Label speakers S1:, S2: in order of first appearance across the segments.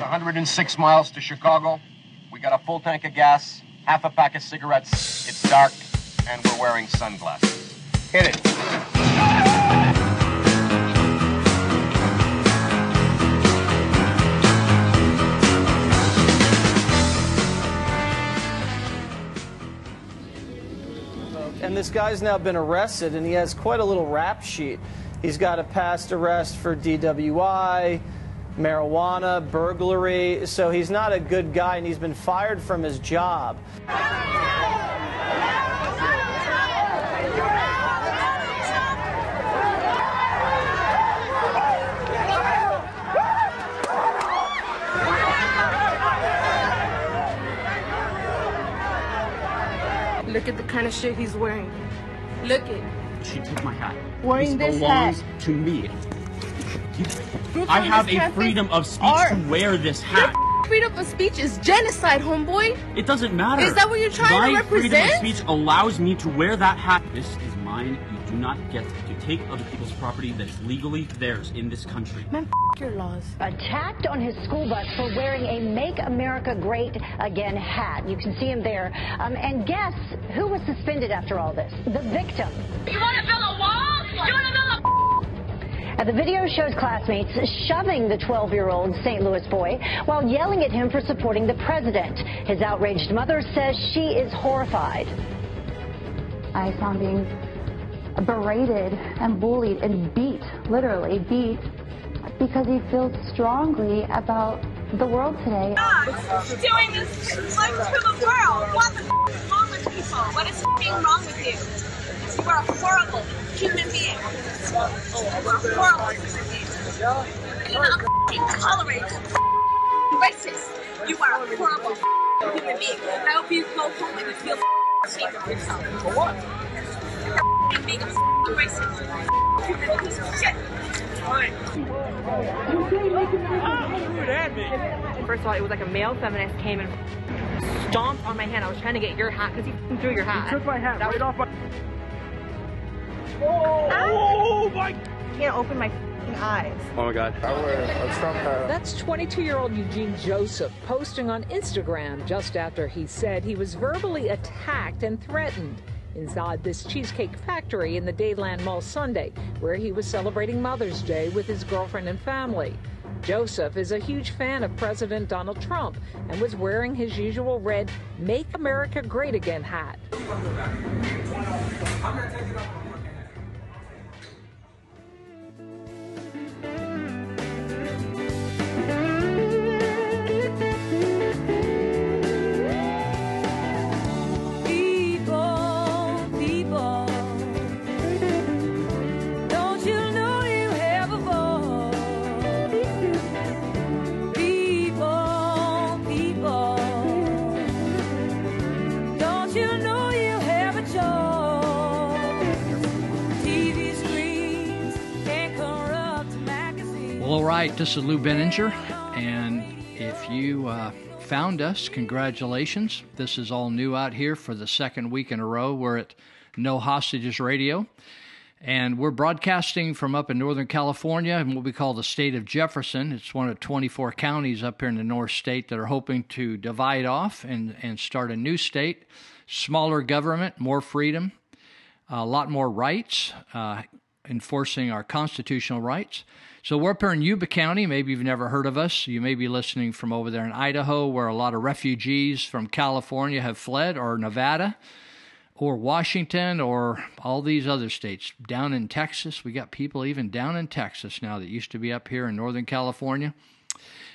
S1: 106 miles to Chicago. We got a full tank of gas, half a pack of cigarettes. It's dark, and we're wearing sunglasses. Hit it.
S2: And this guy's now been arrested, and he has quite a little rap sheet. He's got a past arrest for DWI, marijuana, burglary. So he's not a good guy, and he's been fired from his job.
S3: Look at the kind of shit he's wearing. Look at.
S4: She took my hat.
S3: Wearing
S4: this
S3: this
S4: belongs
S3: hat.
S4: to me.
S3: Proof
S4: I have a freedom of speech
S3: are-
S4: to wear this hat.
S3: Freedom of speech is genocide, homeboy.
S4: It doesn't matter.
S3: Is that what you're trying
S4: my
S3: to
S4: freedom of
S3: represent?
S4: speech allows me to wear that hat. This is mine. You do not get to take other people's property that is legally theirs in this country.
S3: Man, f- your laws.
S5: attacked on his school bus for wearing a Make America Great Again hat. You can see him there. Um, and guess who was suspended after all this? The victim.
S6: You want to build a wall?
S5: Uh, the video shows classmates shoving the 12 year old St. Louis boy while yelling at him for supporting the president. His outraged mother says she is horrified.
S7: I saw him being berated and bullied and beat, literally beat, because he feels strongly about the world today.
S6: doing this like to the world? What the f- is wrong with people? What is f***ing wrong with you? You are horrible human being. You are a horrible human being. You're not f***ing tolerate racist. You are a horrible f***ing human being. I hope you go home and you feel ashamed of yourself. For what? You're being a racist. Human piece of shit.
S8: First of all, it was like a male feminist came and stomped on my hand. I was trying to get your hat because he threw your hat. He took my hat that right off my. Oh my! Can't open my f***ing eyes.
S9: Oh my god. I wear a Trump hat.
S10: That's 22 year old Eugene Joseph posting on Instagram just after he said he was verbally attacked and threatened inside this cheesecake factory in the Dadeland Mall Sunday, where he was celebrating Mother's Day with his girlfriend and family. Joseph is a huge fan of President Donald Trump and was wearing his usual red Make America Great Again hat.
S11: Right, this is Lou Binninger, and if you uh, found us, congratulations. This is all new out here for the second week in a row. We're at No Hostages Radio, and we're broadcasting from up in Northern California in what we call the state of Jefferson. It's one of 24 counties up here in the North State that are hoping to divide off and, and start a new state, smaller government, more freedom, a lot more rights, uh, enforcing our constitutional rights. So we're up here in Yuba County. Maybe you've never heard of us. You may be listening from over there in Idaho, where a lot of refugees from California have fled, or Nevada, or Washington, or all these other states. Down in Texas, we got people even down in Texas now that used to be up here in Northern California.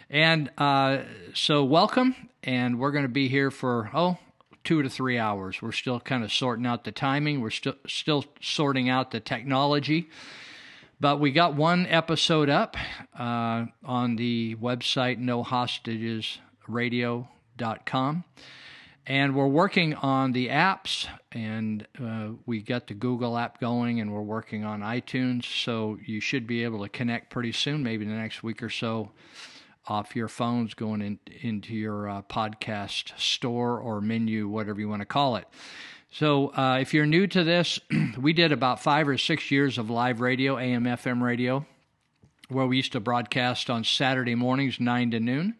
S11: And uh, so, welcome. And we're going to be here for, oh, two to three hours. We're still kind of sorting out the timing, we're still, still sorting out the technology. But we got one episode up uh, on the website nohostagesradio.com. And we're working on the apps, and uh, we got the Google app going, and we're working on iTunes. So you should be able to connect pretty soon, maybe the next week or so, off your phones, going in, into your uh, podcast store or menu, whatever you want to call it. So, uh, if you're new to this, we did about five or six years of live radio, AM, FM radio. where we used to broadcast on Saturday mornings, nine to noon,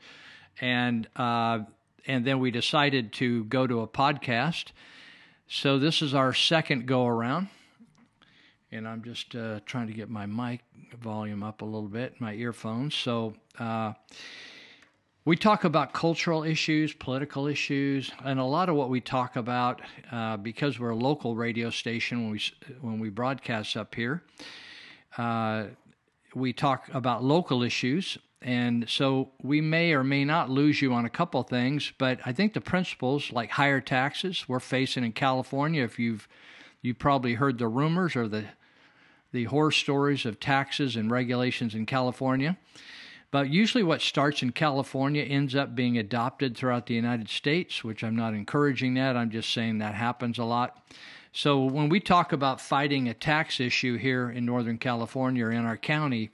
S11: and uh, and then we decided to go to a podcast. So this is our second go around, and I'm just uh, trying to get my mic volume up a little bit, my earphones. So. We talk about cultural issues, political issues, and a lot of what we talk about, uh, because we're a local radio station when we when we broadcast up here, uh, we talk about local issues, and so we may or may not lose you on a couple things. But I think the principles, like higher taxes, we're facing in California. If you've you probably heard the rumors or the the horror stories of taxes and regulations in California. But usually, what starts in California ends up being adopted throughout the United States, which I'm not encouraging that. I'm just saying that happens a lot. So, when we talk about fighting a tax issue here in Northern California or in our county,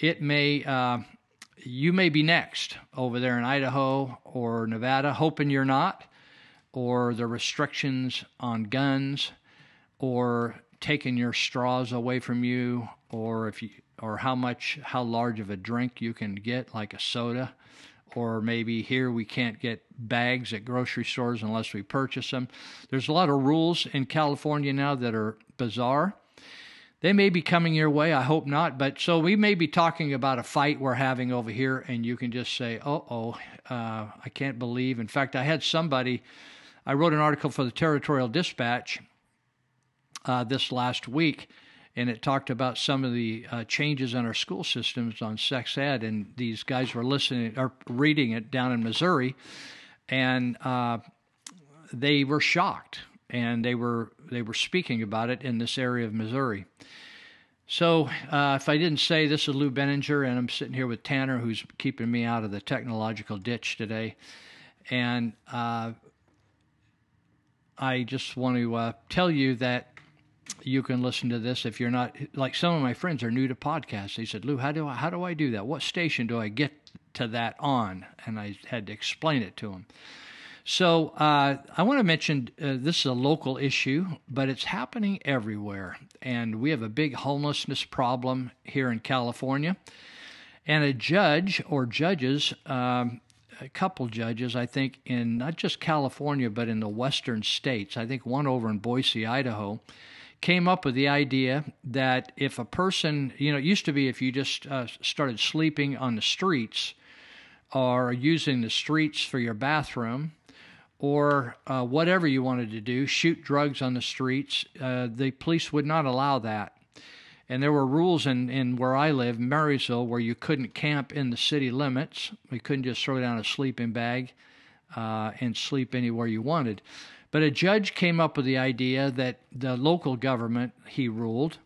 S11: it may, uh, you may be next over there in Idaho or Nevada, hoping you're not, or the restrictions on guns, or taking your straws away from you, or if you or how much how large of a drink you can get like a soda. Or maybe here we can't get bags at grocery stores unless we purchase them. There's a lot of rules in california now that are bizarre. They may be coming your way i hope not but so we may be talking about a fight we're having over here and you can just say oh oh uh, i can't believe in fact i had somebody i wrote an article for the territorial dispatch uh, this last week and it talked about some of the uh, changes in our school systems on sex ed. And these guys were listening or reading it down in Missouri, and uh, they were shocked, and they were they were speaking about it in this area of Missouri. So, uh, if I didn't say this is Lou Binninger, and I'm sitting here with Tanner, who's keeping me out of the technological ditch today, and uh, I just want to uh, tell you that you can listen to this if you're not like some of my friends are new to podcasts. They said, "Lou, how do I how do I do that? What station do I get to that on?" And I had to explain it to them. So uh, I want to mention uh, this is a local issue, but it's happening everywhere, and we have a big homelessness problem here in California. And a judge or judges, um, a couple judges, I think, in not just California but in the western states. I think one over in Boise, Idaho came up with the idea that if a person, you know, it used to be if you just uh, started sleeping on the streets or using the streets for your bathroom or uh, whatever you wanted to do, shoot drugs on the streets, uh, the police would not allow that. And there were rules in, in where I live, Marysville, where you couldn't camp in the city limits. You couldn't just throw down a sleeping bag uh, and sleep anywhere you wanted. But a judge came up with the idea that the local government, he ruled,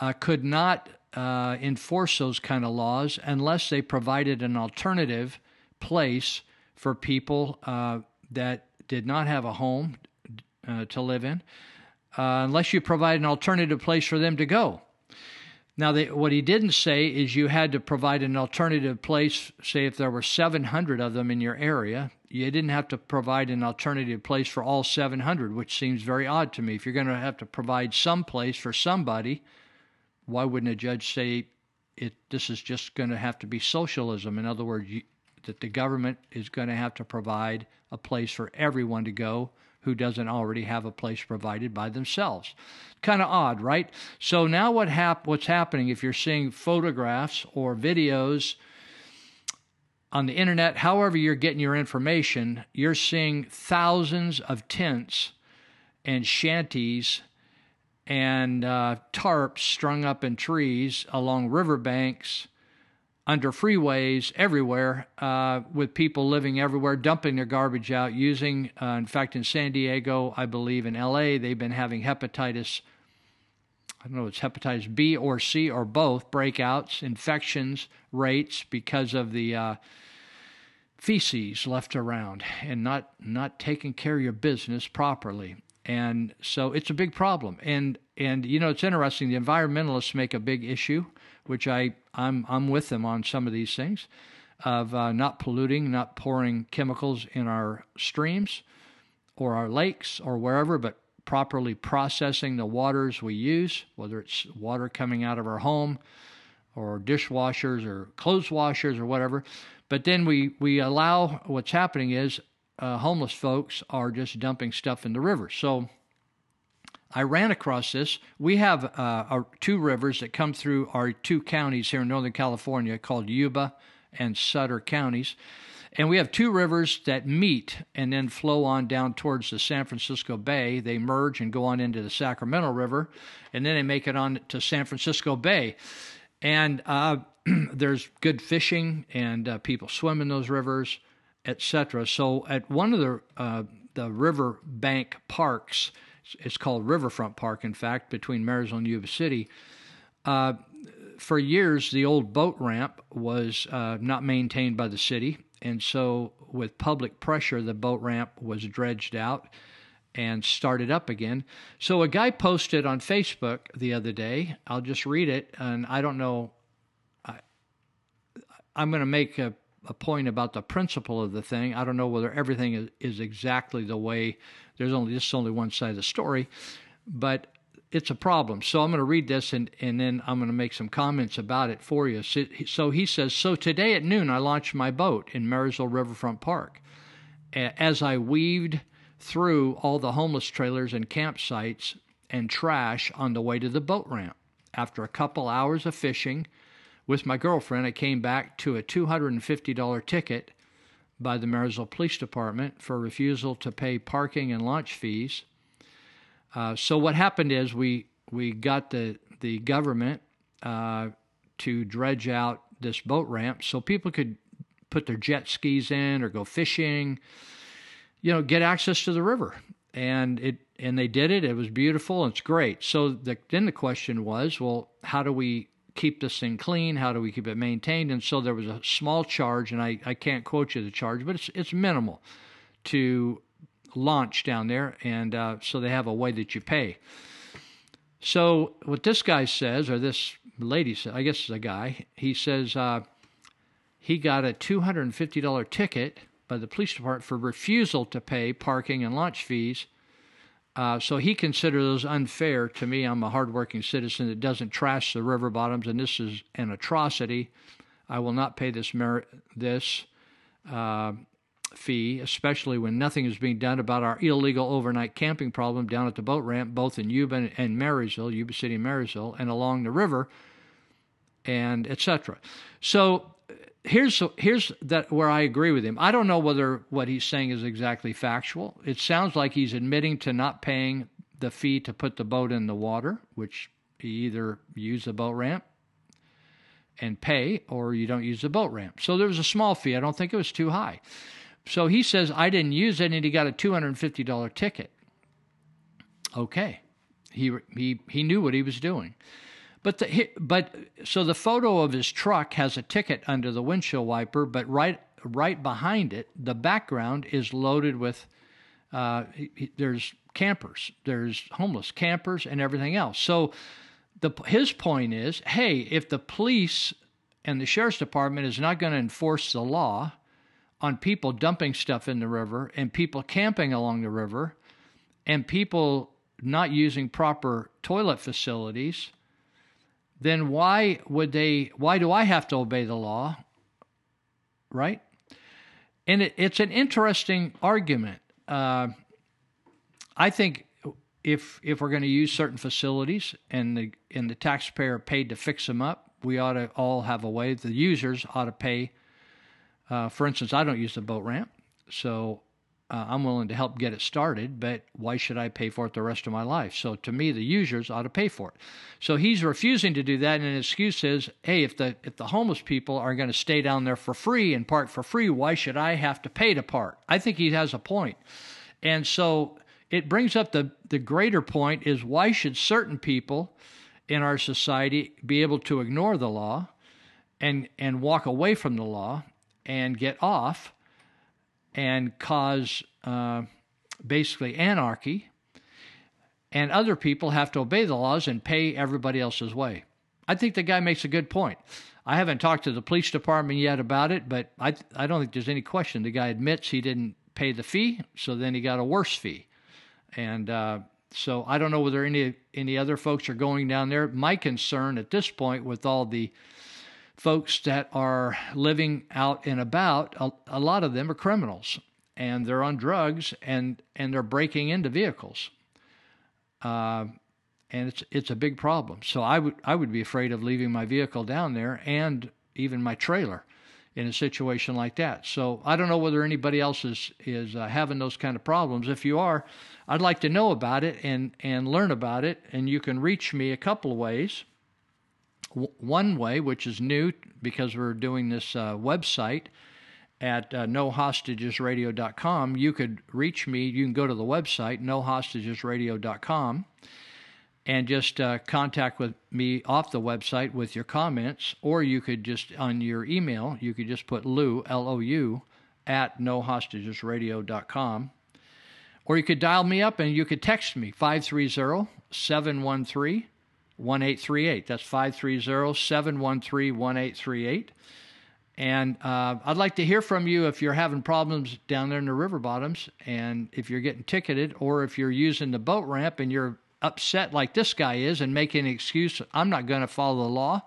S11: uh, could not uh, enforce those kind of laws unless they provided an alternative place for people uh, that did not have a home uh, to live in, uh, unless you provide an alternative place for them to go. Now, they, what he didn't say is you had to provide an alternative place, say, if there were 700 of them in your area, you didn't have to provide an alternative place for all 700, which seems very odd to me. If you're going to have to provide some place for somebody, why wouldn't a judge say it? This is just going to have to be socialism. In other words, you, that the government is going to have to provide a place for everyone to go who doesn't already have a place provided by themselves. Kind of odd, right? So now what hap- what's happening if you're seeing photographs or videos on the internet, however you're getting your information, you're seeing thousands of tents and shanties and uh, tarps strung up in trees along riverbanks, under freeways, everywhere, uh, with people living everywhere, dumping their garbage out, using, uh, in fact, in San Diego, I believe in LA, they've been having hepatitis. I don't know, if it's hepatitis B or C or both breakouts, infections rates because of the uh, feces left around and not not taking care of your business properly. And so it's a big problem. And and you know it's interesting. The environmentalists make a big issue, which I I'm I'm with them on some of these things, of uh, not polluting, not pouring chemicals in our streams, or our lakes, or wherever, but properly processing the waters we use, whether it's water coming out of our home or dishwashers or clothes washers or whatever. But then we, we allow what's happening is uh, homeless folks are just dumping stuff in the river. So I ran across this. We have uh, our two rivers that come through our two counties here in Northern California called Yuba and Sutter counties. And we have two rivers that meet and then flow on down towards the San Francisco Bay. They merge and go on into the Sacramento River, and then they make it on to San Francisco Bay. And uh, there's good fishing, and uh, people swim in those rivers, etc. So at one of the uh, the river bank parks, it's called Riverfront Park, in fact, between Marysville and Yuba City. Uh, for years, the old boat ramp was uh, not maintained by the city, and so with public pressure, the boat ramp was dredged out and started up again. So a guy posted on Facebook the other day. I'll just read it, and I don't know. I, I'm going to make a, a point about the principle of the thing. I don't know whether everything is, is exactly the way. There's only this is only one side of the story, but it's a problem. So I'm going to read this and, and then I'm going to make some comments about it for you. So, so he says, So today at noon, I launched my boat in Marysville Riverfront Park. As I weaved through all the homeless trailers and campsites and trash on the way to the boat ramp. After a couple hours of fishing with my girlfriend, I came back to a $250 ticket by the Marysville Police Department for refusal to pay parking and launch fees. Uh, so what happened is we we got the the government uh, to dredge out this boat ramp so people could put their jet skis in or go fishing, you know, get access to the river. And it and they did it. It was beautiful. It's great. So the, then the question was, well, how do we keep this thing clean? How do we keep it maintained? And so there was a small charge, and I, I can't quote you the charge, but it's it's minimal to launch down there, and uh, so they have a way that you pay. So what this guy says, or this lady says, I guess it's a guy, he says uh, he got a $250 ticket by the police department for refusal to pay parking and launch fees. Uh, so he considers those unfair. To me, I'm a hardworking citizen that doesn't trash the river bottoms, and this is an atrocity. I will not pay this merit this. Uh, fee, especially when nothing is being done about our illegal overnight camping problem down at the boat ramp, both in Yuba and Marysville, Yuba City and Marysville, and along the river, and etc. So here's here's that where I agree with him. I don't know whether what he's saying is exactly factual. It sounds like he's admitting to not paying the fee to put the boat in the water, which he either use the boat ramp and pay or you don't use the boat ramp. So there was a small fee. I don't think it was too high. So he says, I didn't use it, and he got a $250 ticket. Okay. He, he, he knew what he was doing. But the, but so the photo of his truck has a ticket under the windshield wiper, but right right behind it, the background is loaded with uh, there's campers, there's homeless campers, and everything else. So the his point is, hey, if the police and the sheriff's department is not going to enforce the law, on people dumping stuff in the river and people camping along the river and people not using proper toilet facilities, then why would they, why do I have to obey the law? Right? And it, it's an interesting argument. Uh, I think if if we're going to use certain facilities and the and the taxpayer paid to fix them up, we ought to all have a way. The users ought to pay uh, for instance, I don't use the boat ramp, so uh, I'm willing to help get it started, but why should I pay for it the rest of my life? So to me, the users ought to pay for it. So he's refusing to do that, and his excuse is, hey, if the if the homeless people are going to stay down there for free and park for free, why should I have to pay to park? I think he has a point, and so it brings up the the greater point is why should certain people in our society be able to ignore the law and and walk away from the law and get off and cause uh, basically anarchy, and other people have to obey the laws and pay everybody else's way. I think the guy makes a good point. I haven't talked to the police department yet about it, but I I don't think there's any question. The guy admits he didn't pay the fee, so then he got a worse fee, and uh, So I don't know whether any any other folks are going down there. My concern at this point, with all the folks that are living out and about, a, a lot of them are criminals and they're on drugs and and they're breaking into vehicles. Uh, and it's it's a big problem. So I would I would be afraid of leaving my vehicle down there and even my trailer in a situation like that. So I don't know whether anybody else is is uh, having those kind of problems. If you are, I'd like to know about it and and learn about it. And you can reach me a couple of ways. One way, which is new because we're doing this uh, website at uh, nohostagesradio.com, you could reach me. You can go to the website nohostagesradio.com and just uh, contact with me off the website with your comments, or you could just on your email you could just put Lou L O U at nohostagesradio.com, or you could dial me up and you could text me 530-713-1838. That's 530-713-1838. And uh, I'd like to hear from you if you're having problems down there in the river bottoms, and if you're getting ticketed, or if you're using the boat ramp and you're upset like this guy is and making an excuse. I'm not going to follow the law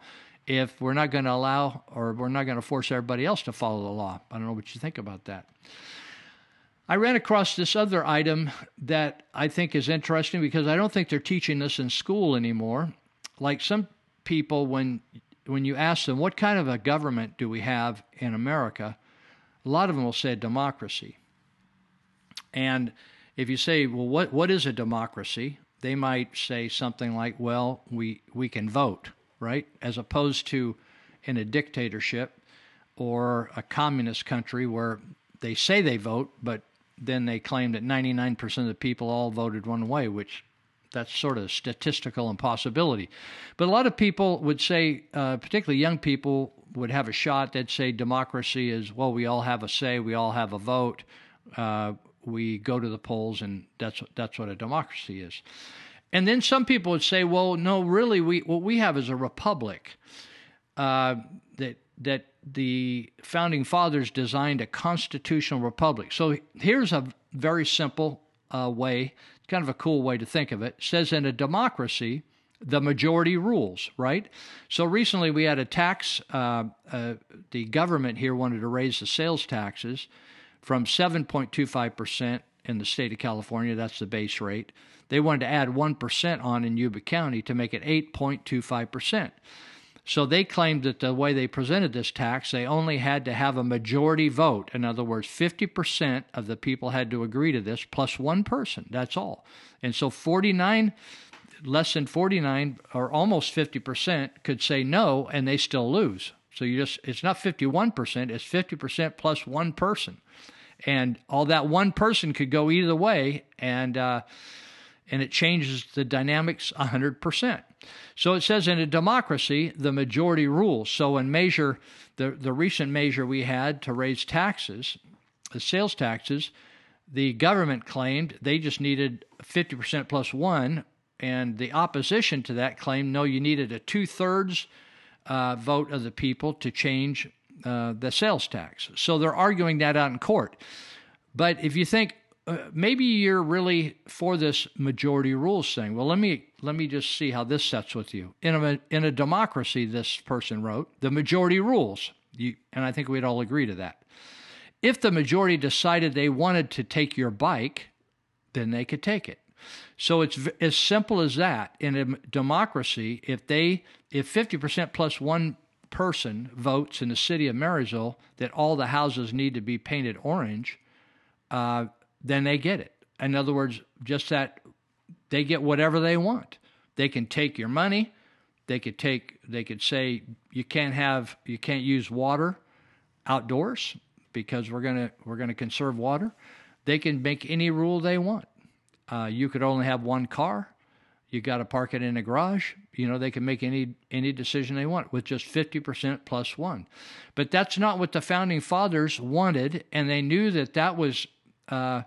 S11: if we're not going to allow or we're not going to force everybody else to follow the law. I don't know what you think about that. I ran across this other item that I think is interesting because I don't think they're teaching this in school anymore. Like some people, when when you ask them what kind of a government do we have in America, a lot of them will say democracy. And if you say, well, what what is a democracy? they might say something like, well, we, we can vote, right? As opposed to in a dictatorship or a communist country where they say they vote, but then they claim that 99% of the people all voted one way, which that's sort of statistical impossibility. But a lot of people would say, uh, particularly young people, would have a shot. They'd say democracy is, well, we all have a say, we all have a vote. Uh, we go to the polls, and that's that's what a democracy is. And then some people would say, well, no, really, we what we have is a republic. Uh, that that the founding fathers designed a constitutional republic. So here's a very simple uh, way, kind of a cool way to think of it. Says in a democracy, the majority rules, right? So recently we had a tax. Uh, uh, the government here wanted to raise the sales taxes from 7.25% in the state of California, that's the base rate. They wanted to add 1% on in Yuba County to make it 8.25%. So they claimed that the way they presented this tax, they only had to have a majority vote. In other words, 50% of the people had to agree to this plus one person. That's all. And so 49, less than 49 or almost 50% could say no and they still lose. So you just, it's not 51%, it's 50% plus one person and all that one person could go either way, and uh, and it changes the dynamics hundred percent. So it says in a democracy, the majority rules. So in measure, the the recent measure we had to raise taxes, the sales taxes, the government claimed they just needed fifty percent plus one, and the opposition to that claimed no, you needed a two thirds uh, vote of the people to change uh, the sales tax. So they're arguing that out in court. But if you think uh, maybe you're really for this majority rules thing, well, let me let me just see how this sets with you. In a in a democracy, this person wrote, the majority rules. You, and I think we'd all agree to that. If the majority decided they wanted to take your bike, then they could take it. So it's as simple as that. In a democracy, if they if 50% plus one person votes in the city of Marysville that all the houses need to be painted orange, uh, then they get it. In other words, just that they get whatever they want. They can take your money. They could take. They could say you can't have. You can't use water outdoors because we're gonna we're gonna conserve water. They can make any rule they want. Uh, you could only have one car you got to park it in a garage. You know, they can make any any decision they want with just 50% plus one. But that's not what the founding fathers wanted, and they knew that that was uh,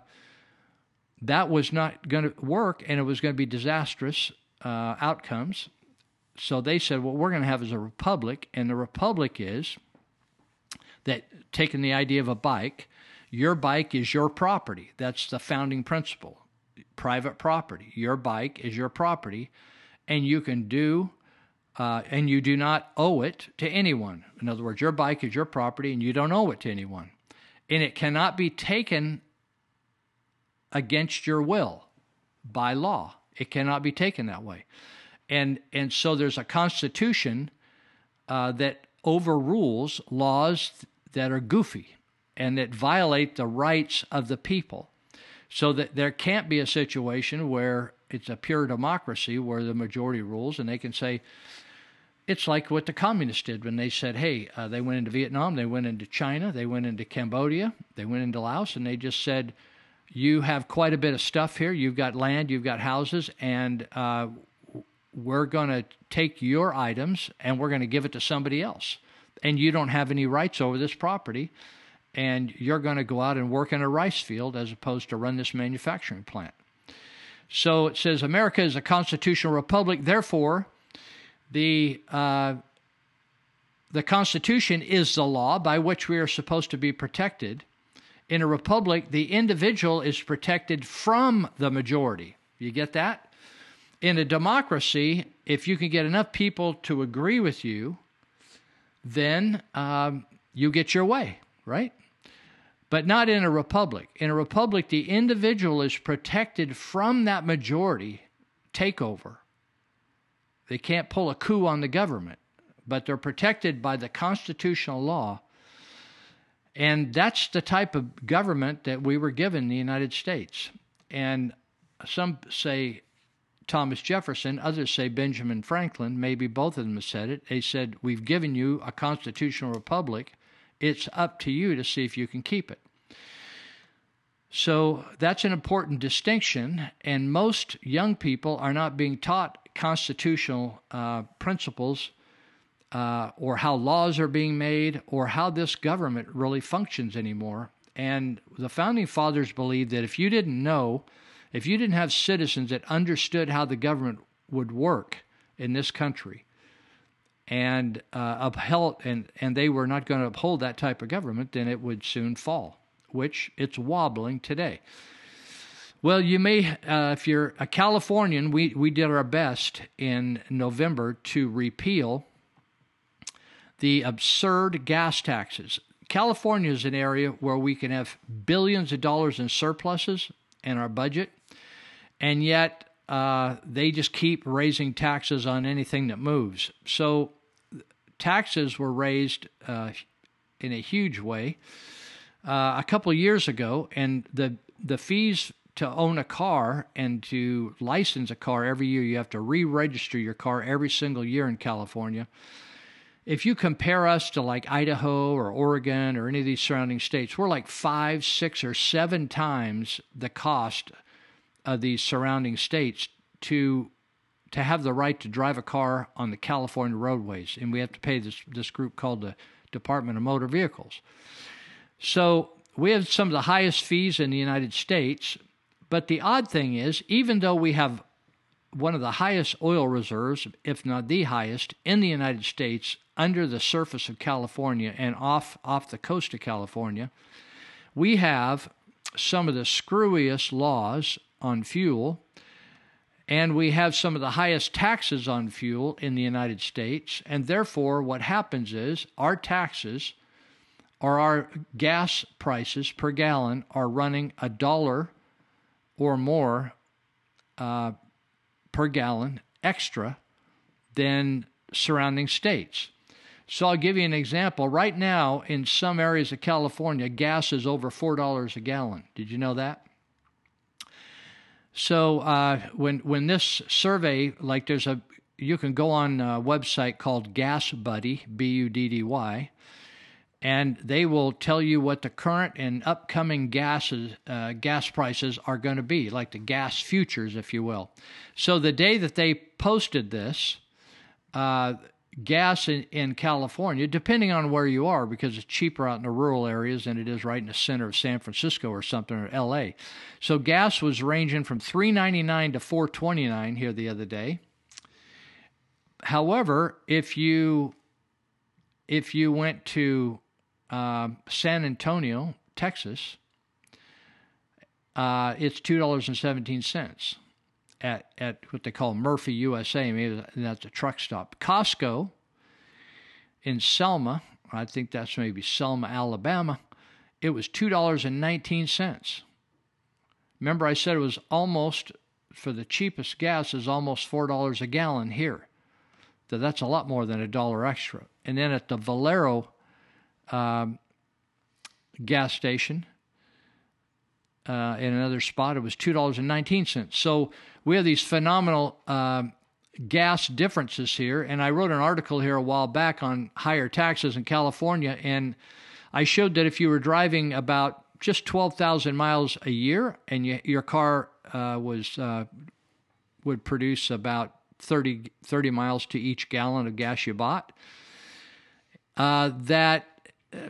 S11: that was not going to work, and it was going to be disastrous uh, outcomes. So they said, what we're going to have is a republic, and the republic is that taking the idea of a bike, your bike is your property. That's the founding principle private property. Your bike is your property, and you can do, uh, and you do not owe it to anyone. In other words, your bike is your property, and you don't owe it to anyone, and it cannot be taken against your will by law. It cannot be taken that way, and and so there's a constitution uh, that overrules laws that are goofy and that violate the rights of the people. So that there can't be a situation where it's a pure democracy where the majority rules and they can say, it's like what the communists did when they said, hey, uh, they went into Vietnam, they went into China, they went into Cambodia, they went into Laos, and they just said, you have quite a bit of stuff here. You've got land, you've got houses, and uh, we're going to take your items and we're going to give it to somebody else. And you don't have any rights over this property. And you're going to go out and work in a rice field as opposed to run this manufacturing plant. So it says America is a constitutional republic. Therefore, the uh, the Constitution is the law by which we are supposed to be protected. In a republic, the individual is protected from the majority. You get that? in a democracy, if you can get enough people to agree with you, then um, you get your way, right? But not in a republic. In a republic, the individual is protected from that majority takeover. They can't pull a coup on the government, but they're protected by the constitutional law. And that's the type of government that we were given in the United States. And some say Thomas Jefferson, others say Benjamin Franklin, maybe both of them said it. They said, We've given you a constitutional republic. It's up to you to see if you can keep it. So that's an important distinction, and most young people are not being taught constitutional uh, principles uh, or how laws are being made or how this government really functions anymore. And the founding fathers believed that if you didn't know if you didn't have citizens that understood how the government would work in this country and uh, upheld and, and they were not going to uphold that type of government, then it would soon fall, which it's wobbling today. Well, you may, uh, if you're a Californian, we, we did our best in November to repeal the absurd gas taxes. California is an area where we can have billions of dollars in surpluses in our budget, and yet uh, they just keep raising taxes on anything that moves. So taxes were raised uh, in a huge way uh, a couple years ago, and the the fees to own a car and to license a car every year, you have to re-register your car every single year in California. If you compare us to like Idaho or Oregon or any of these surrounding states, we're like five, six, or seven times the cost of these surrounding states to to have the right to drive a car on the California roadways, and we have to pay this this group called the Department of Motor Vehicles. So we have some of the highest fees in the United States, but the odd thing is, even though we have one of the highest oil reserves, if not the highest, in the United States under the surface of California and off off the coast of California, we have some of the screwiest laws on fuel, and we have some of the highest taxes on fuel in the United States. And therefore, what happens is our taxes or our gas prices per gallon are running a dollar or more uh, per gallon extra than surrounding states. So I'll give you an example. Right now, in some areas of California, gas is over $4 a gallon. Did you know that? So uh, when when this survey, like there's a, you can go on a website called Gas Buddy, B U D D Y, and they will tell you what the current and upcoming gases, uh, gas prices are going to be, like the gas futures, if you will. So the day that they posted this, uh, gas in, in California, depending on where you are, because it's cheaper out in the rural areas than it is right in the center of San Francisco or something or LA. So gas was ranging from 3.99 to 4.29 here the other day. However, if you if you went to uh, San Antonio, Texas, uh, it's two dollars and seventeen cents at at what they call Murphy USA. Maybe that's a truck stop. Costco in Selma, I think that's maybe Selma, Alabama. It was two dollars and nineteen cents. Remember, I said it was almost for the cheapest gas is almost four dollars a gallon here. So that's a lot more than a dollar extra. And then at the Valero um, gas station, uh, in another spot, it was two dollars and nineteen cents. So we have these phenomenal uh, gas differences here. And I wrote an article here a while back on higher taxes in California, and I showed that if you were driving about just twelve thousand miles a year, and you, your car uh, was uh, would produce about 30, 30 miles to each gallon of gas you bought, uh, that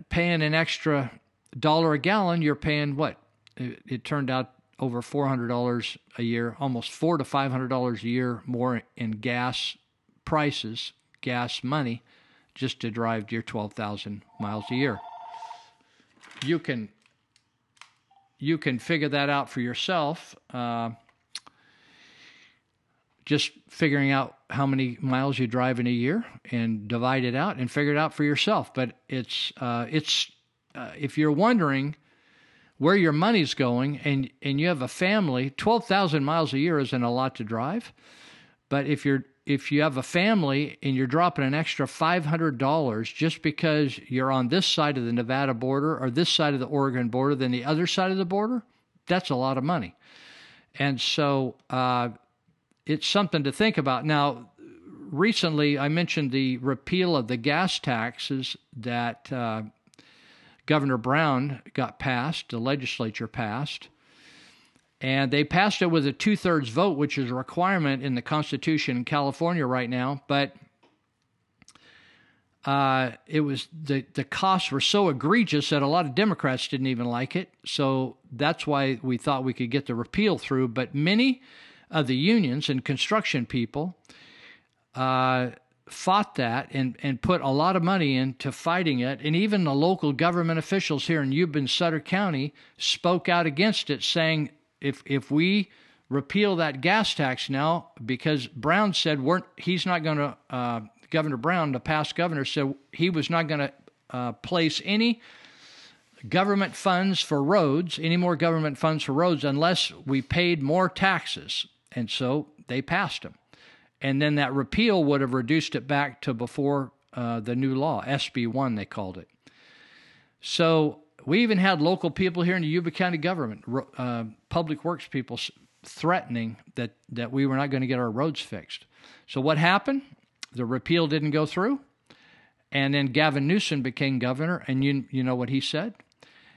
S11: paying an extra dollar a gallon, you're paying what? It, it turned out over four hundred dollars a year, almost four to five hundred dollars a year more in gas prices, gas money, just to drive your twelve thousand miles a year. You can you can figure that out for yourself. Uh, just figuring out how many miles you drive in a year and divide it out and figure it out for yourself. But it's uh, it's uh, if you're wondering where your money's going and and you have a family, twelve thousand miles a year isn't a lot to drive. But if you're if you have a family and you're dropping an extra five hundred dollars just because you're on this side of the Nevada border or this side of the Oregon border than the other side of the border, that's a lot of money. And so uh, it's something to think about. Now, recently I mentioned the repeal of the gas taxes that uh, Governor Brown got passed, the legislature passed. And they passed it with a two thirds vote, which is a requirement in the Constitution in California right now. But uh, it was the the costs were so egregious that a lot of Democrats didn't even like it. So that's why we thought we could get the repeal through. But many of the unions and construction people uh, fought that and, and put a lot of money into fighting it. And even the local government officials here in Yuba and Sutter County spoke out against it, saying if if we repeal that gas tax now, because Brown said we're, he's not going to, uh, Governor Brown, the past governor, said he was not going to uh, place any government funds for roads, any more government funds for roads, unless we paid more taxes. And so they passed them and then that repeal would have reduced it back to before uh, the new law, SB 1, they called it. So we even had local people here in the Yuba County government, uh, public works people, threatening that, that we were not going to get our roads fixed. So what happened? The repeal didn't go through. And then Gavin Newsom became governor, and you, you know what he said?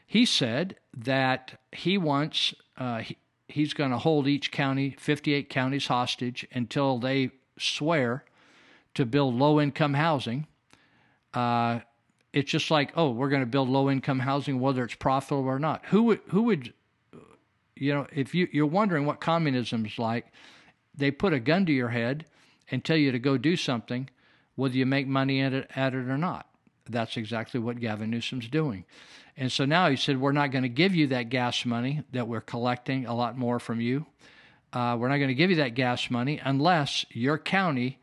S11: He said that he wants, uh, he, he's going to hold each county, 58 counties, hostage until they swear to build low income housing. Uh, it's just like, oh, we're going to build low income housing, whether it's profitable or not. Who would, who would, you know, if you, you're wondering what communism is like, they put a gun to your head and tell you to go do something, whether you make money at it, at it or not. That's exactly what Gavin Newsom's doing. And so now he said, We're not going to give you that gas money that we're collecting a lot more from you. Uh, we're not going to give you that gas money unless your county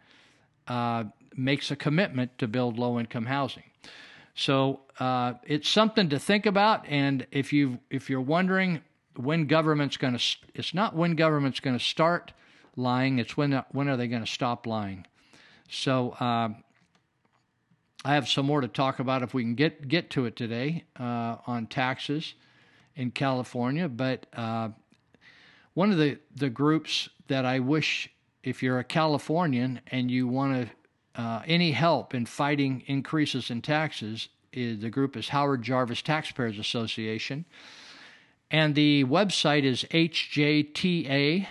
S11: uh, makes a commitment to build low income housing. So uh, it's something to think about. And if you if you're wondering when government's going to, it's not when government's going to start lying. It's when when are they going to stop lying. So uh, I have some more to talk about if we can get get to it today uh, on taxes in California. But uh, one of the the groups that I wish, if you're a Californian and you want to uh, any help in fighting increases in taxes, is the group is Howard Jarvis Taxpayers Association, and the website is hjta.org.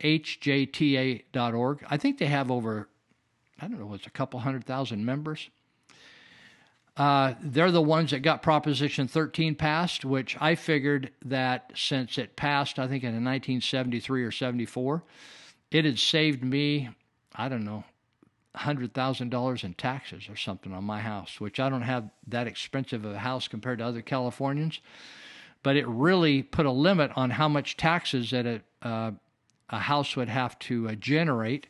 S11: hjta.org. I think they have over I don't know, it's a couple hundred thousand members. Uh, they're the ones that got Proposition 13 passed, which I figured that since it passed, I think in 1973 or 74, it had saved me, I don't know, $100,000 in taxes or something on my house, which I don't have that expensive of a house compared to other Californians. but it really put a limit on how much taxes that a, uh, a house would have to uh, generate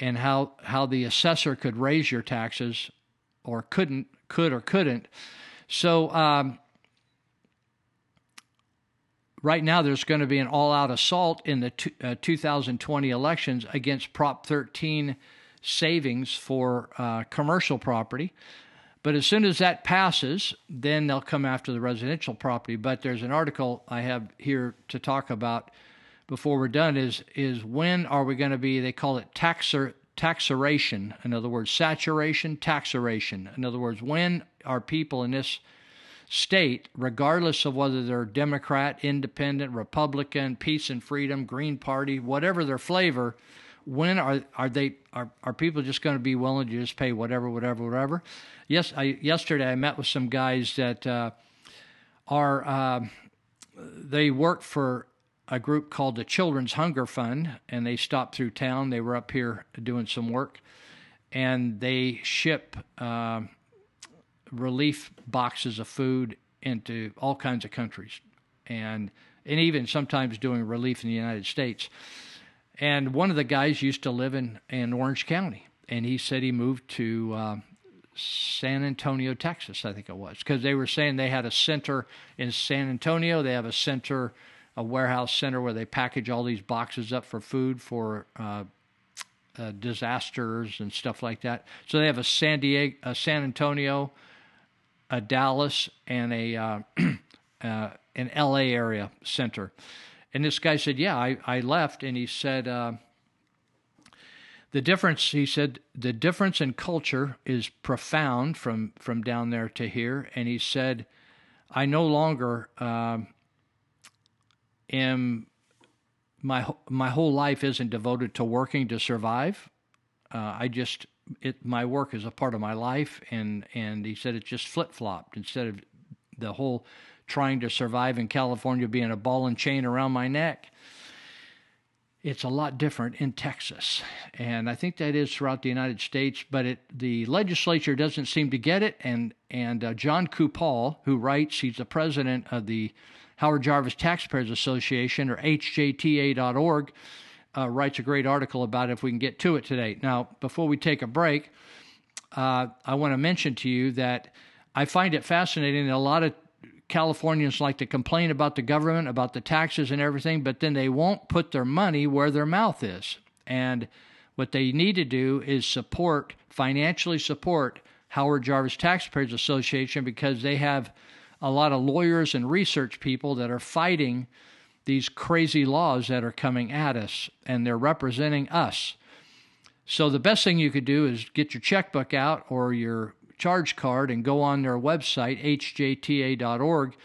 S11: and how, how the assessor could raise your taxes or couldn't, could or couldn't. So, um, right now there's going to be an all-out assault in the t- uh, 2020 elections against Prop 13 savings for uh, commercial property. But as soon as that passes, then they'll come after the residential property. But there's an article I have here to talk about before we're done is is when are we going to be they call it taxer taxeration in other words saturation taxeration in other words when are people in this state, regardless of whether they're Democrat, Independent, Republican, Peace and Freedom, Green Party, whatever their flavor, when are are they are are people just going to be willing to just pay whatever, whatever, whatever? Yes, I yesterday I met with some guys that uh, are uh, they work for a group called the Children's Hunger Fund, and they stopped through town. They were up here doing some work, and they ship. Uh, relief boxes of food into all kinds of countries, and and even sometimes doing relief in the United States. And one of the guys used to live in in Orange County, and he said he moved to. Uh, San Antonio, Texas, I think it was, because they were saying they had a center in San Antonio. They have a center, a warehouse center where they package all these boxes up for food for uh, uh, disasters and stuff like that. So they have a San Diego, a San Antonio, a Dallas and a uh, uh, an L.A. area center. And this guy said, "Yeah, I, I left." And he said, uh, "The difference," he said, "the difference in culture is profound from from down there to here." And he said, "I no longer um, am my my whole life isn't devoted to working to survive. Uh, I just it my work is a part of my life and and he said it just flip flopped instead of the whole trying to survive in California being a ball and chain around my neck. It's a lot different in Texas, and I think that is throughout the United States. But it, the legislature doesn't seem to get it. And and uh, John Coupal, who writes, he's the president of the Howard Jarvis Taxpayers Association or HJTA.org uh, writes a great article about it if we can get to it today. Now, before we take a break, uh, I want to mention to you that I find it fascinating that a lot of Californians like to complain about the government, about the taxes and everything, but then they won't put their money where their mouth is. And what they need to do is support, financially support Howard Jarvis Taxpayers Association because they have a lot of lawyers and research people that are fighting these crazy laws that are coming at us, and they're representing us. So the best thing you could do is get your checkbook out or your charge card and go on their website, hjta.org,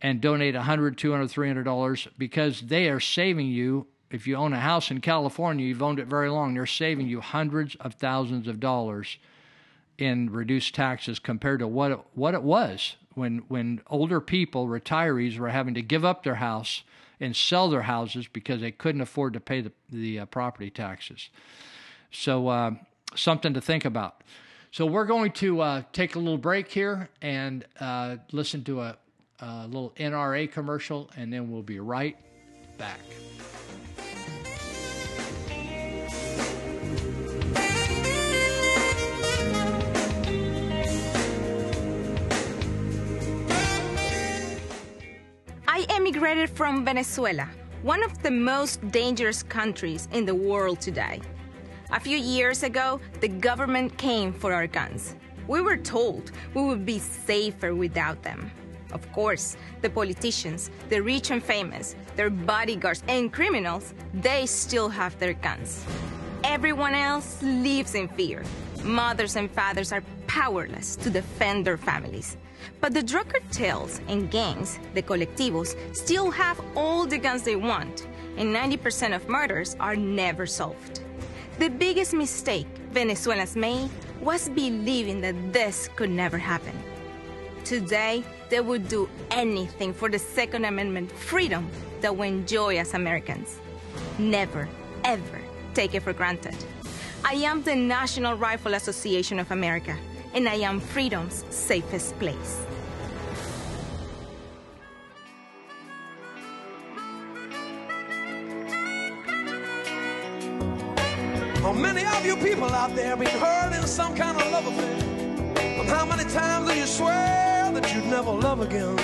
S11: and donate $100, $200, $300 because they are saving you. If you own a house in California, you've owned it very long, they're saving you hundreds of thousands of dollars in reduced taxes compared to what it, what it was when when older people, retirees, were having to give up their house and sell their houses because they couldn't afford to pay the, the uh, property taxes. So, uh, something to think about. So, we're going to uh, take a little break here and uh, listen to a, a little NRA commercial, and then we'll be right back.
S6: I emigrated from Venezuela, one of the most dangerous countries in the world today. A few years ago, the government came for our guns. We were told we would be safer without them. Of course, the politicians, the rich and famous, their bodyguards, and criminals, they still have their guns. Everyone else lives in fear. Mothers and fathers are powerless to defend their families. But the drug cartels and gangs, the colectivos, still have all the guns they want, and 90% of murders are never solved. The biggest mistake Venezuelans made was believing that this could never happen. Today, they would do anything for the Second Amendment freedom that we enjoy as Americans. Never, ever take it for granted. I am the National Rifle Association of America and I am freedom's safest place.
S12: How many of you people out there have been hurt in some kind of love affair? And how many times do you swear that you'd never love again?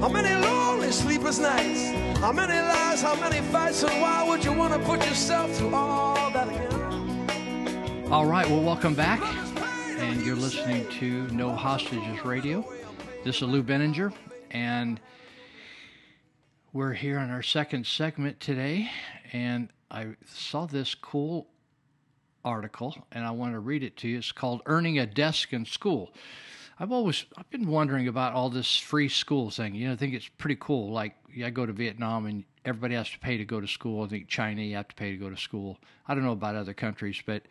S12: How many lonely sleepless nights? How many lies? How many fights? And why would you want to put yourself through all that again?
S11: All right, well, welcome back. And you're listening to No Hostages Radio. This is Lou Binninger, and we're here on our second segment today. And I saw this cool article, and I want to read it to you. It's called Earning a Desk in School. I've always I've been wondering about all this free school thing. You know, I think it's pretty cool. Like I go to Vietnam and everybody has to pay to go to school. I think China you have to pay to go to school. I don't know about other countries, but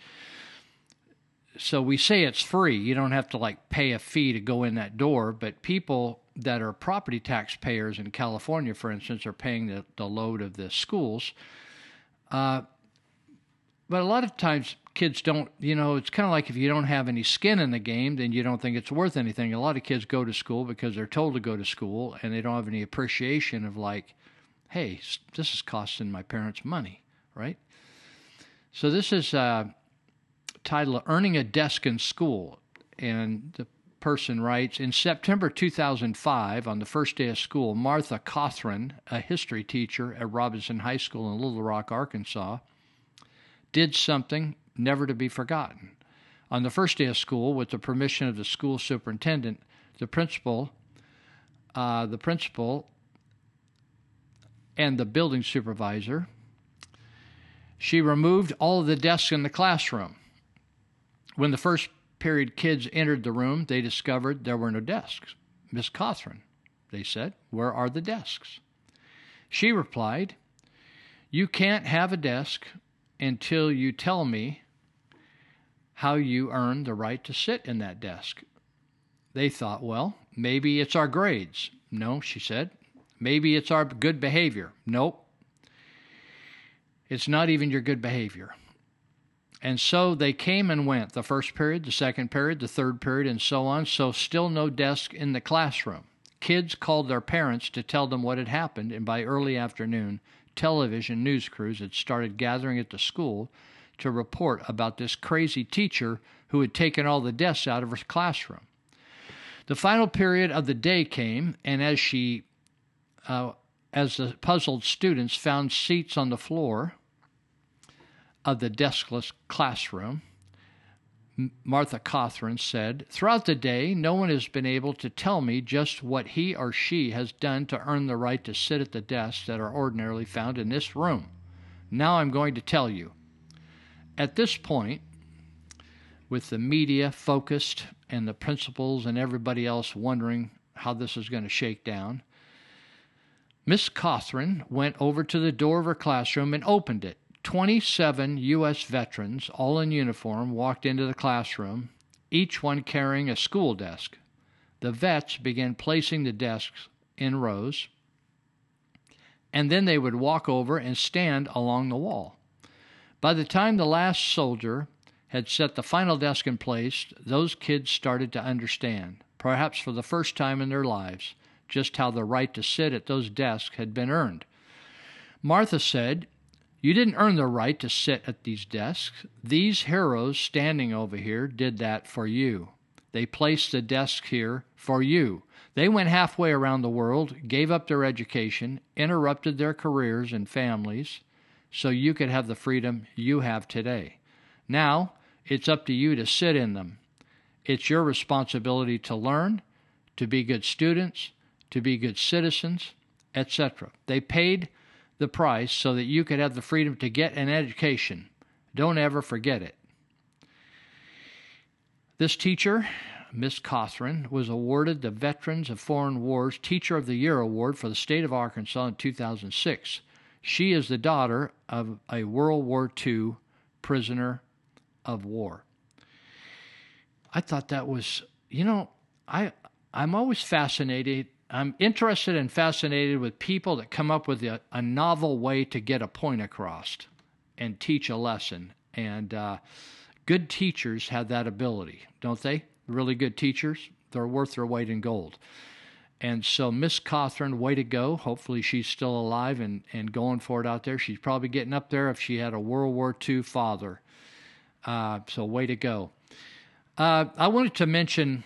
S11: so we say it's free. You don't have to like pay a fee to go in that door, but people that are property taxpayers in California, for instance, are paying the, the load of the schools. Uh, but a lot of times kids don't, you know, it's kind of like if you don't have any skin in the game, then you don't think it's worth anything. A lot of kids go to school because they're told to go to school and they don't have any appreciation of like, hey, this is costing my parents money, right? So this is uh, titled Earning a Desk in School. And the person writes In September 2005, on the first day of school, Martha Cothran, a history teacher at Robinson High School in Little Rock, Arkansas, did something never to be forgotten. On the first day of school, with the permission of the school superintendent, the principal, uh, the principal, and the building supervisor, she removed all of the desks in the classroom. When the first period kids entered the room, they discovered there were no desks. Miss Cothran, they said, where are the desks? She replied, You can't have a desk until you tell me how you earned the right to sit in that desk. They thought, well, maybe it's our grades. No, she said. Maybe it's our good behavior. Nope. It's not even your good behavior. And so they came and went the first period, the second period, the third period, and so on. So, still no desk in the classroom. Kids called their parents to tell them what had happened, and by early afternoon, television news crews had started gathering at the school to report about this crazy teacher who had taken all the desks out of her classroom. The final period of the day came, and as she, uh, as the puzzled students found seats on the floor of the deskless classroom, Martha Cothran said, Throughout the day, no one has been able to tell me just what he or she has done to earn the right to sit at the desks that are ordinarily found in this room. Now I'm going to tell you. At this point, with the media focused and the principals and everybody else wondering how this is going to shake down, Miss Cothran went over to the door of her classroom and opened it. 27 U.S. veterans, all in uniform, walked into the classroom, each one carrying a school desk. The vets began placing the desks in rows, and then they would walk over and stand along the wall. By the time the last soldier had set the final desk in place, those kids started to understand, perhaps for the first time in their lives, just how the right to sit at those desks had been earned. Martha said, You didn't earn the right to sit at these desks. These heroes standing over here did that for you. They placed the desk here for you. They went halfway around the world, gave up their education, interrupted their careers and families so you could have the freedom you have today. Now, it's up to you to sit in them. It's your responsibility to learn, to be good students, to be good citizens, etc. They paid the price so that you could have the freedom to get an education. Don't ever forget it. This teacher, Miss Cothran, was awarded the Veterans of Foreign Wars Teacher of the Year Award for the state of Arkansas in 2006. She is the daughter of a World War II prisoner of war. I thought that was, you know, I I'm always fascinated. I'm interested and fascinated with people that come up with a, a novel way to get a point across and teach a lesson. And uh, good teachers have that ability, don't they? Really good teachers, they're worth their weight in gold. And so, Miss Cothran, way to go. Hopefully, she's still alive and, and going for it out there. She's probably getting up there if she had a World War II father. Uh, so, way to go. Uh, I wanted to mention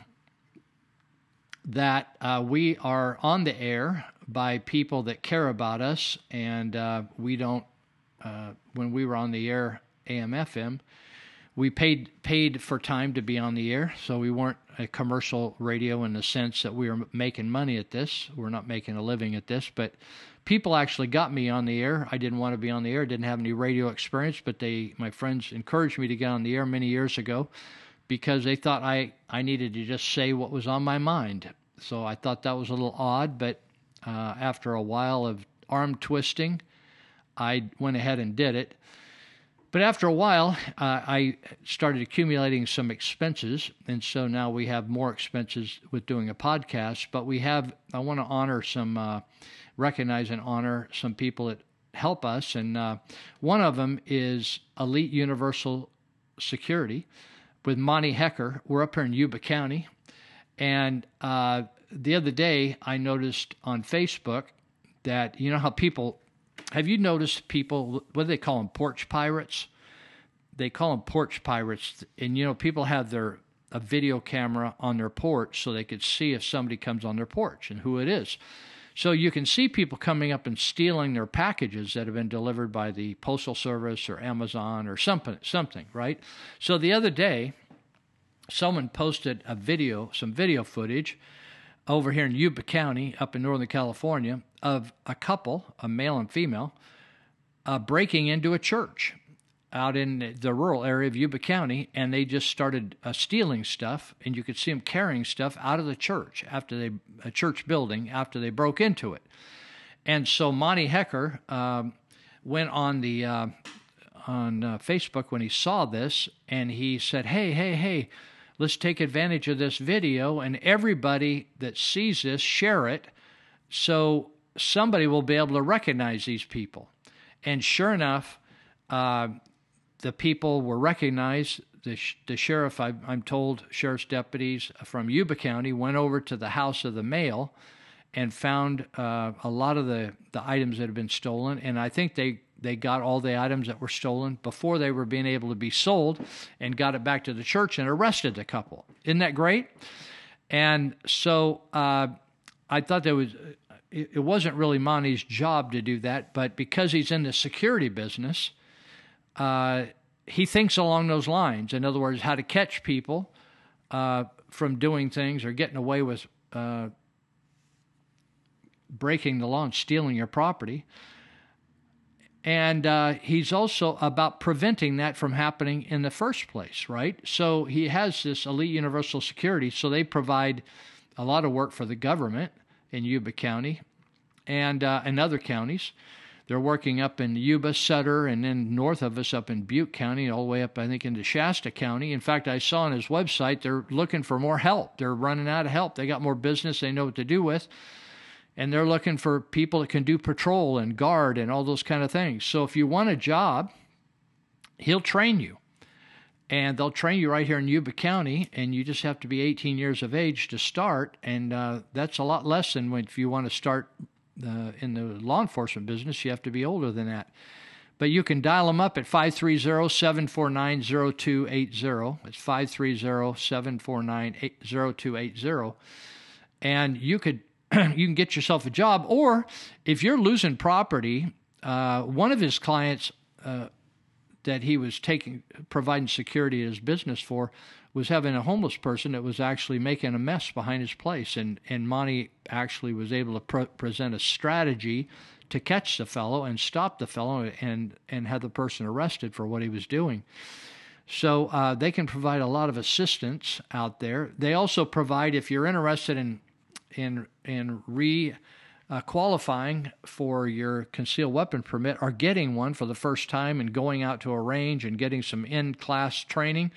S11: that uh, we are on the air by people that care about us, and uh, we don't. Uh, when we were on the air, AM FM, we paid paid for time to be on the air, so we weren't a commercial radio in the sense that we were making money at this. We're not making a living at this, but people actually got me on the air. I didn't want to be on the air, didn't have any radio experience, but they my friends encouraged me to get on the air many years ago because they thought I I needed to just say what was on my mind. So I thought that was a little odd, but uh, after a while of arm twisting, I went ahead and did it. But after a while, uh, I started accumulating some expenses, and so now we have more expenses with doing a podcast. But we have, I want to honor some, uh, recognize and honor some people that help us, and uh, one of them is Elite Universal Security with Monty Hecker. We're up here in Yuba County, and uh, the other day I noticed on Facebook that you know how people have you noticed people, what do they call them, porch pirates? They call them porch pirates. And, you know, people have their a video camera on their porch so they could see if somebody comes on their porch and who it is. So you can see people coming up and stealing their packages that have been delivered by the postal service or Amazon or something, something, right? So the other day, someone posted a video, some video footage over here in Yuba County, up in Northern California, of a couple, a male and female, uh, breaking into a church out in the rural area of Yuba County, and they just started uh, stealing stuff, and you could see them carrying stuff out of the church after they a church building after they broke into it. And so Monty Hecker um, went on the uh, on uh, Facebook when he saw this, and he said, "Hey, hey, hey." Let's take advantage of this video, and everybody that sees this, share it so somebody will be able to recognize these people. And sure enough, uh, the people were recognized. The, the sheriff, I, am told, sheriff's deputies from Yuba County went over to the house of the male and found uh, a lot of the, the items that had been stolen. And I think they they got all the items that were stolen before they were being able to be sold and got it back to the church and arrested the couple. Isn't that great? And so uh, I thought there was, it, wasn't really Monty's job to do that, but because he's in the security business, uh, he thinks along those lines. In other words, how to catch people uh, from doing things or getting away with uh, breaking the law and stealing your property. And uh, he's also about preventing that from happening in the first place, right? So he has this elite universal security. So they provide a lot of work for the government in Yuba County and uh, in other counties. They're working up in Yuba, Sutter, and then north of us up in Butte County, all the way up, I think, into Shasta County. In fact, I saw on his website they're looking for more help. They're running out of help. They got more business they know what to do with and they're looking for people that can do patrol and guard and all those kind of things. So if you want a job, he'll train you. And they'll train you right here in Yuba County, and you just have to be 18 years of age to start. And uh, that's a lot less than if you want to start in the law enforcement business, you have to be older than that. But you can dial them up at 530 749 0280. It's 530 749 0280. And you could you can get yourself a job. Or if you're losing property, uh, one of his clients uh, that he was taking, providing security at his business for, was having a homeless person that was actually making a mess behind his place, and and Monty actually was able to pre- present a strategy to catch the fellow and stop the fellow and and have the person arrested for what he was doing. So uh, they can provide a lot of assistance out there. They also provide, if you're interested in in in re uh, qualifying for your concealed weapon permit or getting one for the first time and going out to a range and getting some in class training.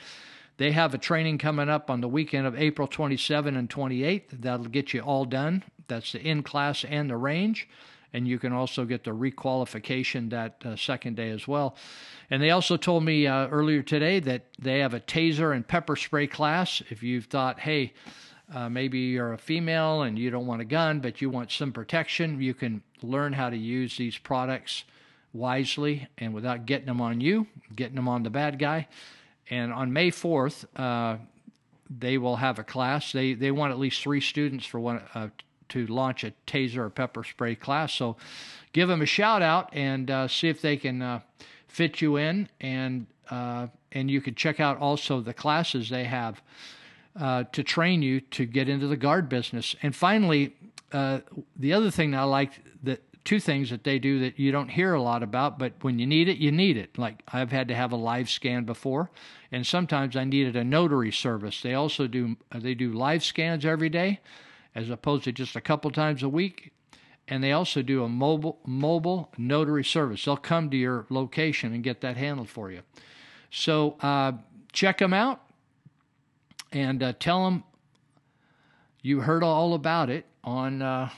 S11: They have a training coming up on the weekend of April 27 and 28. That'll get you all done. That's the in class and the range. And you can also get the requalification that uh, second day as well. And they also told me uh, earlier today that they have a taser and pepper spray class. If you've thought, hey, uh, maybe you're a female and you don't want a gun, but you want some protection, you can learn how to use these products wisely and without getting them on you, getting them on the bad guy. And on May 4th, uh, they will have a class. They they want at least three students for one uh, to launch a taser or pepper spray class. So give them a shout out and uh, see if they can uh, fit you in. And uh, and you can check out also the classes they have uh, to train you to get into the guard business. And finally, the other thing that I like that two things that they do that you don't hear a lot about, but when you need it, you need it. Like I've had to have a live scan before, and sometimes I needed a notary service. They also do they do live scans every day, as opposed to just a couple times a week. And they also do a mobile mobile notary service. They'll come to your location and get that handled for you. So uh, check them out and uh, tell them you heard all about it on. Uh,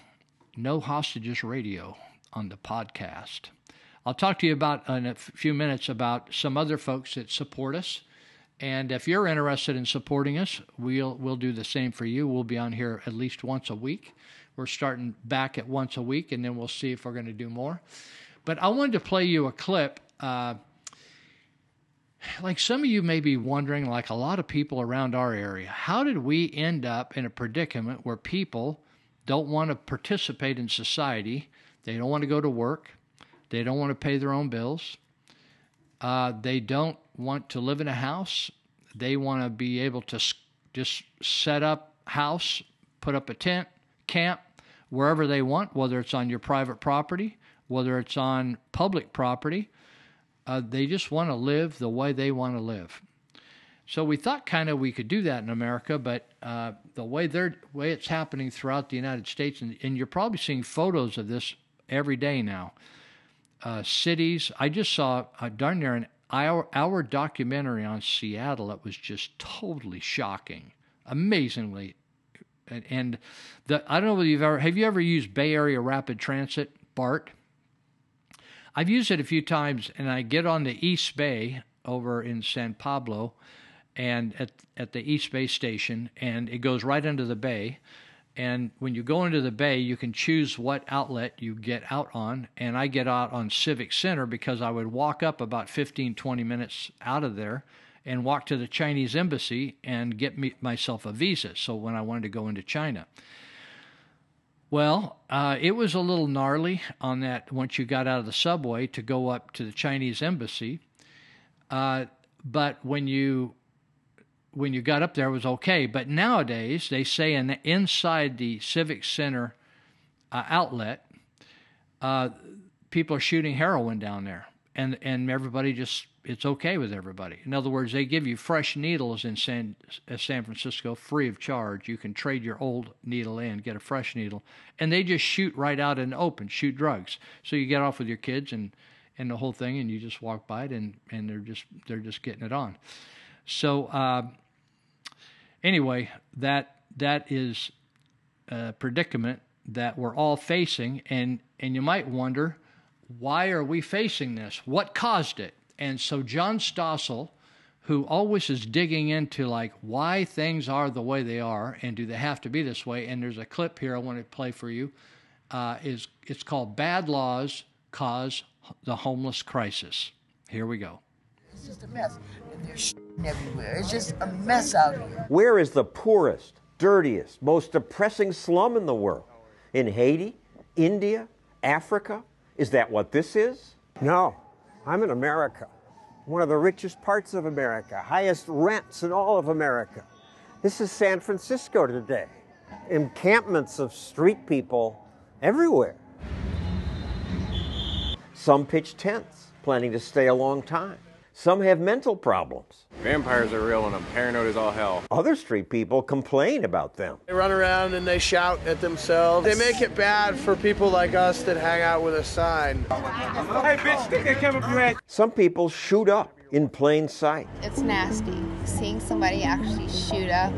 S11: no Hostages Radio on the podcast. I'll talk to you about in a few minutes about some other folks that support us. And if you're interested in supporting us, we'll we'll do the same for you. We'll be on here at least once a week. We're starting back at once a week, and then we'll see if we're going to do more. But I wanted to play you a clip. Uh, like some of you may be wondering, like a lot of people around our area, how did we end up in a predicament where people don't want to participate in society. They don't want to go to work. They don't want to pay their own bills. Uh, they don't want to live in a house. They want to be able to just set up house, put up a tent, camp wherever they want, whether it's on your private property, whether it's on public property. Uh, they just want to live the way they want to live. So we thought kind of we could do that in America, but uh, the way they're way it's happening throughout the United States, and, and you're probably seeing photos of this every day now. Uh, cities, I just saw uh, darn near an hour, hour documentary on Seattle that was just totally shocking, amazingly. And, and the I don't know whether you've ever have you ever used Bay Area Rapid Transit, BART. I've used it a few times, and I get on the East Bay over in San Pablo and at at the East Bay station, and it goes right into the bay. And when you go into the bay, you can choose what outlet you get out on. And I get out on Civic Center because I would walk up about 15, 20 minutes out of there and walk to the Chinese embassy and get me, myself a visa. So when I wanted to go into China. Well, uh, it was a little gnarly on that once you got out of the subway to go up to the Chinese embassy. Uh, but when you when you got up there it was okay. But nowadays, they say in the, inside the Civic Center uh, outlet, uh, people are shooting heroin down there, and and everybody just it's okay with everybody. In other words, they give you fresh needles in San uh, San Francisco free of charge. You can trade your old needle in, get a fresh needle, and they just shoot right out in the open, shoot drugs. So you get off with your kids and and the whole thing, and you just walk by it, and and they're just they're just getting it on. So uh, anyway, that that is a predicament that we're all facing, and and you might wonder why are we facing this? What caused it? And so John Stossel, who always is digging into like why things are the way they are, and do they have to be this way? And there's a clip here I want to play for you. Uh, is it's called "Bad Laws Cause the Homeless Crisis." Here we go.
S13: It's just a mess. Everywhere. It's just a mess out here.
S14: Where is the poorest, dirtiest, most depressing slum in the world? In Haiti? India? Africa? Is that what this is?
S15: No. I'm in America. One of the richest parts of America, highest rents in all of America. This is San Francisco today. Encampments of street people everywhere.
S14: Some pitch tents, planning to stay a long time. Some have mental problems.
S16: Vampires are real and I'm paranoid as all hell.
S14: Other street people complain about them.
S17: They run around and they shout at themselves. They make it bad for people like us that hang out with a sign.
S15: Hey, bitch, stick that camera up your ass.
S14: Some people shoot up in plain sight.
S18: It's nasty seeing somebody actually shoot up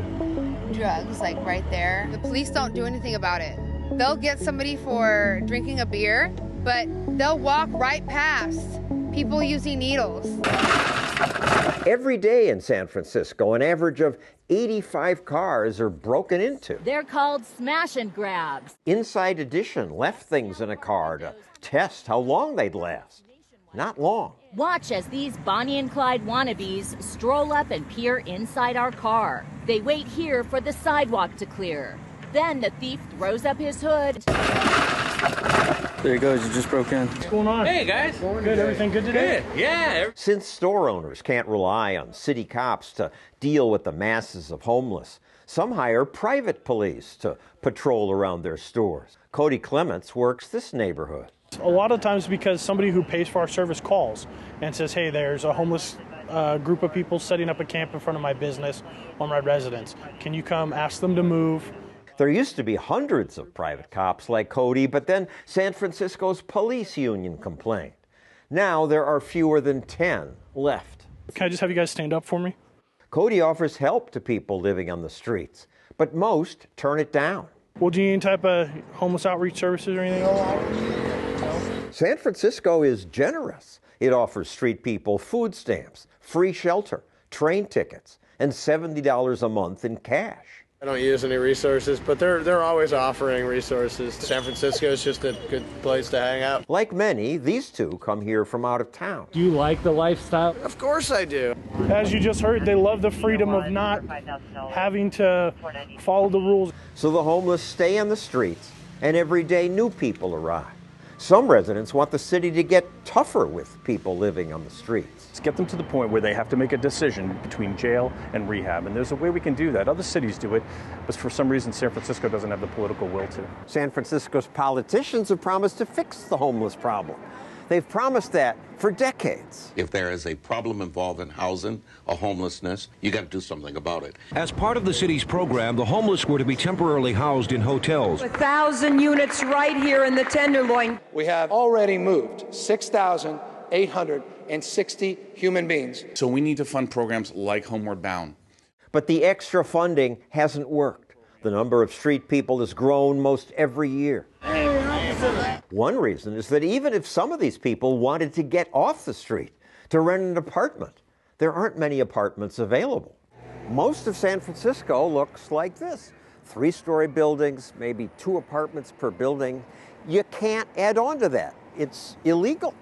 S18: drugs like right there. The police don't do anything about it. They'll get somebody for drinking a beer, but they'll walk right past people using needles.
S14: Every day in San Francisco, an average of 85 cars are broken into.
S19: They're called smash and grabs.
S14: Inside Edition left things in a car to test how long they'd last. Not long.
S19: Watch as these Bonnie and Clyde wannabes stroll up and peer inside our car. They wait here for the sidewalk to clear. Then the thief throws up his hood.
S20: There he goes. You just broke in.
S21: What's going on?
S20: Hey, guys.
S21: Good. Everything good today?
S20: Good. Yeah.
S14: Since store owners can't rely on city cops to deal with the masses of homeless, some hire private police to patrol around their stores. Cody Clements works this neighborhood.
S21: A lot of times because somebody who pays for our service calls and says, hey, there's a homeless uh, group of people setting up a camp in front of my business or my residence. Can you come ask them to move?
S14: There used to be hundreds of private cops like Cody, but then San Francisco's police union complained. Now there are fewer than 10 left.
S21: Can I just have you guys stand up for me?
S14: Cody offers help to people living on the streets, but most turn it down.
S21: Well, do you need any type of homeless outreach services or anything?
S14: Oh, San Francisco is generous. It offers street people food stamps, free shelter, train tickets, and $70 a month in cash.
S17: I don't use any resources, but they're they're always offering resources. San Francisco is just a good place to hang out.
S14: Like many, these two come here from out of town.
S21: Do you like the lifestyle?
S17: Of course I do.
S21: As you just heard, they love the freedom of not having to follow the rules.
S14: So the homeless stay on the streets, and every day new people arrive. Some residents want the city to get tougher with people living on the streets.
S22: Let's get them to the point where they have to make a decision between jail and rehab. And there's a way we can do that. Other cities do it, but for some reason, San Francisco doesn't have the political will to.
S15: San Francisco's politicians have promised to fix the homeless problem. They've promised that for decades.
S23: If there is a problem involving housing or homelessness, you got to do something about it.
S24: As part of the city's program, the homeless were to be temporarily housed in hotels.
S25: A thousand units right here in the Tenderloin.
S26: We have already moved 6,860 human beings.
S27: So we need to fund programs like Homeward Bound.
S14: But the extra funding hasn't worked. The number of street people has grown most every year. One reason is that even if some of these people wanted to get off the street to rent an apartment, there aren't many apartments available.
S15: Most of San Francisco looks like this three story buildings, maybe two apartments per building. You can't add on to that, it's illegal.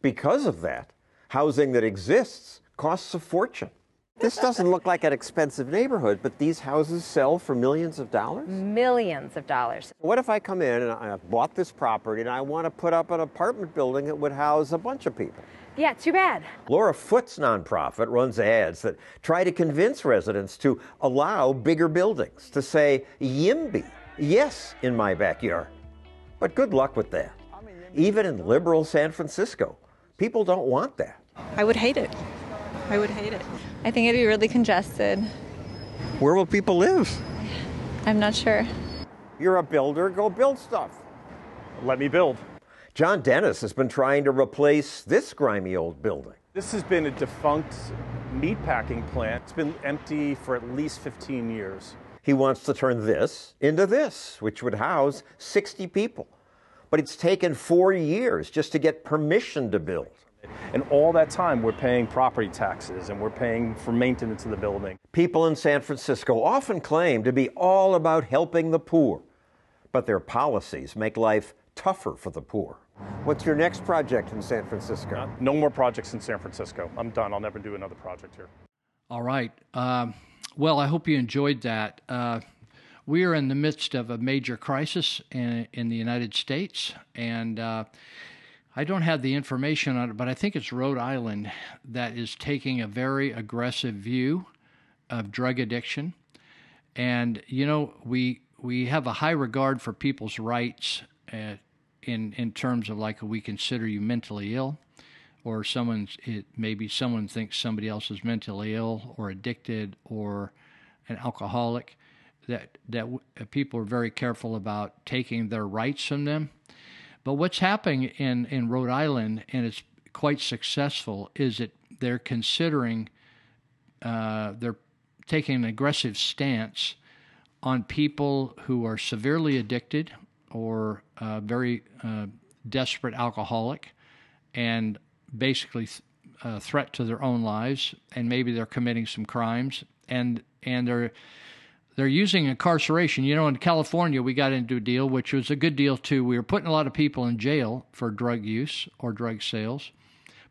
S14: Because of that, housing that exists costs a fortune.
S15: This doesn't look like an expensive neighborhood, but these houses sell for millions of dollars?
S28: Millions of dollars.
S15: What if I come in and I bought this property and I want to put up an apartment building that would house a bunch of people?
S28: Yeah, too bad.
S14: Laura Foote's nonprofit runs ads that try to convince residents to allow bigger buildings, to say YIMBY, yes, in my backyard. But good luck with that. Even in liberal San Francisco, people don't want that.
S29: I would hate it. I would hate it. I think it'd be really congested.
S15: Where will people live?
S29: I'm not sure.
S15: You're a builder, go build stuff.
S22: Let me build.
S14: John Dennis has been trying to replace this grimy old building.
S22: This has been a defunct meatpacking plant. It's been empty for at least 15 years.
S14: He wants to turn this into this, which would house 60 people. But it's taken four years just to get permission to build.
S22: And all that time, we're paying property taxes and we're paying for maintenance of the building.
S14: People in San Francisco often claim to be all about helping the poor, but their policies make life tougher for the poor.
S15: What's your next project in San Francisco?
S22: No more projects in San Francisco. I'm done. I'll never do another project here.
S11: All right. Um, well, I hope you enjoyed that. Uh, we are in the midst of a major crisis in, in the United States, and uh, I don't have the information on it, but I think it's Rhode Island that is taking a very aggressive view of drug addiction. And you know, we we have a high regard for people's rights uh, in in terms of like we consider you mentally ill, or someone's it maybe someone thinks somebody else is mentally ill or addicted or an alcoholic. That that people are very careful about taking their rights from them. But what's happening in, in Rhode Island, and it's quite successful, is that they're considering, uh, they're taking an aggressive stance on people who are severely addicted or uh, very uh, desperate alcoholic and basically a threat to their own lives, and maybe they're committing some crimes, and and they're they're using incarceration. You know, in California, we got into a deal, which was a good deal too. We were putting a lot of people in jail for drug use or drug sales,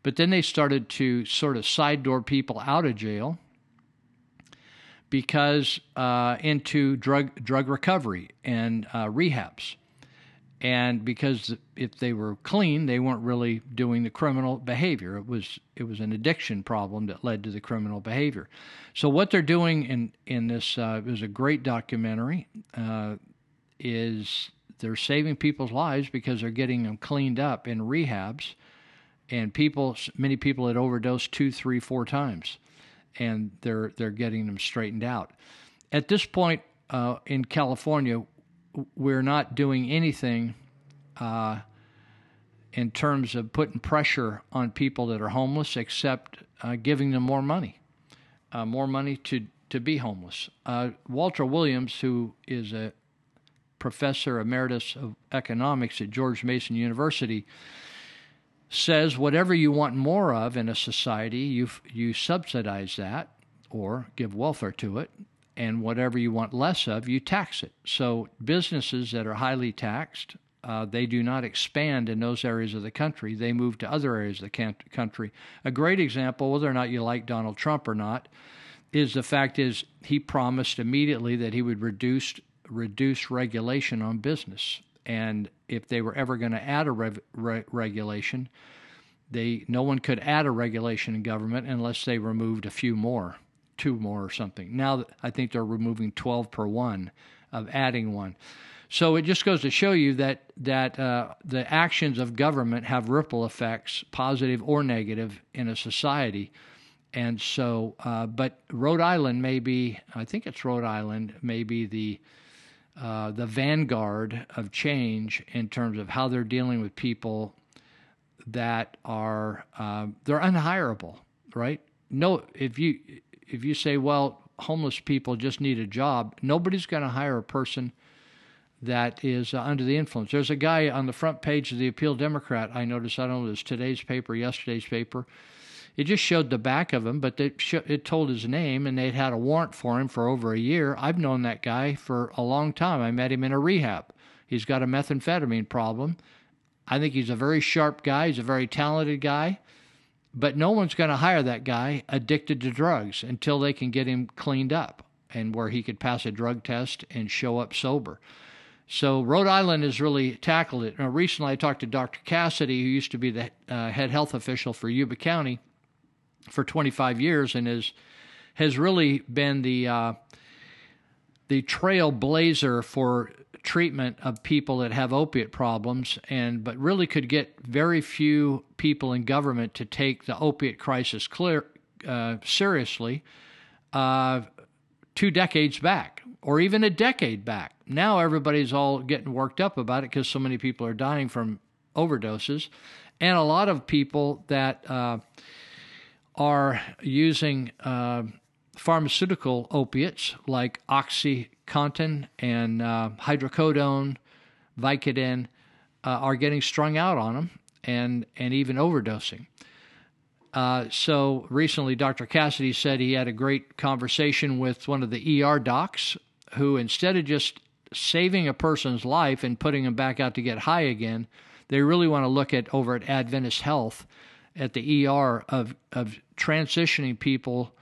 S11: but then they started to sort of side door people out of jail because uh, into drug drug recovery and uh, rehabs, and because if they were clean, they weren't really doing the criminal behavior. It was it was an addiction problem that led to the criminal behavior. So what they're doing in in this uh, was a great documentary. Uh, is they're saving people's lives because they're getting them cleaned up in rehabs, and people many people had overdosed two, three, four times and they're they're getting them straightened out. At this point uh, in California, we're not doing anything uh, in terms of putting pressure on people that are homeless, except uh, giving them more money, uh, more money to to be homeless. Uh, Walter Williams, who is a professor emeritus of economics at George Mason University says whatever you want more of in a society, you you subsidize that or give welfare to it, and whatever you want less of, you tax it. So businesses that are highly taxed, uh, they do not expand in those areas of the country. They move to other areas of the country. A great example, whether or not you like Donald Trump or not, is the fact is he promised immediately that he would reduce reduce regulation on business and if they were ever going to add a rev- re- regulation, they no one could add a regulation in government unless they removed a few more, two more or something. Now I think they're removing 12 per one of adding one. So it just goes to show you that that uh, the actions of government have ripple effects, positive or negative, in a society. And so, uh, but Rhode Island may be, I think it's Rhode Island, may be the uh, the vanguard of change in terms of how they're dealing with people that are uh, they're unhireable, right? No, if you if you say, well, homeless people just need a job, nobody's going to hire a person that is uh, under the influence. There's a guy on the front page of the Appeal Democrat. I noticed. I don't know if it was today's paper, yesterday's paper it just showed the back of him, but sh- it told his name, and they'd had a warrant for him for over a year. I've known that guy for a long time. I met him in a rehab. He's got a methamphetamine problem. I think he's a very sharp guy. He's a very talented guy. But no one's going to hire that guy addicted to drugs until they can get him cleaned up and where he could pass a drug test and show up sober. So Rhode Island has really tackled it. Now, recently, I talked to Dr. Cassidy, who used to be the uh, head health official for Yuba County, for 25 years and is has really been the uh, the trailblazer for treatment of people that have opiate problems and but really could get very few people in government to take the opiate crisis clear uh, seriously uh, two decades back or even a decade back. Now everybody's all getting worked up about it because so many people are dying from overdoses. And a lot of people that uh, are using uh, pharmaceutical opiates like OxyContin and uh, hydrocodone, Vicodin, uh, are getting strung out on them and, and even overdosing. Uh, so recently, Dr. Cassidy said he had a great conversation with one of the ER docs who, instead of just saving a person's life and putting them back out to get high again, they really want to look at over at Adventist Health at the ER of of transitioning people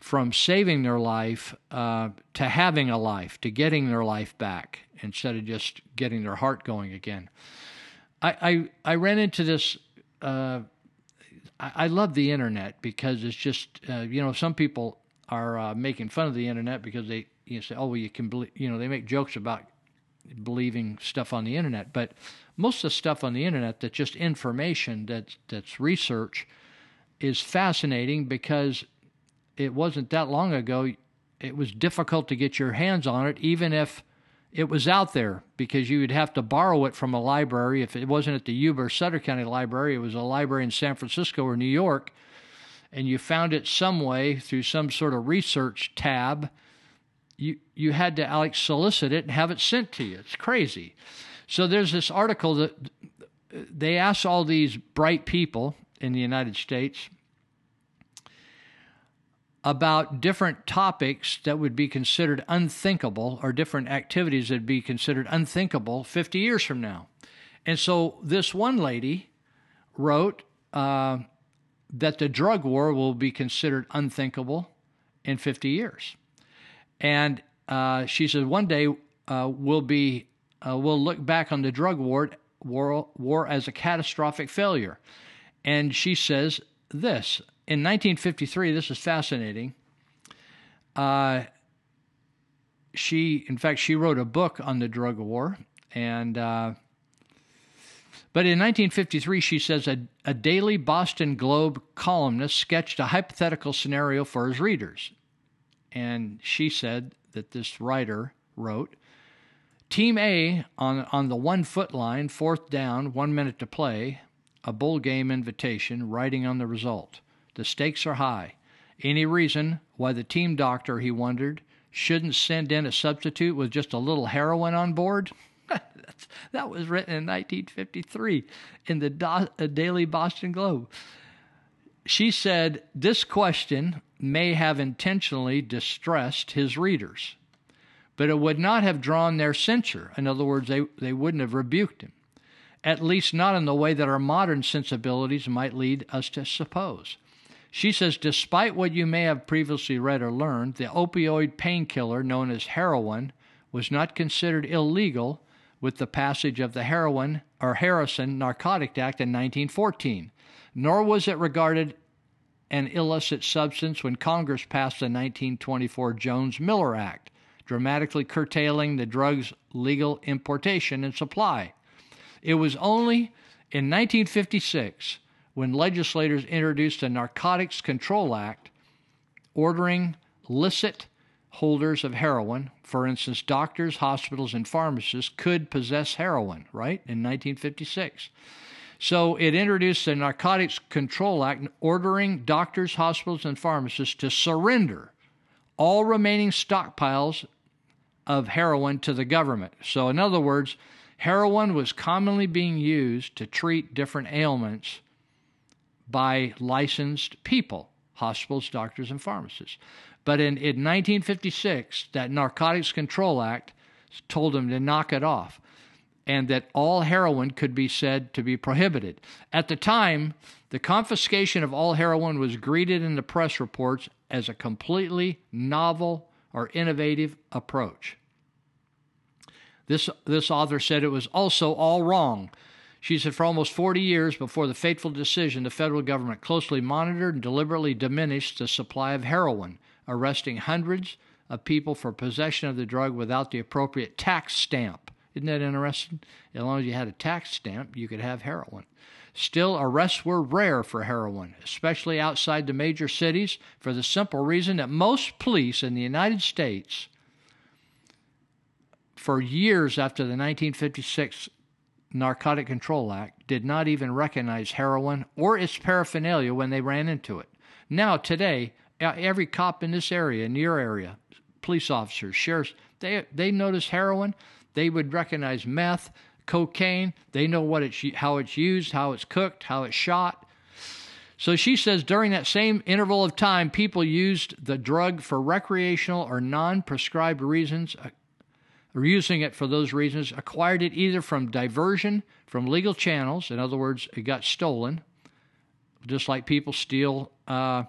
S11: from saving their life uh, to having a life, to getting their life back instead of just getting their heart going again. I I, I ran into this. Uh, I, I, love the internet because it's just uh, you know some people are uh, making fun of the internet because they you know, say oh well you can believe you know they make jokes about believing stuff on the internet, but most of the stuff on the internet that's just information that that's research is fascinating because it wasn't that long ago it was difficult to get your hands on it even if it was out there because you would have to borrow it from a library. If it wasn't at the Yuba or Sutter County Library it was a library in San Francisco or New York and you found it some way through some sort of research tab you you had to like solicit it and have it sent to you. It's crazy. So there's this article that they asked all these bright people in the United States about different topics that would be considered unthinkable or different activities that would be considered unthinkable 50 years from now. And so this one lady wrote uh, that the drug war will be considered unthinkable in 50 years. And uh, she said one day uh, we'll be uh, we'll look back on the drug war, war war as a catastrophic failure. And she says this in 1953. This is fascinating. Uh, she, in fact, she wrote a book on the drug war, and uh, but in 1953, she says a, a daily Boston Globe columnist sketched a hypothetical scenario for his readers. And she said that this writer wrote Team A on, on the one foot line, fourth down, one minute to play, a bowl game invitation, writing on the result. The stakes are high. Any reason why the team doctor, he wondered, shouldn't send in a substitute with just a little heroin on board? that was written in 1953 in the Do- uh, Daily Boston Globe. She said this question may have intentionally distressed his readers, but it would not have drawn their censure. In other words, they, they wouldn't have rebuked him, at least not in the way that our modern sensibilities might lead us to suppose. She says, despite what you may have previously read or learned, the opioid painkiller known as heroin was not considered illegal with the passage of the Heroin or Harrison Narcotic Act in 1914, nor was it regarded an illicit substance when Congress passed the 1924 Jones Miller Act, dramatically curtailing the drug's legal importation and supply. It was only in 1956 when legislators introduced the Narcotics Control Act, ordering licit holders of heroin, for instance, doctors, hospitals, and pharmacists, could possess heroin, right, in 1956. So it introduced the Narcotics Control Act ordering doctors, hospitals, and pharmacists to surrender all remaining stockpiles of heroin to the government. So, in other words, heroin was commonly being used to treat different ailments by licensed people hospitals, doctors, and pharmacists. But in, in 1956, that Narcotics Control Act told them to knock it off and that all heroin could be said to be prohibited. At the time, the confiscation of all heroin was greeted in the press reports as a completely novel or innovative approach. This, this author said it was also all wrong. She said for almost 40 years before the fateful decision, the federal government closely monitored and deliberately diminished the supply of heroin arresting hundreds of people for possession of the drug without the appropriate tax stamp. Isn't that interesting? As long as you had a tax stamp, you could have heroin. Still, arrests were rare for heroin, especially outside the major cities, for the simple reason that most police in the United States, for years after the 1956 Narcotic Control Act, did not even recognize heroin or its paraphernalia when they ran into it. Now, today, every cop in this area, in your area, police officers, sheriffs, they they notice heroin, they would recognize meth, cocaine. They know what it's how it's used, how it's cooked, how it's shot. So she says during that same interval of time, people used the drug for recreational or non-prescribed reasons, uh, using it for those reasons, acquired it either from diversion from legal channels, in other words, it got stolen, just like people steal. Uh,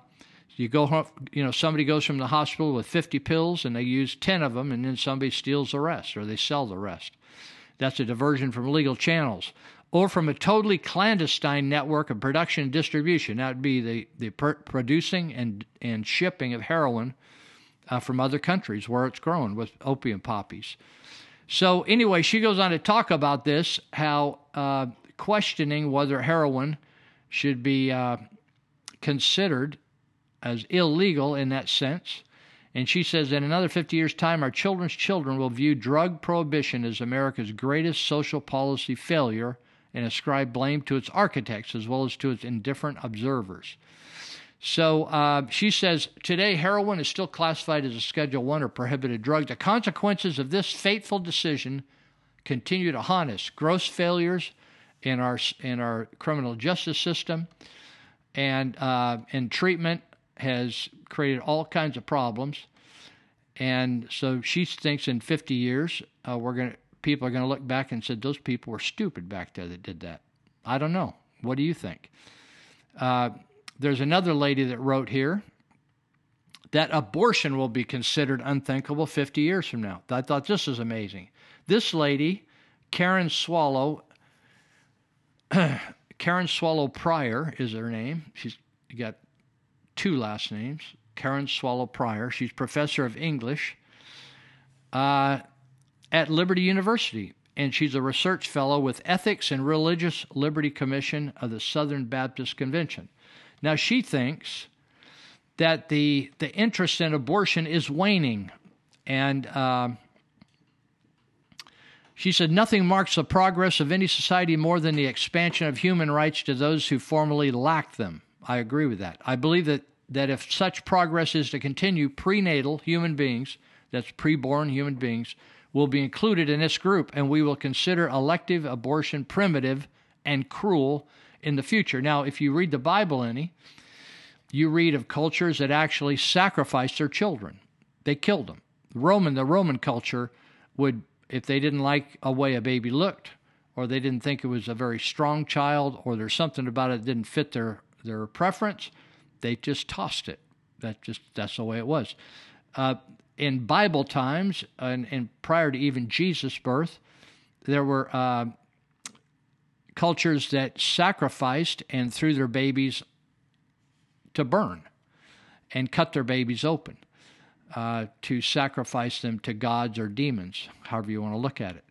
S11: you go home, you know, somebody goes from the hospital with 50 pills and they use 10 of them, and then somebody steals the rest or they sell the rest. That's a diversion from legal channels. Or from a totally clandestine network of production and distribution. That would be the, the per- producing and, and shipping of heroin uh, from other countries where it's grown with opium poppies. So, anyway, she goes on to talk about this how uh, questioning whether heroin should be uh, considered as illegal in that sense. And she says in another 50 years' time, our children's children will view drug prohibition as America's greatest social policy failure and ascribe blame to its architects as well as to its indifferent observers. So uh, she says today heroin is still classified as a Schedule One or prohibited drug. The consequences of this fateful decision continue to haunt us. Gross failures in our in our criminal justice system and uh, in treatment has created all kinds of problems. And so she thinks in 50 years, uh, we're to people are to look back and said those people were stupid back there that did that. I don't know. What do you think? Uh, there's another lady that wrote here that abortion will be considered unthinkable 50 years from now. I thought this is amazing. This lady, Karen Swallow, Karen Swallow Prior is her name. She's got two last names. Karen Swallow Prior. She's professor of English uh, at Liberty University, and she's a research fellow with Ethics and Religious Liberty Commission of the Southern Baptist Convention. Now she thinks that the the interest in abortion is waning, and uh, she said nothing marks the progress of any society more than the expansion of human rights to those who formerly lacked them. I agree with that. I believe that that if such progress is to continue, prenatal human beings, that's preborn human beings, will be included in this group, and we will consider elective abortion primitive and cruel in the future. Now, if you read the Bible any, you read of cultures that actually sacrificed their children. They killed them. Roman, the Roman culture would, if they didn't like a way a baby looked, or they didn't think it was a very strong child, or there's something about it that didn't fit their, their preference, they just tossed it. That just that's the way it was. Uh, in Bible times, and, and, prior to even Jesus' birth, there were uh, cultures that sacrificed and threw their babies to burn and cut their babies open uh, to sacrifice them to gods or demons, however you want to look at it.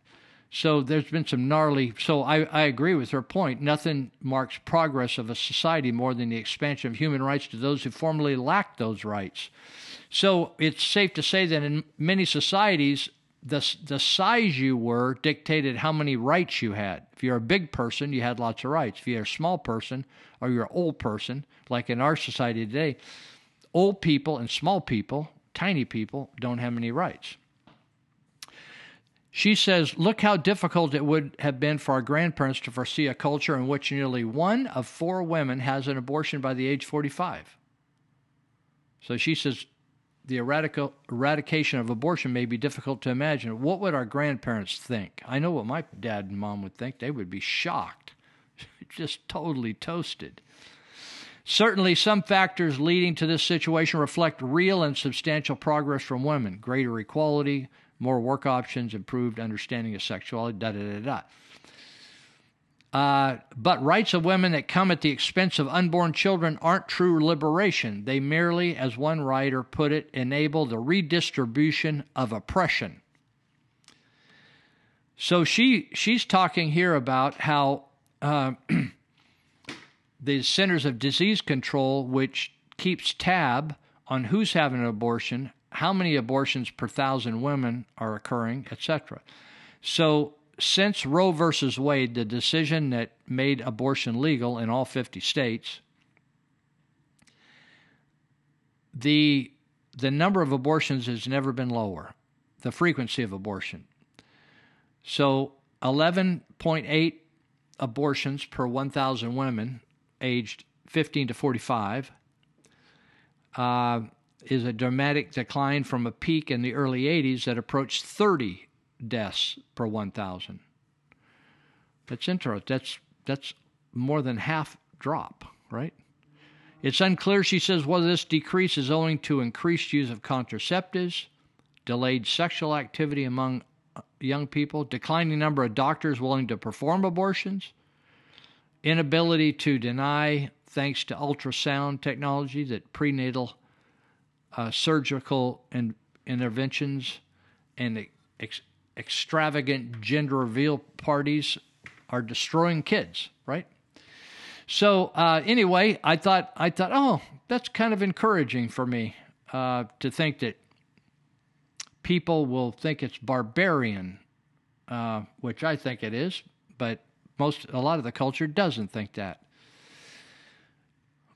S11: So there's been some gnarly. So I, I agree with her point. Nothing marks progress of a society more than the expansion of human rights to those who formerly lacked those rights. So it's safe to say that in many societies, the, the size you were dictated how many rights you had. If you're a big person, you had lots of rights. If you're a small person or you're an old person, like in our society today, old people and small people, tiny people, don't have any rights. She says, Look how difficult it would have been for our grandparents to foresee a culture in which nearly one of four women has an abortion by the age 45. So she says, the eradication of abortion may be difficult to imagine. What would our grandparents think? I know what my dad and mom would think. They would be shocked, just totally toasted. Certainly, some factors leading to this situation reflect real and substantial progress from women greater equality, more work options, improved understanding of sexuality, da da da da. Uh, but rights of women that come at the expense of unborn children aren't true liberation. They merely, as one writer put it, enable the redistribution of oppression. So she she's talking here about how uh, the Centers of Disease Control, which keeps tab on who's having an abortion, how many abortions per thousand women are occurring, etc. So, since Roe versus Wade, the decision that made abortion legal in all 50 states, the the number of abortions has never been lower, the frequency of abortion. So, 11.8 abortions per 1,000 women aged 15 to 45. Uh, is a dramatic decline from a peak in the early 80s that approached 30 deaths per 1,000. That's interesting. That's that's more than half drop, right? It's unclear, she says, whether this decrease is owing to increased use of contraceptives, delayed sexual activity among uh, young people, declining number of doctors willing to perform abortions, inability to deny thanks to ultrasound technology that prenatal uh, surgical in, interventions and ex- extravagant gender reveal parties are destroying kids, right? So uh, anyway, I thought I thought, oh, that's kind of encouraging for me uh, to think that people will think it's barbarian, uh, which I think it is, but most a lot of the culture doesn't think that.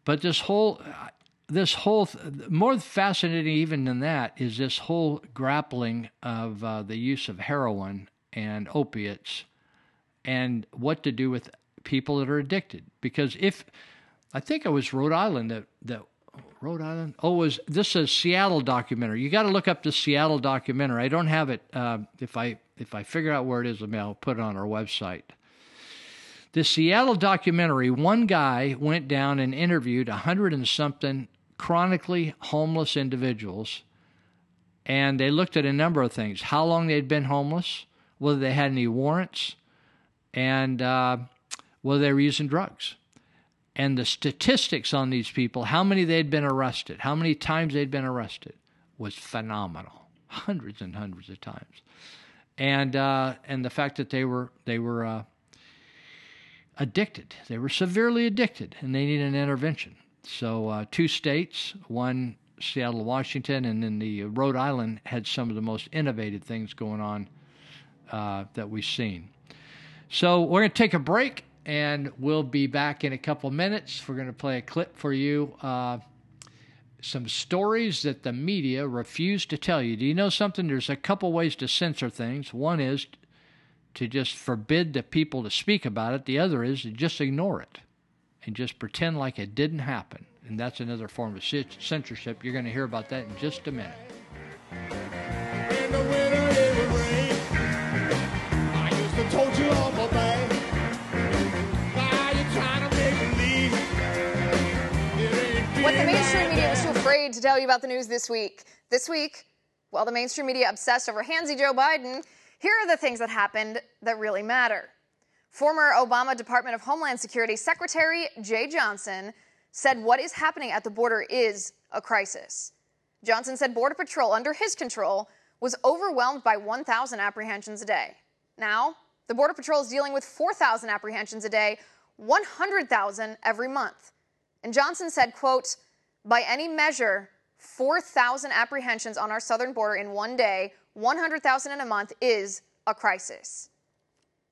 S11: But this whole this whole more fascinating even than that is this whole grappling of uh, the use of heroin and opiates and what to do with people that are addicted because if i think it was rhode island that, that Rhode Island. Oh, was this a Seattle documentary? You got to look up the Seattle documentary. I don't have it. Uh, if I if I figure out where it is, I'll put it on our website. The Seattle documentary. One guy went down and interviewed a hundred and something chronically homeless individuals, and they looked at a number of things: how long they'd been homeless, whether they had any warrants, and uh, whether they were using drugs. And the statistics on these people, how many they'd been arrested, how many times they'd been arrested, was phenomenal, hundreds and hundreds of times, and uh, and the fact that they were they were uh, addicted, they were severely addicted, and they needed an intervention. So uh, two states, one Seattle, Washington, and then the Rhode Island had some of the most innovative things going on uh, that we've seen. So we're going to take a break and we'll be back in a couple minutes. We're going to play a clip for you. Uh, some stories that the media refuse to tell you. Do you know something? There's a couple ways to censor things. One is to just forbid the people to speak about it. The other is to just ignore it and just pretend like it didn't happen. And that's another form of censorship. You're going to hear about that in just a minute. told you all my
S30: What the mainstream media was too afraid to tell you about the news this week. This week, while the mainstream media obsessed over handsy Joe Biden, here are the things that happened that really matter. Former Obama Department of Homeland Security Secretary Jeh Johnson said what is happening at the border is a crisis. Johnson said Border Patrol, under his control, was overwhelmed by 1,000 apprehensions a day. Now, the Border Patrol is dealing with 4,000 apprehensions a day, 100,000 every month. And Johnson said, quote, by any measure, 4,000 apprehensions on our southern border in one day, 100,000 in a month is a crisis.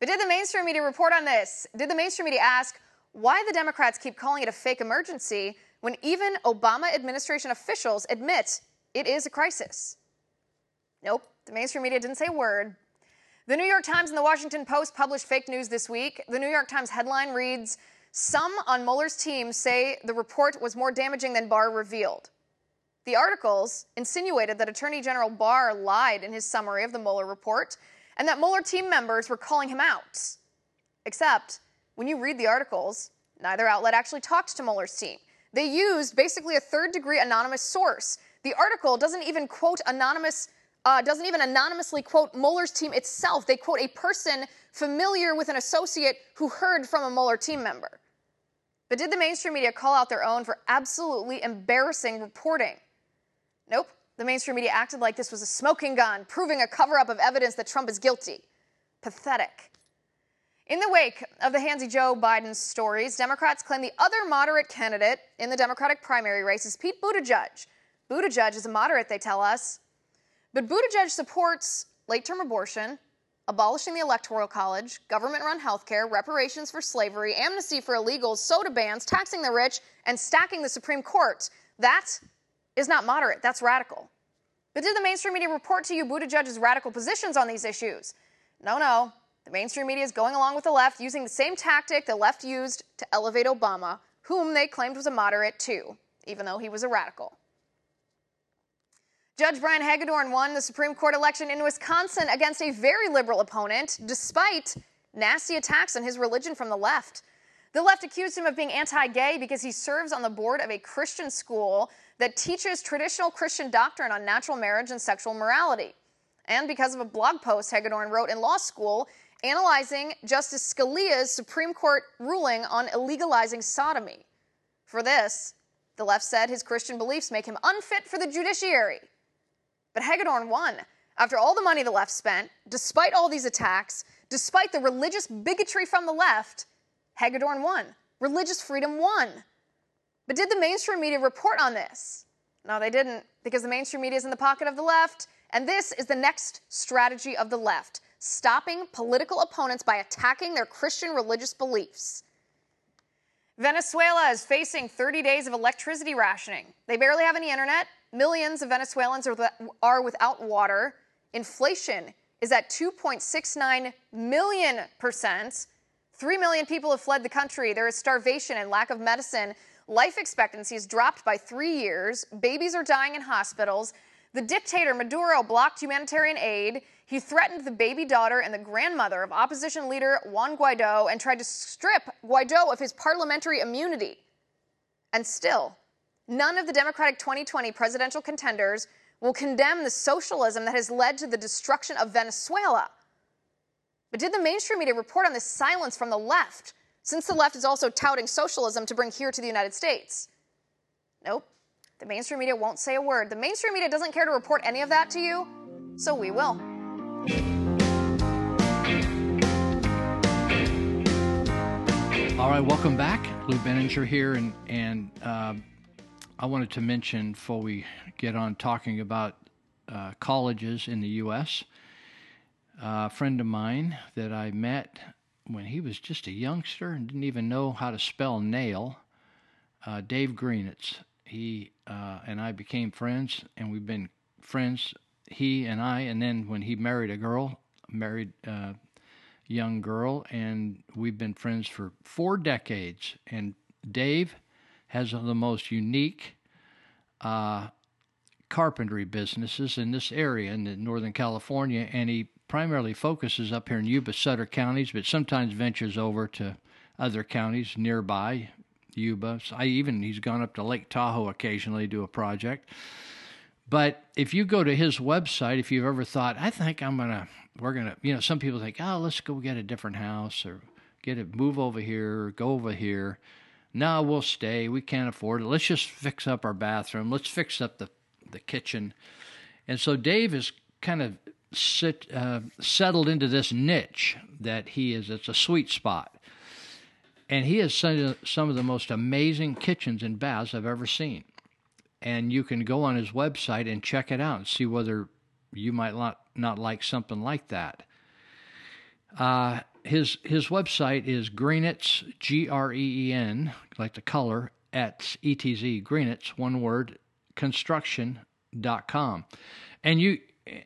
S30: But did the mainstream media report on this? Did the mainstream media ask why the Democrats keep calling it a fake emergency when even Obama administration officials admit it is a crisis? Nope, the mainstream media didn't say a word. The New York Times and the Washington Post published fake news this week. The New York Times headline reads some on Mueller's team say the report was more damaging than Barr revealed. The articles insinuated that Attorney General Barr lied in his summary of the Mueller report and that Mueller team members were calling him out. Except, when you read the articles, neither outlet actually talked to Mueller's team. They used basically a third degree anonymous source. The article doesn't even quote anonymous, uh, doesn't even anonymously quote Mueller's team itself. They quote a person familiar with an associate who heard from a Mueller team member. But did the mainstream media call out their own for absolutely embarrassing reporting? Nope. The mainstream media acted like this was a smoking gun, proving a cover up of evidence that Trump is guilty. Pathetic. In the wake of the handsy Joe Biden stories, Democrats claim the other moderate candidate in the Democratic primary race is Pete Buttigieg. Buttigieg is a moderate, they tell us. But Buttigieg supports late term abortion, abolishing the Electoral College, government run healthcare, reparations for slavery, amnesty for illegals, soda bans, taxing the rich, and stacking the Supreme Court. That is not moderate, that's radical. But did the mainstream media report to you Buttigieg's radical positions on these issues? No, no. The mainstream media is going along with the left, using the same tactic the left used to elevate Obama, whom they claimed was a moderate too, even though he was a radical. Judge Brian Hagedorn won the Supreme Court election in Wisconsin against a very liberal opponent, despite nasty attacks on his religion from the left. The left accused him of being anti gay because he serves on the board of a Christian school that teaches traditional Christian doctrine on natural marriage and sexual morality. And because of a blog post Hagedorn wrote in law school analyzing Justice Scalia's Supreme Court ruling on illegalizing sodomy. For this, the left said his Christian beliefs make him unfit for the judiciary. But Hagedorn won. After all the money the left spent, despite all these attacks, despite the religious bigotry from the left, Hagedorn won. Religious freedom won. But did the mainstream media report on this? No, they didn't, because the mainstream media is in the pocket of the left, and this is the next strategy of the left stopping political opponents by attacking their Christian religious beliefs. Venezuela is facing 30 days of electricity rationing. They barely have any internet, Millions of Venezuelans are, are without water. Inflation is at 2.69 million percent. Three million people have fled the country. There is starvation and lack of medicine. Life expectancy has dropped by three years. Babies are dying in hospitals. The dictator Maduro blocked humanitarian aid. He threatened the baby daughter and the grandmother of opposition leader Juan Guaido and tried to strip Guaido of his parliamentary immunity. And still, none of the Democratic 2020 presidential contenders will condemn the socialism that has led to the destruction of Venezuela. But did the mainstream media report on this silence from the left, since the left is also touting socialism to bring here to the United States? Nope. The mainstream media won't say a word. The mainstream media doesn't care to report any of that to you, so we will.
S11: All right, welcome back. Lou Binninger here, and and uh, I wanted to mention before we get on talking about uh, colleges in the U.S. a friend of mine that I met when he was just a youngster and didn't even know how to spell nail, uh, Dave Greenitz. He uh, and I became friends, and we've been friends, he and I. And then when he married a girl, married uh, young girl, and we've been friends for four decades. And Dave has the most unique uh, carpentry businesses in this area in Northern California, and he primarily focuses up here in Yuba Sutter counties, but sometimes ventures over to other counties nearby Yuba. So I even he's gone up to Lake Tahoe occasionally to do a project. But if you go to his website, if you've ever thought, I think I'm gonna, we're gonna, you know, some people think, oh, let's go get a different house or get it, move over here, or go over here. No, we'll stay. We can't afford it. Let's just fix up our bathroom. Let's fix up the the kitchen. And so Dave is kind of sit, uh, settled into this niche that he is. It's a sweet spot. And he has some, some of the most amazing kitchens and baths I've ever seen. And you can go on his website and check it out and see whether you might not, not like something like that. Uh, his his website is Greenitz G R E E N like the color at E T Z Greenitz one word construction.com. And you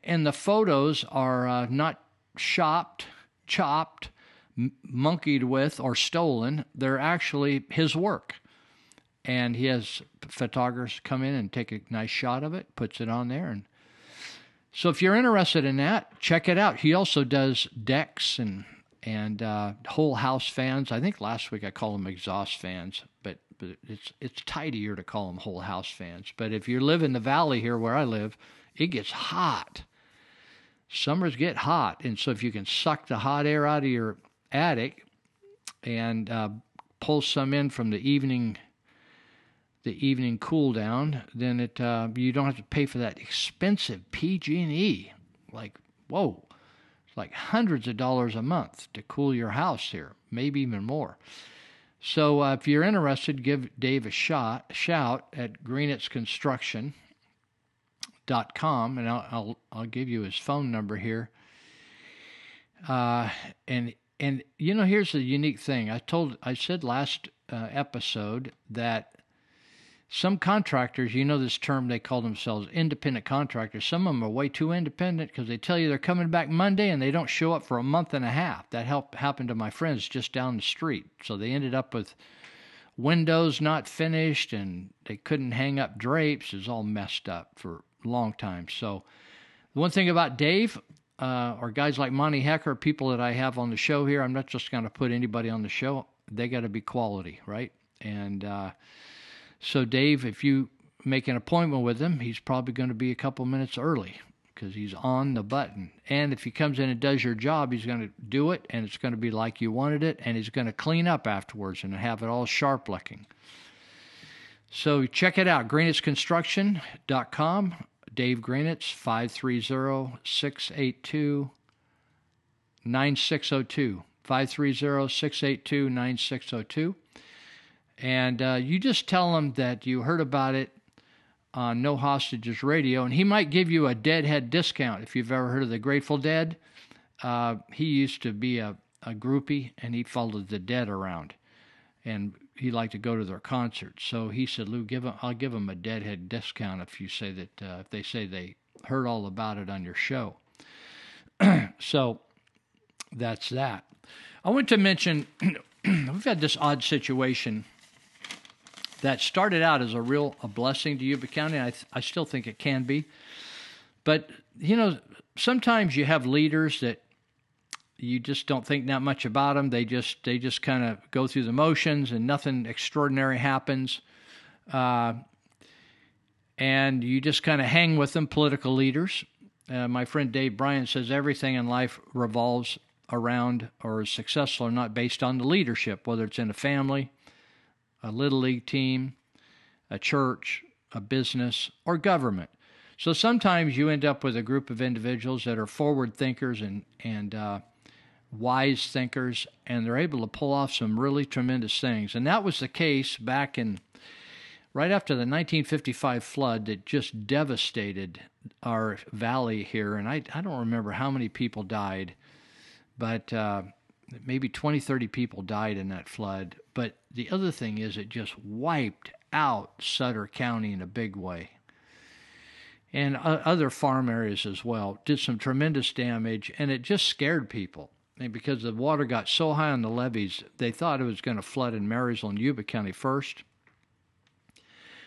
S11: and the photos are uh, not shopped, chopped, m- monkeyed with, or stolen. They're actually his work. And he has photographers come in and take a nice shot of it, puts it on there. And so if you're interested in that, check it out. He also does decks and and uh, whole house fans. I think last week I called them exhaust fans, but but it's it's tidier to call them whole house fans. But if you live in the valley here where I live, it gets hot. Summers get hot, and so if you can suck the hot air out of your attic and uh, pull some in from the evening the evening cool down, then it uh, you don't have to pay for that expensive PG&E. Like whoa, it's like hundreds of dollars a month to cool your house here, maybe even more. So uh, if you're interested, give Dave a shot, shout at greenitzconstruction.com, and I'll, I'll, I'll give you his phone number here. Uh, and and you know here's the unique thing. I told I said last uh, episode that some contractors, you know this term, they call themselves independent contractors. Some of them are way too independent because they tell you they're coming back Monday and they don't show up for a month and a half. That helped happened to my friends just down the street. So they ended up with windows not finished and they couldn't hang up drapes. Was all messed up for long time. So the one thing about Dave, uh, or guys like Monty Hecker, people that I have on the show here, I'm not just going to put anybody on the show. They got to be quality, right? And uh, so, Dave, if you make an appointment with him, he's probably going to be a couple minutes early because he's on the button. And if he comes in and does your job, he's going to do it and it's going to be like you wanted it and he's going to clean up afterwards and have it all sharp looking. So check it out, greenitzconstruction.com. Dave Greenitz, 530 682 9602. 530 682 9602. And uh, you just tell him that you heard about it on No Hostages Radio, and he might give you a deadhead discount if you've ever heard of the Grateful Dead. Uh, he used to be a, a groupie, and he followed the Dead around, and he liked to go to their concerts. So he said, "Lou, give him, I'll give him a deadhead discount if you say that uh, if they say they heard all about it on your show." so that's that. I want to mention we've had this odd situation that started out as a real a blessing to Yuba County. I, I still think it can be. But, you know, sometimes you have leaders that you just don't think that much about them. They just they just kind of go through the motions and nothing extraordinary happens. Uh, and you just kind of hang with them, political leaders. Uh, my friend Dave Bryant says everything in life revolves around or is successful or not based on the leadership, whether it's in a family, a little league team, a church, a business, or government. So sometimes you end up with a group of individuals that are forward thinkers and and uh, wise thinkers, and they're able to pull off some really tremendous things. And that was the case back in right after the 1955 flood that just devastated our valley here. And I I don't remember how many people died but uh, maybe 20, 30 people died in that flood. But the other thing is, it just wiped out Sutter County in a big way. And uh, other farm areas as well did some tremendous damage, and it just scared people. And because the water got so high on the levees, they thought it was going to flood in Marysville and Yuba County first.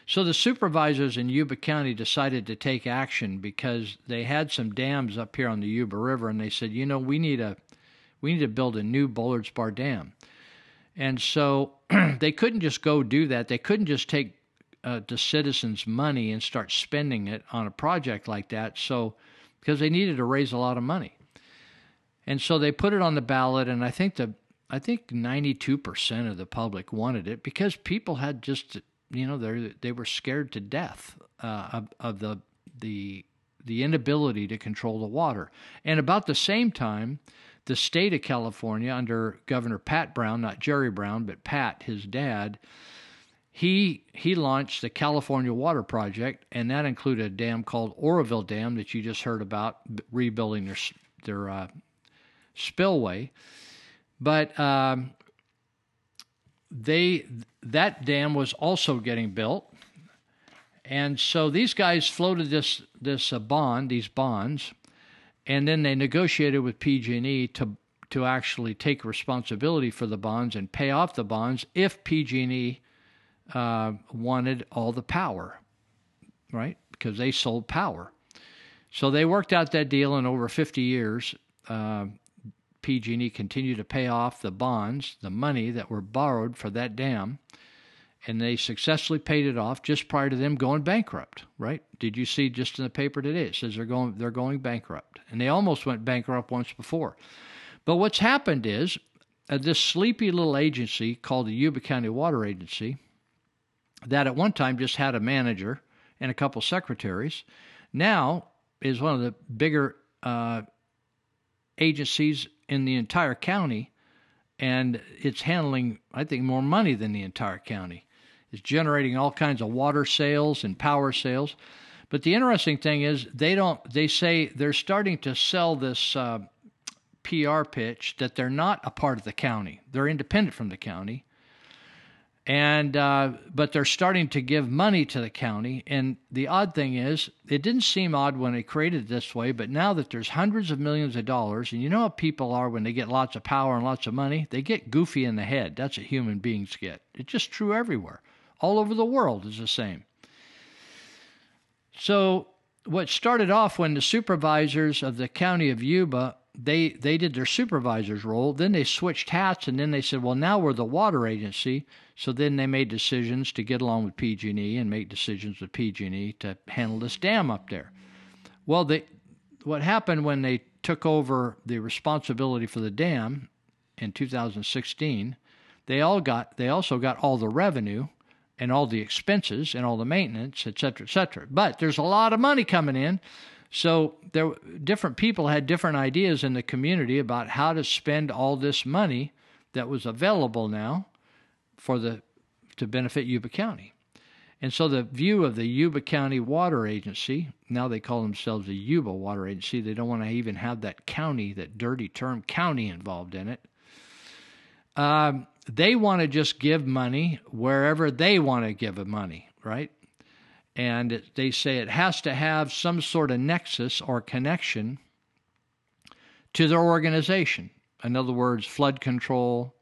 S11: So the supervisors in Yuba County decided to take action because they had some dams up here on the Yuba River, and they said, you know, we need a we need to build a new Bullards Bar Dam. And so they couldn't just go do that. They couldn't just take uh, the citizens' money and start spending it on a project like that. So, because they needed to raise a lot of money. And so they put it on the ballot, and I think the I think 92% of the public wanted it because people had just you know they they were scared to death uh, of, of the the the inability to control the water. And about the same time, the state of California under Governor Pat Brown, not Jerry Brown, but Pat, his dad, he he launched the California Water Project, and that included a dam called Oroville Dam that you just heard about, rebuilding their their uh, spillway. But um, they that dam was also getting built, and so these guys floated this this uh, bond, these bonds, and then they negotiated with PG&E to to actually take responsibility for the bonds and pay off the bonds if PG&E uh, wanted all the power, right? Because they sold power. So they worked out that deal in over 50 years. Uh, PG&E continued to pay off the bonds, the money that were borrowed for that dam, and they successfully paid it off just prior to them going bankrupt. Right? Did you see just in the paper today? It says they're going they're going bankrupt and they almost went bankrupt once before. But what's happened is uh, this sleepy little agency called the Yuba County Water Agency, that at one time just had a manager and a couple secretaries, now is one of the bigger uh, agencies in the entire county, and it's handling, I think, more money than the entire county. It's generating all kinds of water sales and power sales. But the interesting thing is they don't. They say they're starting to sell this uh, PR pitch that they're not a part of the county. They're independent from the county, and uh, but they're starting to give money to the county. And the odd thing is, it didn't seem odd when they created it this way, but now that there's hundreds of millions of dollars, and you know how people are when they get lots of power and lots of money, they get goofy in the head. That's what human beings get. It's just true everywhere, all over the world is the same. So what started off when the supervisors of the county of Yuba they they did their supervisor's role. Then they switched hats, and then they said, "Well, now we're the water agency." So then they made decisions to get along with PG&E and make decisions with PG&E to handle this dam up there. Well, they what happened when they took over the responsibility for the dam in 2016? They all got they also got all the revenue and all the expenses and all the maintenance, et cetera, et cetera. But there's a lot of money coming in. So there, different people had different ideas in the community about how to spend all this money that was available now for the to benefit Yuba County. And so the view of the Yuba County Water Agency, now they call themselves the Yuba Water Agency. They don't want to even have that county, that dirty term county involved in it. Um, they want to just give money wherever they want to give money, right? And they say it has to have some sort of nexus or connection to their organization. In other words, flood control,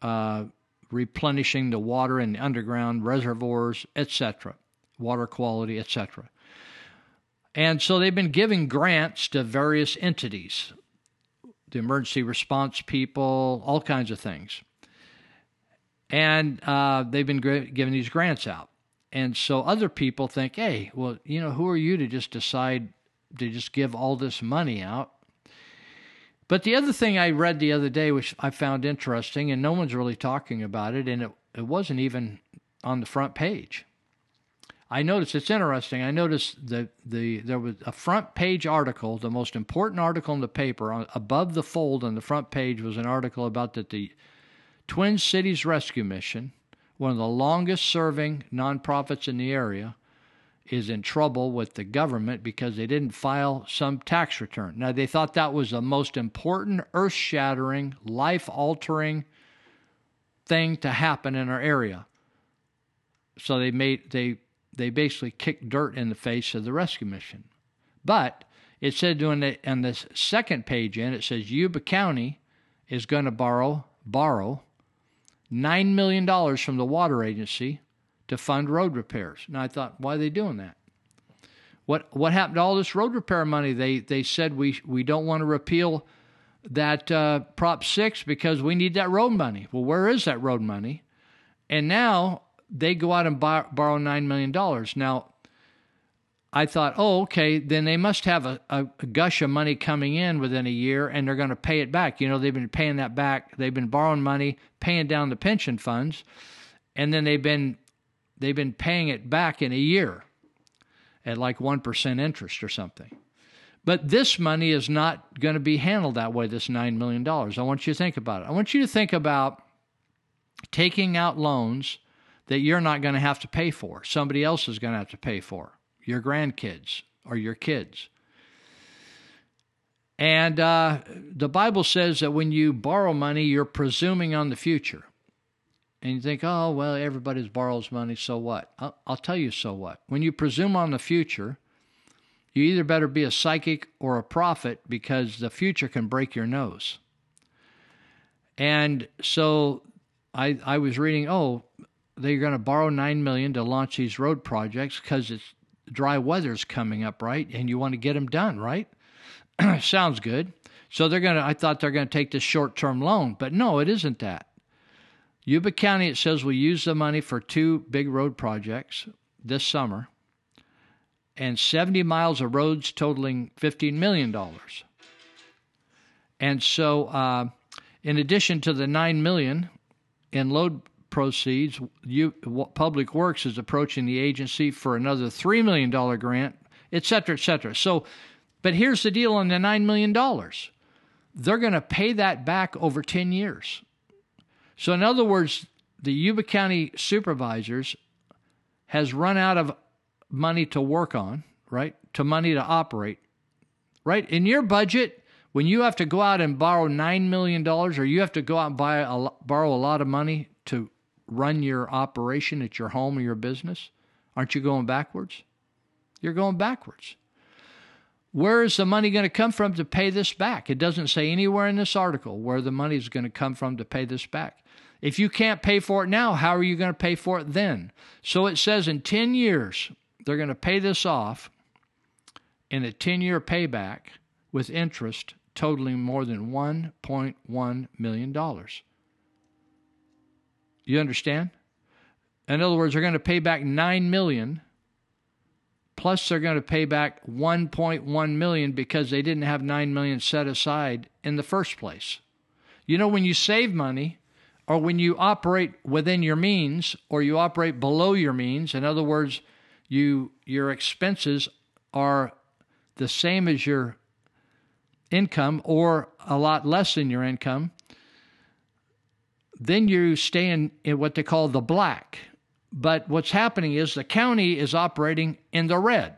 S11: uh, replenishing the water in the underground reservoirs, etc., water quality, etc. And so they've been giving grants to various entities, the emergency response people, all kinds of things. And uh, they've been giving these grants out. And so other people think, hey, well, you know, who are you to just decide to just give all this money out? But the other thing I read the other day, which I found interesting, and no one's really talking about it, and it, it wasn't even on the front page. I noticed it's interesting. I noticed that the there was a front page article, the most important article in the paper, on, above the fold on the front page was an article about that the Twin Cities Rescue Mission, one of the longest serving nonprofits in the area, is in trouble with the government because they didn't file some tax return. Now, they thought that was the most important, earth shattering, life altering thing to happen in our area. So they made they they basically kicked dirt in the face of the rescue mission. But it said on the on the second page in it says Yuba County is going to borrow borrow nine million dollars from the water agency to fund road repairs. And I thought, why are they doing that? What what happened to all this road repair money? They they said we we don't want to repeal that uh, Prop Six because we need that road money. Well, where is that road money? And now they go out and borrow nine million dollars. Now I thought, oh, okay, then they must have a, a, gush of money coming in within a year and they're going to pay it back. You know, they've been paying that back. They've been borrowing money, paying down the pension funds, and then they've been they've been paying it back in a year at like 1% interest or something. But this money is not going to be handled that way, this $9 million. I want you to think about it. I want you to think about taking out loans that you're not going to have to pay for, somebody else is going to have to pay for, your grandkids or your kids. And uh, the Bible says that when you borrow money, you're presuming on the future and you think, oh, well, everybody borrows money, so what? I'll, I'll, tell you, so what. When you presume on the future, you either better be a psychic or a prophet because the future can break your nose. And so I, I was reading, oh, they're going to borrow nine million to launch these road projects because it's dry weather's coming up, right? And you want to get them done, right? Sounds good. So they're going to. I thought they're going to take this short-term loan, but no, it isn't that. Yuba County, it says, will use the money for two big road projects this summer and 70 miles of roads totaling $15 million. And so, uh, in addition to the 9 million in load proceeds, Public Works is approaching the agency for another $3 million grant, et cetera, et cetera. So, but here's the deal on the $9 million they're going to pay that back over 10 years. So, in other words, the Yuba County supervisors has run out of money to work on, right? To money to operate, right? In your budget, when you have to go out and borrow $9 million or you have to go out and buy a, borrow a lot of money to run your operation at your home or your business, aren't you going backwards? You're going backwards. Where is the money going to come from to pay this back? It doesn't say anywhere in this article where the money is going to come from to pay this back. If you can't pay for it now, how are you going to pay for it then? So it says in 10 years, they're going to pay this off in a 10 year payback with interest totaling more than $1.1 million. You understand? In other words, they're going to pay back 9 million plus they're going to pay back 1.1 million because they didn't have 9 million set aside in the first place. You know when you save money, or when you operate within your means or you operate below your means in other words you your expenses are the same as your income or a lot less than your income then you stay in, in what they call the black but what's happening is the county is operating in the red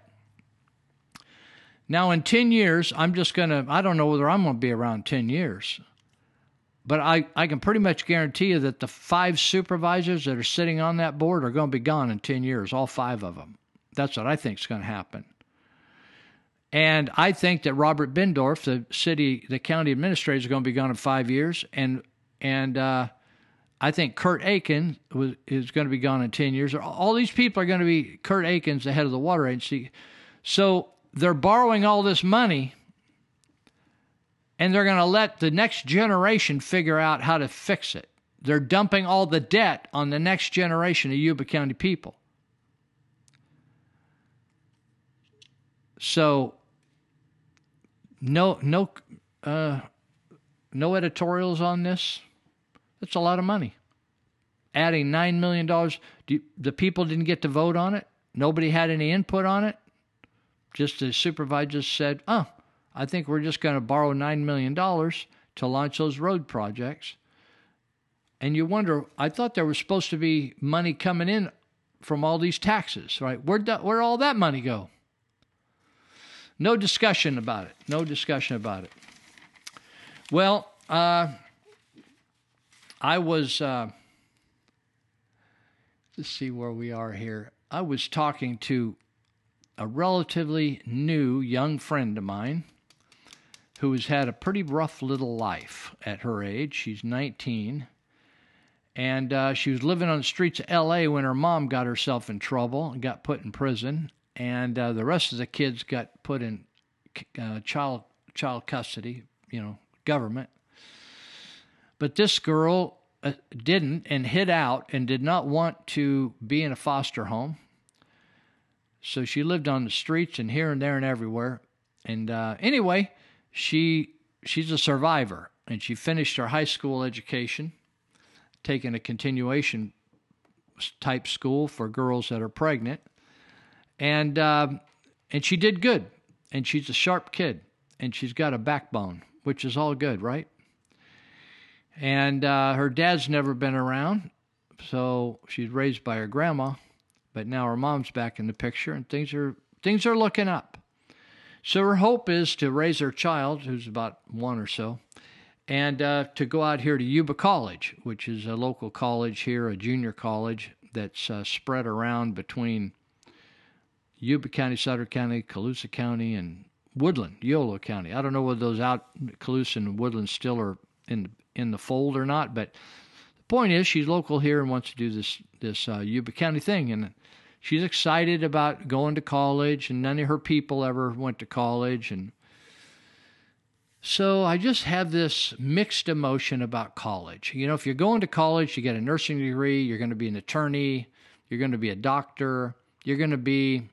S11: now in 10 years i'm just going to i don't know whether i'm going to be around 10 years but I, I can pretty much guarantee you that the five supervisors that are sitting on that board are going to be gone in 10 years, all five of them. That's what I think is going to happen. And I think that Robert Bendorf, the city, the county administrator, is going to be gone in five years. And and uh, I think Curt Aikens was, is going to be gone in 10 years. All these people are going to be Curt Aikens the head of the water agency. So they're borrowing all this money and they're going to let the next generation figure out how to fix it. They're dumping all the debt on the next generation of Yuba County people. So no no uh, no editorials on this. That's a lot of money. Adding nine million dollars. The people didn't get to vote on it. Nobody had any input on it. Just the supervisor said, "Oh, I think we're just going to borrow nine million dollars to launch those road projects." And you wonder. I thought there was supposed to be money coming in from all these taxes, right? Where'd that, where all that money go? No discussion about it. No discussion about it. Well, uh, I was, uh, let's see where we are here. I was talking to a relatively new young friend of mine who has had a pretty rough little life at her age. She's 19. And uh, she was living on the streets of LA when her mom got herself in trouble and got put in prison. And uh, the rest of the kids got put in uh, child child custody, you know, government. But this girl uh, didn't and hid out and did not want to be in a foster home. So she lived on the streets and here and there and everywhere. And uh, anyway, she she's a survivor and she finished her high school education, taking a continuation type school for girls that are pregnant, and uh, and she did good. And she's a sharp kid, and she's got a backbone, which is all good, right? And uh, her dad's never been around, so she's raised by her grandma, but now her mom's back in the picture, and things are things are looking up. So her hope is to raise her child, who's about one or so, and uh, to go out here to Yuba College, which is a local college here, a junior college that's uh, spread around between Yuba County, Sutter County, Colusa County, and Woodland, Yolo County. I don't know whether those out Colusa and Woodland still are in in the fold or not, but the point is she's local here and wants to do this this uh, Yuba County thing, and she's excited about going to college. And none of her people ever went to college, and so I just have this mixed emotion about college. You know, if you're going to college, you get a nursing degree, you're going to be an attorney, you're going to be a doctor, you're going to be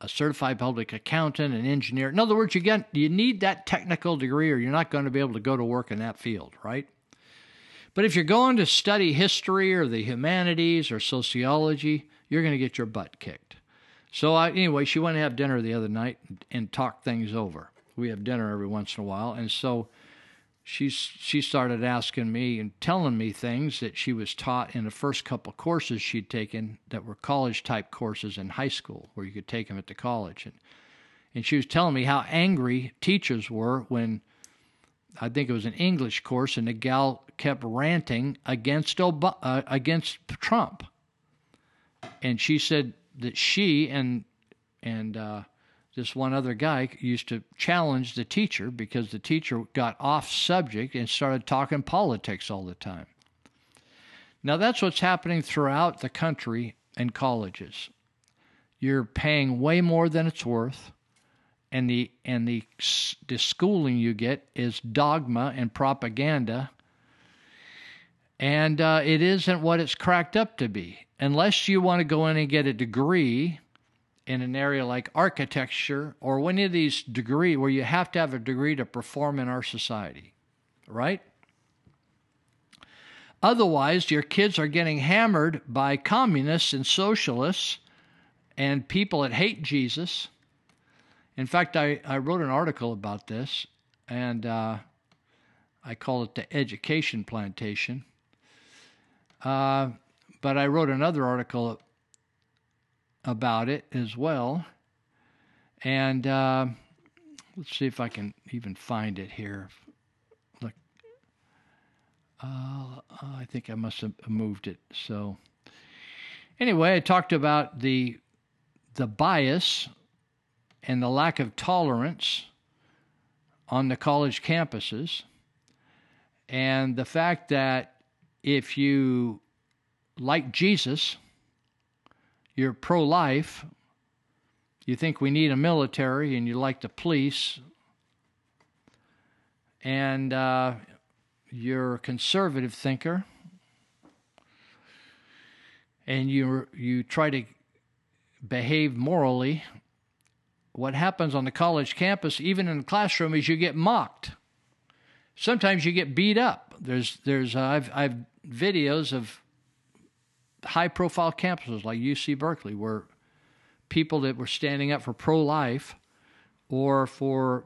S11: a certified public accountant, an engineer. In other words, you get you need that technical degree or you're not going to be able to go to work in that field, right? But if you're going to study history or the humanities or sociology, you're going to get your butt kicked. So I, anyway, she went to have dinner the other night and, and talked things over. We have dinner every once in a while, and so she's she started asking me and telling me things that she was taught in the first couple courses she'd taken that were college type courses in high school where you could take them at the college. And and she was telling me how angry teachers were when I think it was an English course and the gal kept ranting against Ob- uh, against Trump. And she said that she and and uh, this one other guy used to challenge the teacher because the teacher got off subject and started talking politics all the time. Now, that's what's happening throughout the country and colleges. You're paying way more than it's worth, and the and the the schooling you get is dogma and propaganda, and uh, it isn't what it's cracked up to be. Unless you want to go in and get a degree in an area like architecture or any of these degree where you have to have a degree to perform in our society, right? Otherwise, your kids are getting hammered by communists and socialists and people that hate Jesus. In fact, I, I wrote an article about this, and uh, I call it the education plantation. Uh, but I wrote another article about it as well. And uh, let's see if I can even find it here. Look, uh, I think I must have moved it. So anyway, I talked about the the bias and the lack of tolerance on the college campuses. And the fact that if you like Jesus, you're pro life, you think we need a military, and you like the police, and uh, you're a conservative thinker, and you you try to behave morally, what happens on the college campus, even in the classroom, is you get mocked. Sometimes you get beat up. There's there's uh, I've I've videos of high profile campuses like UC Berkeley where people that were standing up for pro life or for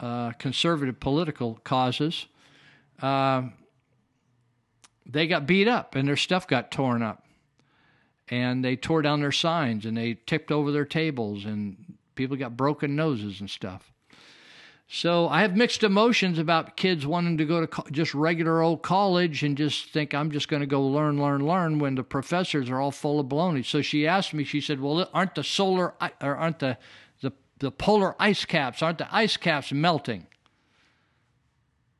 S11: uh, conservative political causes, uh, they got beat up and their stuff got torn up. And they tore down their signs and they tipped over their tables and people got broken noses and stuff. So I have mixed emotions about kids wanting to go to co- just regular old college and just think I'm just going to go learn, learn, learn when the professors are all full of baloney. So she asked me, she said, "Well, aren't the solar or aren't the the the polar ice caps aren't the ice caps melting?"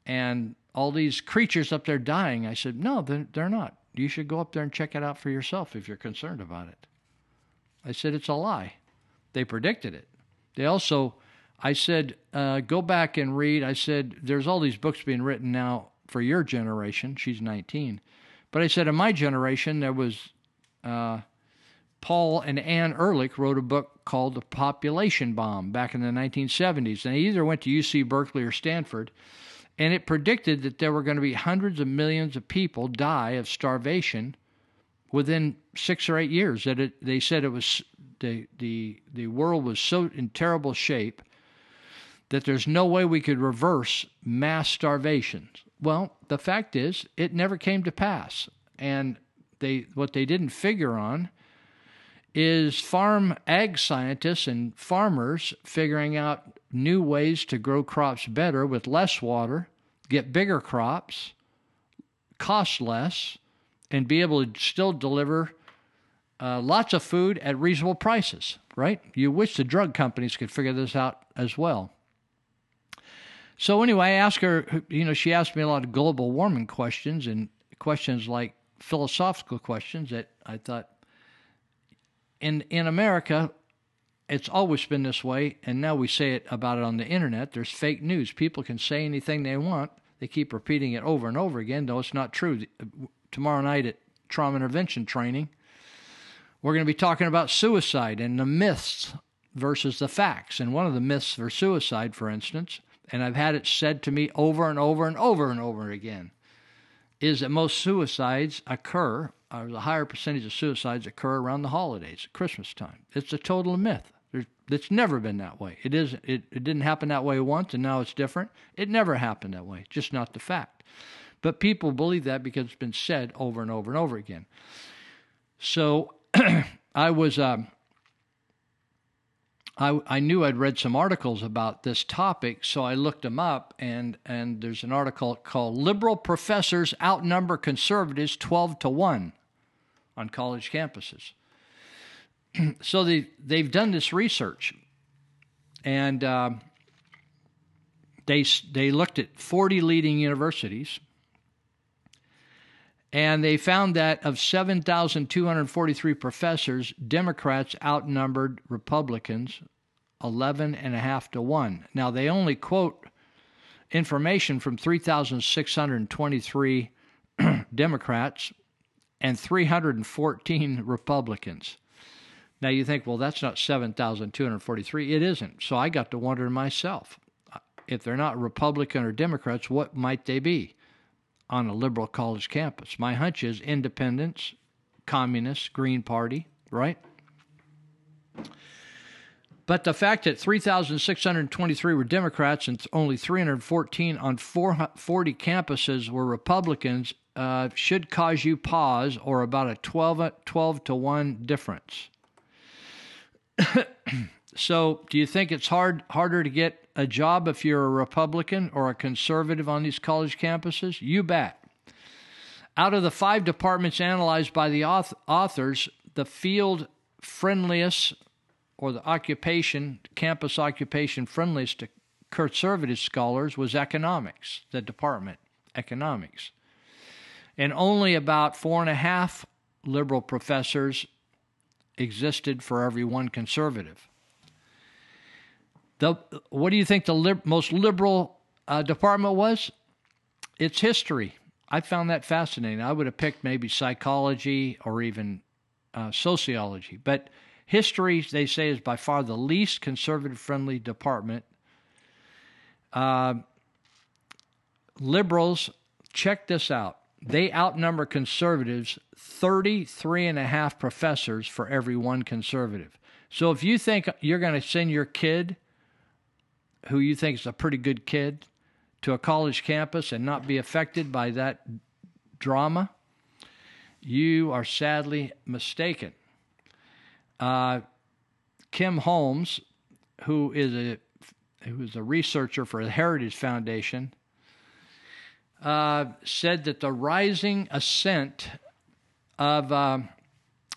S11: And all these creatures up there dying. I said, "No, they're, they're not. You should go up there and check it out for yourself if you're concerned about it." I said, "It's a lie. They predicted it. They also." I said, uh, go back and read. I said, there's all these books being written now for your generation. She's 19. But I said, in my generation, there was uh, Paul and Anne Ehrlich wrote a book called The Population Bomb back in the 1970s. And they either went to UC Berkeley or Stanford. And it predicted that there were going to be hundreds of millions of people die of starvation within six or eight years. That it, they said it was the the the world was so in terrible shape that there's no way we could reverse mass starvation. Well, the fact is, it never came to pass. And they what they didn't figure on is farm ag scientists and farmers figuring out new ways to grow crops better with less water, get bigger crops, cost less, and be able to still deliver uh, lots of food at reasonable prices, right? You wish the drug companies could figure this out as well. So anyway, I asked her, you know, she asked me a lot of global warming questions and questions like philosophical questions that I thought in in America it's always been this way and now we say it about it on the internet. There's fake news. People can say anything they want. They keep repeating it over and over again, though it's not true. Uh, tomorrow night at trauma intervention training, we're going to be talking about suicide and the myths versus the facts. And one of the myths for suicide, for instance, and I've had it said to me over and over and over and over again, is that most suicides occur, or the higher percentage of suicides occur around the holidays, Christmas time. It's a total myth. There's, it's never been that way. It is. It, it didn't happen that way once, and now it's different. It never happened that way. Just not the fact. But people believe that because it's been said over and over and over again. So I was. Um, I, I knew I'd read some articles about this topic, so I looked them up, and, and there's an article called Liberal Professors Outnumber Conservatives 12 to 1 on college campuses. so they, they've done this research, and uh, they, they looked at 40 leading universities, and they found that of 7,243 professors, Democrats outnumbered Republicans 11 and a half to 1. Now, they only quote information from 3,623 Democrats and 314 Republicans. Now, you think, well, that's not 7,243. It isn't. So I got to wonder myself if they're not Republican or Democrats, what might they be? On a liberal college campus. My hunch is independents, communists, Green Party, right? But the fact that 3,623 were Democrats and only 314 on 40 campuses were Republicans uh, should cause you pause or about a 12, 12 to 1 difference. so, do you think it's hard harder to get a job if you're a Republican or a conservative on these college campuses? You bet. Out of the five departments analyzed by the authors, the field friendliest or the occupation, campus occupation friendliest to conservative scholars was economics, the department. economics. And only about four and a half liberal professors existed for every one conservative. The, what do you think the lib- most liberal uh, department was? It's history. I found that fascinating. I would have picked maybe psychology or even uh, sociology, but history, they say, is by far the least conservative friendly department. Uh, liberals, check this out. They outnumber conservatives 33 and a half professors for every one conservative. So if you think you're going to send your kid, who you think is a pretty good kid, to a college campus and not be affected by that drama, you are sadly mistaken. Uh, Kim Holmes, who is a who is a researcher for the Heritage Foundation, uh, said that the rising ascent of uh,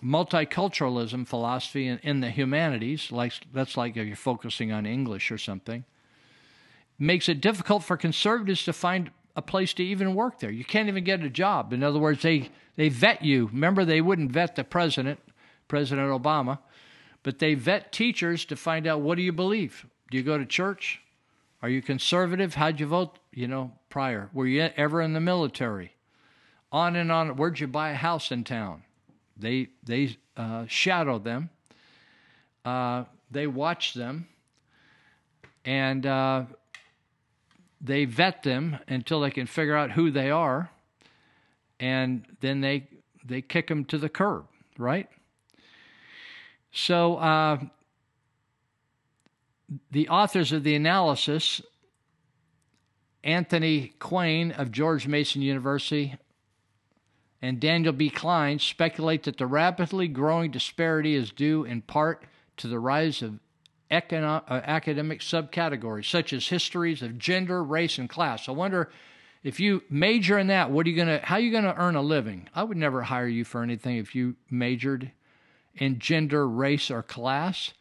S11: multiculturalism philosophy in, in, the humanities, like that's like if you're focusing on English or something, makes it difficult for conservatives to find a place to even work there. You can't even get a job. In other words, they they vet you. Remember, they wouldn't vet the president, President Obama, but they vet teachers to find out what do you believe. Do you go to church? Are you conservative? How'd you vote? You know, prior. Were you ever in the military? On and on. Where'd you buy a house in town? They they uh, shadow them. Uh, they watch them, and uh, they vet them until they can figure out who they are, and then they they kick them to the curb, right? So uh, the authors of the analysis, Anthony Quain of George Mason University and Daniel B. Klein, speculate that the rapidly growing disparity is due in part to the rise of econo- uh, academic subcategories such as histories of gender, race, and class. I wonder if you major in that, what are you gonna? How are you gonna earn a living? I would never hire you for anything if you majored in gender, race, or class.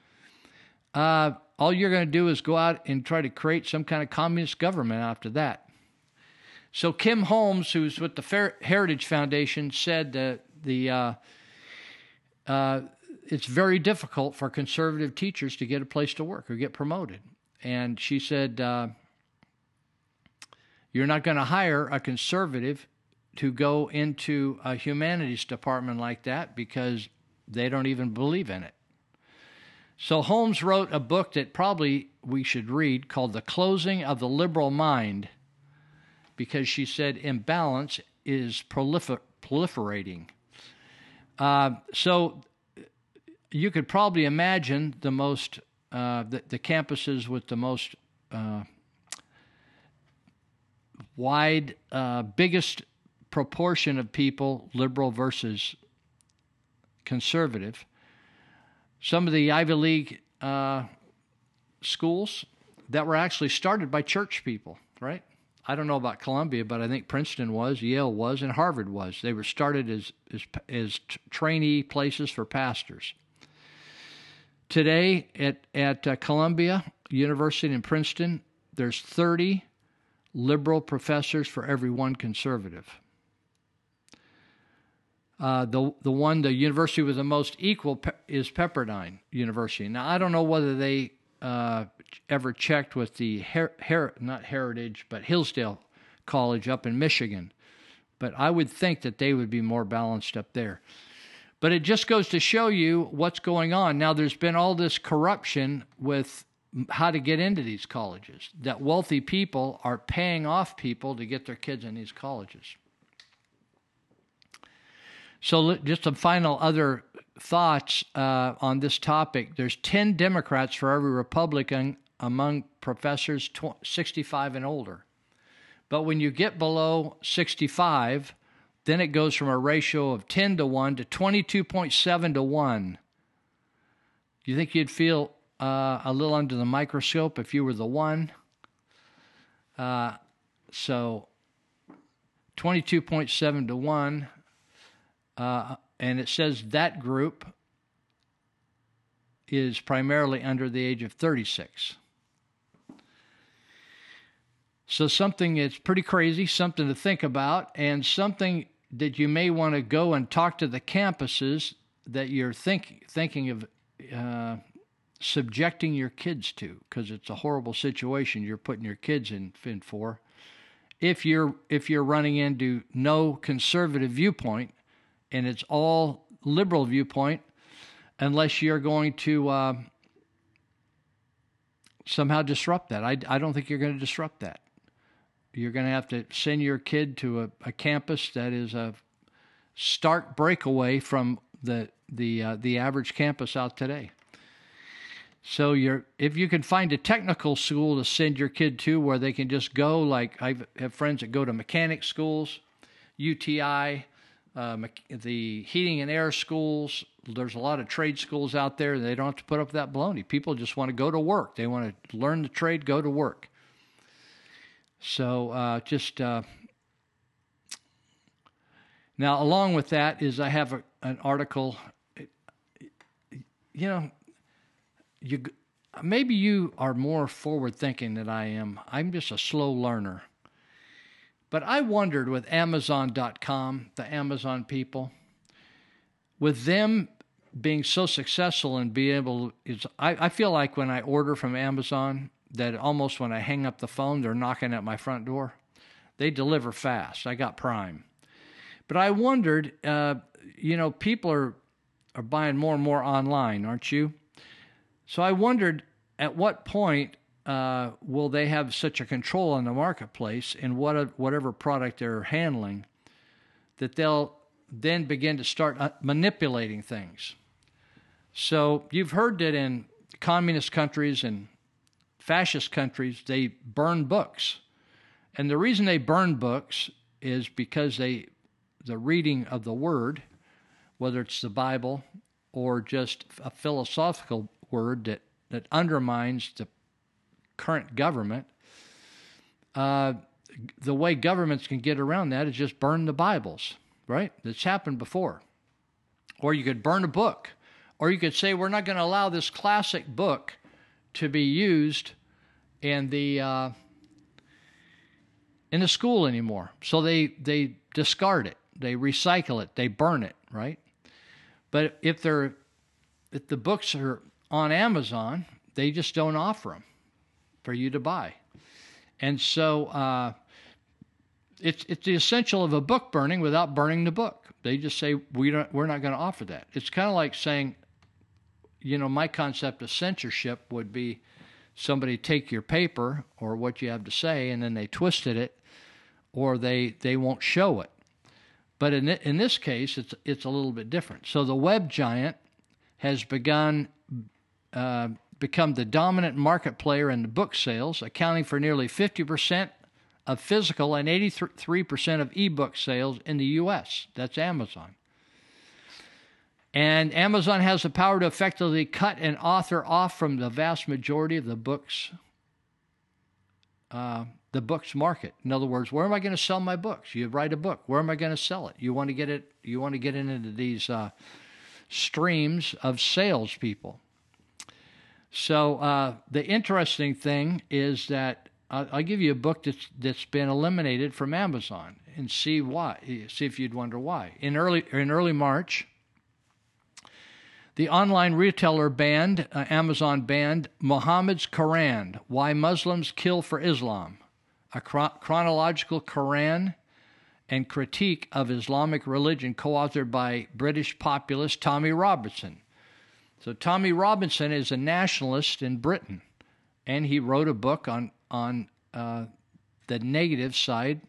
S11: Uh, all you're going to do is go out and try to create some kind of communist government after that. So Kim Holmes, who's with the Heritage Foundation, said that the uh, uh, it's very difficult for conservative teachers to get a place to work or get promoted. And she said, uh, You're not going to hire a conservative to go into a humanities department like that because they don't even believe in it. So Holmes wrote a book that probably we should read called The Closing of the Liberal Mind because she said imbalance is prolifer- proliferating. Uh, so you could probably imagine the most uh, the, the, campuses with the most uh, wide, uh, biggest proportion of people, liberal versus conservative. Some of the Ivy League uh, schools that were actually started by church people, right? I don't know about Columbia, but I think Princeton was, Yale was, and Harvard was. They were started as as, as trainee places for pastors. Today at at uh, Columbia University in Princeton, there's 30 liberal professors for every one conservative. Uh, the the one the university with the most equal pe- is Pepperdine University. Now I don't know whether they uh, ever checked with the Her- Her- not Heritage but Hillsdale College up in Michigan, but I would think that they would be more balanced up there. But it just goes to show you what's going on. Now there's been all this corruption with how to get into these colleges. That wealthy people are paying off people to get their kids in these colleges. So, just some final other thoughts uh, on this topic. There's 10 Democrats for every Republican among professors 65 and older. But when you get below 65, then it goes from a ratio of 10 to 1 to 22.7 to 1. Do you think you'd feel uh, a little under the microscope if you were the one? Uh, so 22.7 to 1 uh, and it says that group is primarily under the age of 36. So, something that's pretty crazy, something to think about, and something that you may want to go and talk to the campuses that you're think, thinking of uh, subjecting your kids to, because it's a horrible situation you're putting your kids in, in for. If you're if you're running into no conservative viewpoint, and it's all liberal viewpoint, unless you're going to uh, somehow disrupt that. I, I don't think you're going to disrupt that. You're going to have to send your kid to a, a campus that is a stark breakaway from the the uh, the average campus out today. So you're if you can find a technical school to send your kid to where they can just go, like I have friends that go to mechanic schools, UTI, uh, the heating and air schools. There's a lot of trade schools out there. They don't have to put up that baloney. People just want to go to work. They want to learn the trade, go to work. So uh, just uh, now, along with that, is I have a, an article. You know, you maybe you are more forward thinking than I am. I'm just a slow learner. But I wondered with Amazon.com, the Amazon people, with them being so successful and being able is I, I feel like when I order from Amazon that almost when I hang up the phone, they're knocking at my front door. They deliver fast. I got Prime. But I wondered, uh, you know, people are are buying more and more online, aren't you? So I wondered at what point uh, will they have such a control on the marketplace and what whatever product they're handling that they'll then begin to start uh, manipulating things. So you've heard that in communist countries and fascist countries they burn books, and the reason they burn books is because they the reading of the word, whether it's the Bible or just a philosophical word that that undermines the current government, uh, the way governments can get around that is just burn the Bibles, right? That's happened before. Or you could burn a book. Or you could say, we're not going to allow this classic book to be used in the uh, in the school anymore. So they they discard it, they recycle it, they burn it, right? But if they're if the books are on Amazon, they just don't offer them for you to buy. And so uh, it's it's the essential of a book burning without burning the book. They just say we don't we're not going to offer that. It's kind of like saying, you know, my concept of censorship would be somebody take your paper or what you have to say and then they twisted it or they they won't show it. But in in this case, it's it's a little bit different. So the web giant has begun uh, become the dominant market player in the book sales, accounting for nearly 50% of physical and 83% of ebook sales in the U.S. That's Amazon. And Amazon has the power to effectively cut an author off from the vast majority of the books, uh, the books market. In other words, where am I going to sell my books? You write a book. Where am I going to sell it? You want to get it. You want to get into these uh, streams of salespeople. So uh, the interesting thing is that I'll, I'll, give you a book that's that's been eliminated from Amazon and see why. See if you'd wonder why. In early in early March, the online retailer banned uh, Amazon banned Muhammad's Quran: Why Muslims Kill for Islam, a chronological Quran and critique of Islamic religion, co-authored by British populist Tommy Robinson. So Tommy Robinson is a nationalist in Britain, and he wrote a book on on uh, the negative side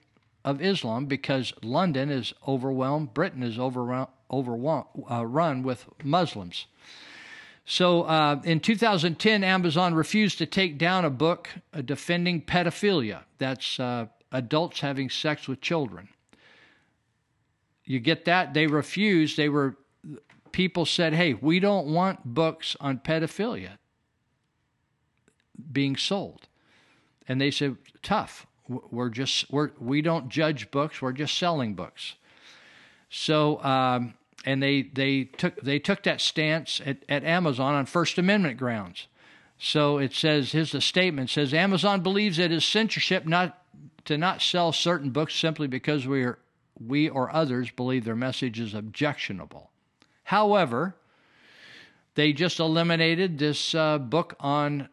S11: of Islam because London is overwhelmed, Britain is overrun, overrun uh, with Muslims. So uh, in 2010, Amazon refused to take down a book uh, defending pedophilia. That's uh, adults having sex with children. You get that? They refused. They were people said, hey, we don't want books on pedophilia being sold. And they said, tough. We're just, we're, we don't judge books, we're just selling books. So, um, and they, they, took, they took that stance at, at Amazon on First Amendment grounds. So it says, here's the statement says Amazon believes it is censorship not to not sell certain books simply because we are we or others believe their message is objectionable. However, they just eliminated this uh, book on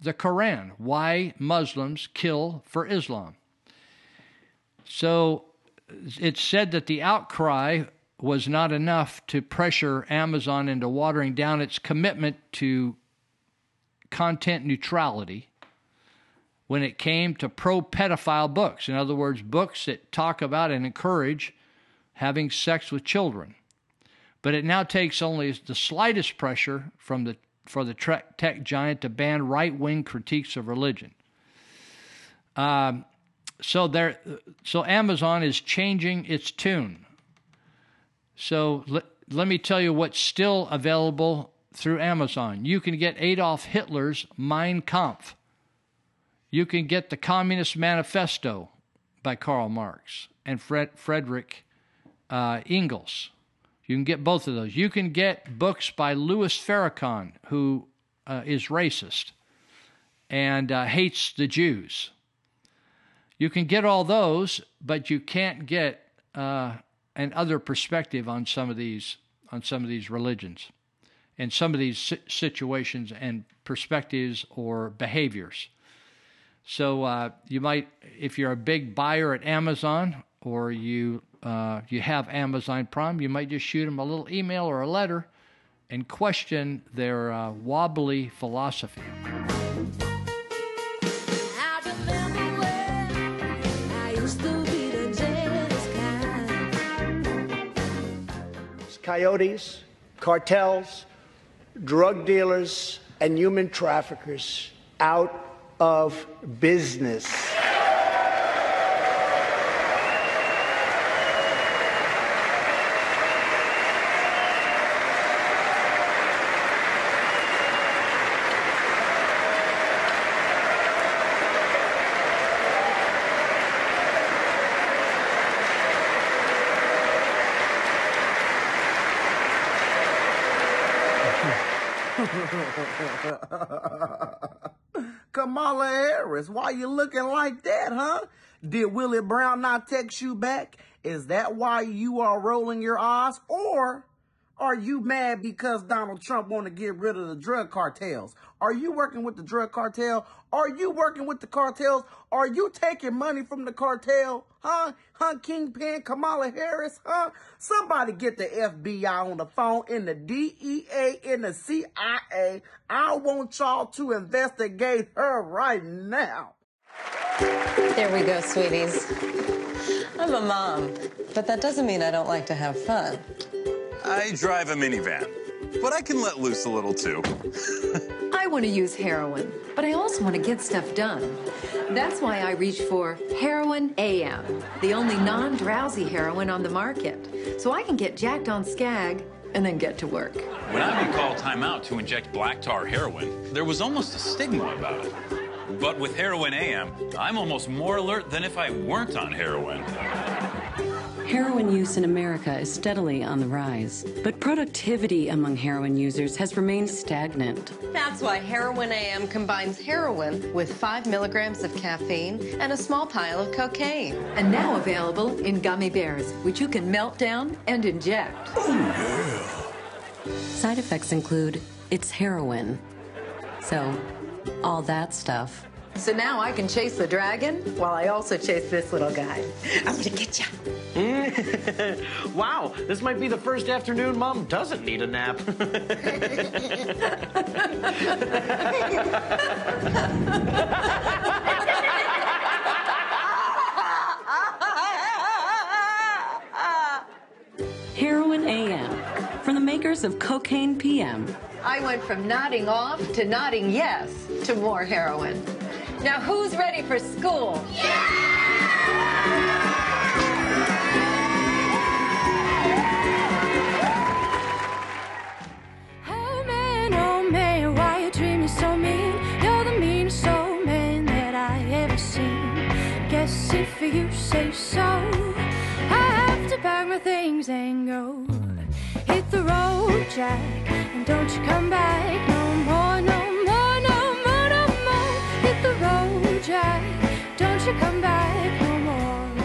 S11: the Quran, why Muslims kill for Islam. So it said that the outcry was not enough to pressure Amazon into watering down its commitment to content neutrality when it came to pro pedophile books. In other words, books that talk about and encourage having sex with children. But it now takes only the slightest pressure from the for the tech giant to ban right wing critiques of religion. Um, so there, so Amazon is changing its tune. So let, let me tell you what's still available through Amazon. You can get Adolf Hitler's Mein Kampf. You can get the Communist Manifesto by Karl Marx and Fred, Frederick uh, Engels. You can get both of those. You can get books by Louis Farrakhan, who uh, is racist and uh, hates the Jews. You can get all those, but you can't get uh, an other perspective on some of these on some of these religions and some of these situations and perspectives or behaviors. So uh, you might, if you're a big buyer at Amazon or you uh, you have Amazon Prime, you might just shoot them a little email or a letter and question their uh, wobbly philosophy.
S31: Coyotes, cartels, drug dealers, and human traffickers out of business.
S32: Harris, why you looking like that, huh? Did Willie Brown not text you back? Is that why you are rolling your eyes? Or are you mad because Donald Trump want to get rid of the drug cartels? Are you working with the drug cartel? Are you working with the cartels? Are you taking money from the cartel? Huh? Huh, Kingpin Kamala Harris? Huh? Somebody get the FBI on the phone in the DEA, in the CIA. I want y'all to investigate her right now.
S33: There we go, sweeties. I'm a mom, but that doesn't mean I don't like to have fun.
S34: I drive a minivan, but I can let loose a little too.
S35: I want to use heroin, but I also want to get stuff done. That's why I reach for Heroin AM, the only non drowsy heroin on the market. So I can get jacked on Skag and then get to work.
S36: When I've been called timeout to inject black tar heroin, there was almost a stigma about it. But with Heroin AM, I'm almost more alert than if I weren't on heroin.
S37: Heroin use in America is steadily on the rise, but productivity among heroin users has remained stagnant.
S35: That's why Heroin AM combines heroin with 5 milligrams of caffeine and a small pile of cocaine. And now available in gummy bears, which you can melt down and inject.
S37: Oh, Side effects include it's heroin. So, all that stuff.
S35: So now I can chase the dragon while I also chase this little guy. I'm gonna get ya.
S38: wow, this might be the first afternoon mom doesn't need a nap.
S37: Heroin AM, from the makers of Cocaine PM.
S35: I went from nodding off to nodding yes to more heroin. Now, who's ready for school? Yeah!
S39: Oh man, oh man, why you treat me so mean? You're the meanest old man that I ever seen. Guess if you say so, I have to pack my things and go. Hmm. Hit the road, Jack, and don't you come back Don't you come back no more.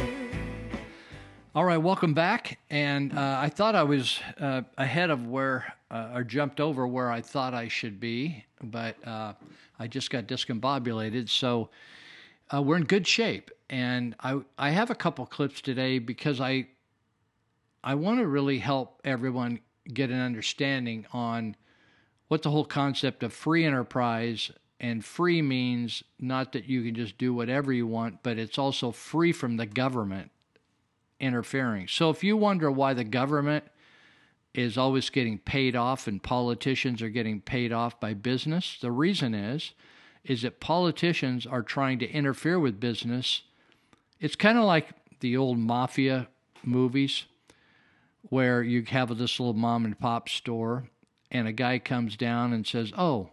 S11: All right, welcome back. And uh, I thought I was uh, ahead of where, uh, or jumped over where I thought I should be, but uh, I just got discombobulated. So uh, we're in good shape. And I, I have a couple clips today because I, I want to really help everyone get an understanding on what the whole concept of free enterprise and free means not that you can just do whatever you want, but it's also free from the government interfering. So if you wonder why the government is always getting paid off and politicians are getting paid off by business, the reason is is that politicians are trying to interfere with business. It's kind of like the old mafia movies where you have this little mom and pop store and a guy comes down and says, "Oh,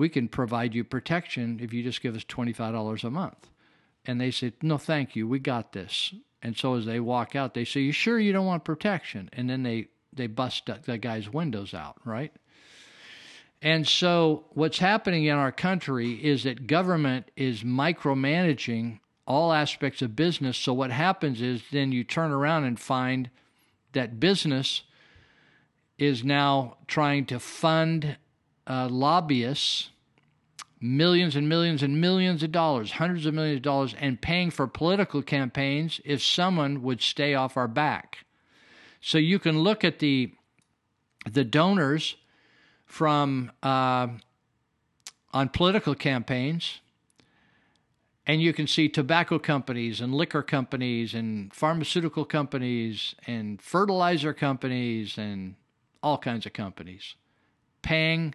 S11: we can provide you protection if you just give us $25 a month." And they said, "No, thank you. We got this." And so as they walk out, they say, "You sure you don't want protection?" And then they they bust the guy's windows out, right? And so what's happening in our country is that government is micromanaging all aspects of business. So what happens is then you turn around and find that business is now trying to fund uh, lobbyists millions and millions and millions of dollars, hundreds of millions of dollars, and paying for political campaigns if someone would stay off our back. So you can look at the the donors from uh, on political campaigns, and you can see tobacco companies and liquor companies and pharmaceutical companies and fertilizer companies and all kinds of companies paying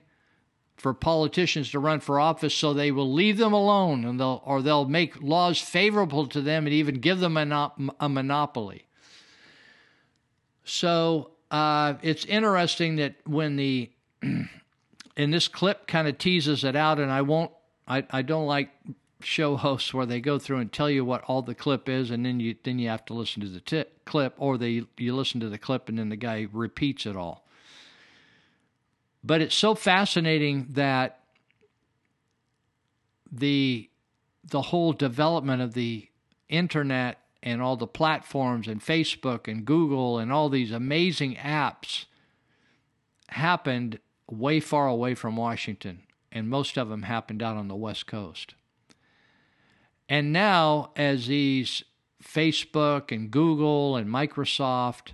S11: for politicians to run for office so they will leave them alone and they'll or they'll make laws favorable to them and even give them a, a monopoly. So uh, it's interesting that when the and this clip kind of teases it out, and I won't. I, I don't like show hosts where they go through and tell you what all the clip is, and then you then you have to listen to the t- clip, or they you listen to the clip and then the guy repeats it all. But it's so fascinating that the the whole development of the internet and all the platforms and Facebook and Google and all these amazing apps happened way far away from Washington, and most of them happened out on the West Coast. And now, as these Facebook and Google and Microsoft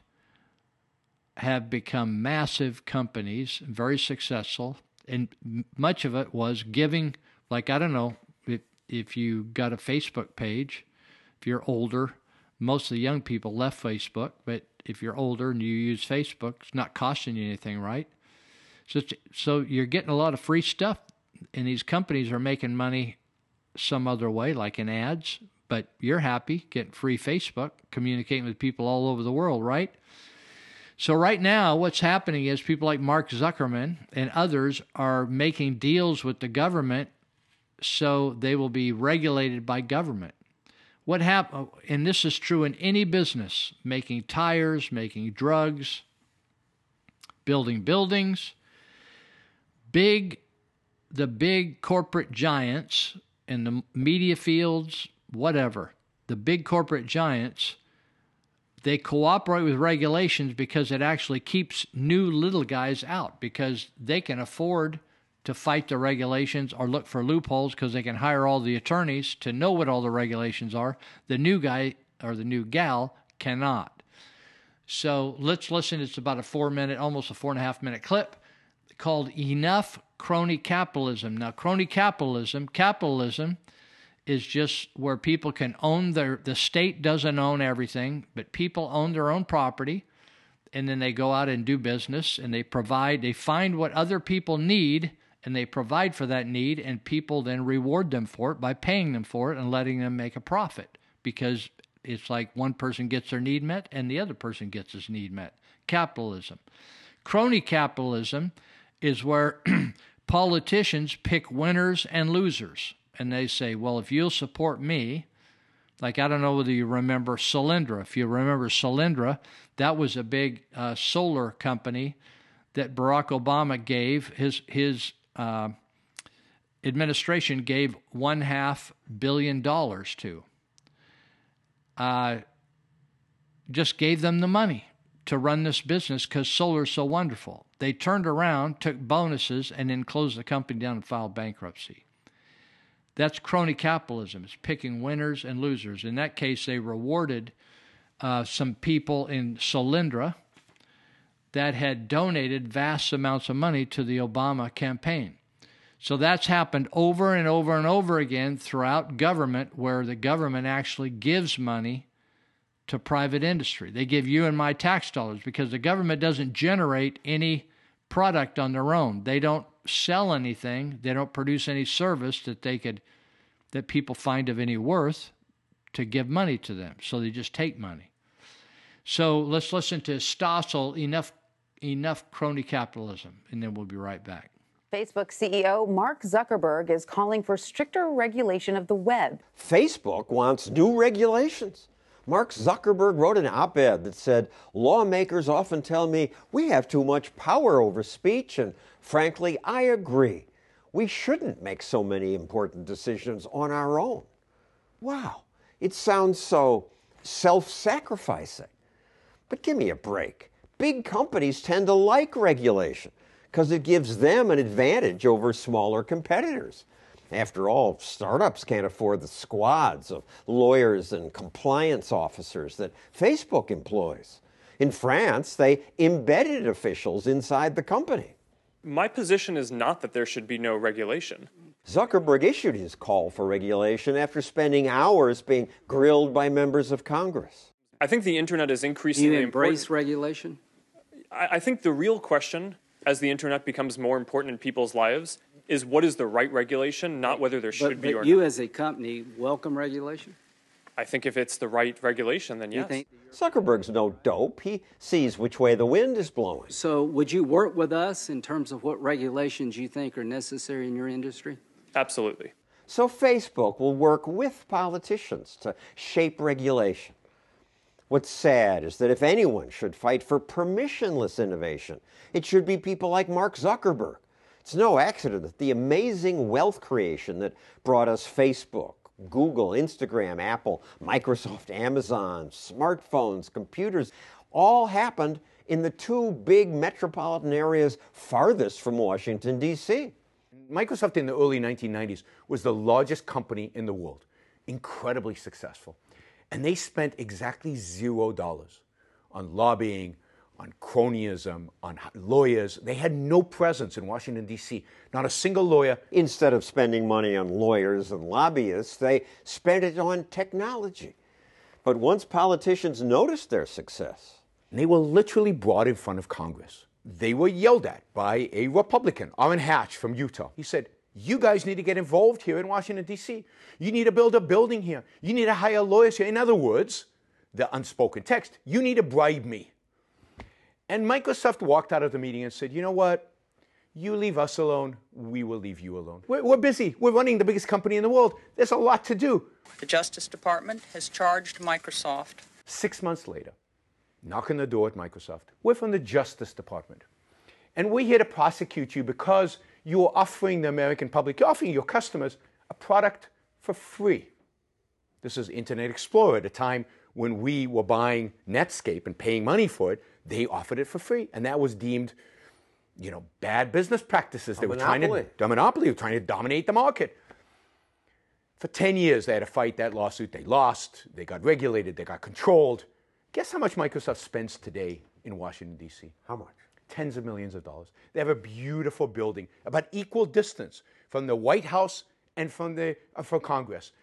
S11: have become massive companies, very successful, and much of it was giving, like, I don't know, if, if you got a Facebook page, if you're older, most of the young people left Facebook, but if you're older and you use Facebook, it's not costing you anything, right? So, so you're getting a lot of free stuff, and these companies are making money some other way, like in ads. But you're happy getting free Facebook, communicating with people all over the world, right? So right now, what's happening is people like Mark Zuckerman and others are making deals with the government, so they will be regulated by government. What happened, and this is true in any business, making tires, making drugs, building buildings, big the big corporate giants in the media fields, whatever, the big corporate giants, they cooperate with regulations because it actually keeps new little guys out because they can afford to fight the regulations or look for loopholes because they can hire all the attorneys to know what all the regulations are. The new guy or the new gal cannot. So let's listen. It's about a four minute, almost a four and a half minute clip called Enough Crony Capitalism. Now, crony capitalism, capitalism is just where people can own their, the state doesn't own everything, but people own their own property and then they go out and do business and they provide, they find what other people need and they provide for that need and people then reward them for it by paying them for it and letting them make a profit because it's like one person gets their need met and the other person gets his need met. Capitalism. Crony capitalism is where politicians pick winners and losers. And they say, well, if you'll support me, like I don't know whether you remember Solyndra. If you remember Solyndra, that was a big uh, solar company that Barack Obama gave his his uh, administration gave one half billion dollars to. uh, just gave them the money to run this business because solar is so wonderful. They turned around, took bonuses, and then closed the company down and filed bankruptcy. That's crony capitalism. It's picking winners and losers. In that case, they rewarded uh, some people in Solyndra that had donated vast amounts of money to the Obama campaign. So that's happened over and over and over again throughout government, where the government actually gives money to private industry. They give you and my tax dollars because the government doesn't generate any product on their own. They don't sell anything, they don't produce any service that they could that people find of any worth to give money to them. So they just take money. So let's listen to Stossel, enough enough crony capitalism, and then we'll be right back.
S40: Facebook CEO Mark Zuckerberg is calling for stricter regulation of the web.
S14: Facebook wants new regulations. Mark Zuckerberg wrote an op ed that said, Lawmakers often tell me we have too much power over speech, and frankly, I agree. We shouldn't make so many important decisions on our own. Wow, it sounds so self sacrificing. But give me a break. Big companies tend to like regulation because it gives them an advantage over smaller competitors. After all, startups can't afford the squads of lawyers and compliance officers that Facebook employs. In France, they embedded officials inside the company.
S41: My position is not that there should be no regulation.
S14: Zuckerberg issued his call for regulation after spending hours being grilled by members of Congress.
S41: I think the internet is increasingly
S42: you embrace
S41: important.
S42: regulation?
S41: I, I think the real question, as the internet becomes more important in people's lives, is what is the right regulation, not whether there should
S42: But,
S41: be
S42: but
S41: or
S42: you,
S41: not.
S42: as a company, welcome regulation.
S41: I think if it's the right regulation, then yes.
S42: think-
S14: Zuckerberg's no dope. He sees which way the wind is blowing.
S42: So, would you work with us in terms of what regulations you think are necessary in your industry?
S41: Absolutely.
S14: So Facebook will work with politicians to shape regulation. What's sad is that if anyone should fight for permissionless innovation, it should be people like Mark Zuckerberg. It's no accident that the amazing wealth creation that brought us Facebook, Google, Instagram, Apple, Microsoft, Amazon, smartphones, computers, all happened in the two big metropolitan areas farthest from Washington, D.C.
S43: Microsoft in the early 1990s was the largest company in the world, incredibly successful. And they spent exactly zero dollars on lobbying, on cronyism, on lawyers. They had no presence in Washington, D.C., not a single lawyer.
S14: Instead of spending money on lawyers and lobbyists, they spent it on technology. But once politicians noticed their success,
S43: They were literally brought in front of Congress. They were yelled at by a Republican, Orrin Hatch from Utah. He said, You guys need to get involved here in Washington, D.C. You need to build a building here. You need to hire lawyers here. In other words, the unspoken text, you need to bribe me. And Microsoft walked out of the meeting and said, You know what? You leave us alone, we will leave you alone. We're, we're busy. We're running the biggest company in the world. There's a lot to do.
S44: The Justice Department has charged Microsoft.
S43: Six months later, knock on the door at Microsoft. We're from the Justice Department. And we're here to prosecute you because you are offering the American public, you're offering your customers a product for free. This is Internet Explorer at a time when we were buying Netscape and paying money for it. They offered it for free. And that was deemed, you know, bad business practices. They were trying to a monopoly, were trying to dominate the market. For 10 years, they had to fight that lawsuit. They lost, they got regulated, they got controlled. Guess how much Microsoft spends today in Washington, D.C.?
S14: How much?
S43: Tens of millions of dollars. They have a beautiful building, about equal distance from the White House and from, the, uh, from Congress.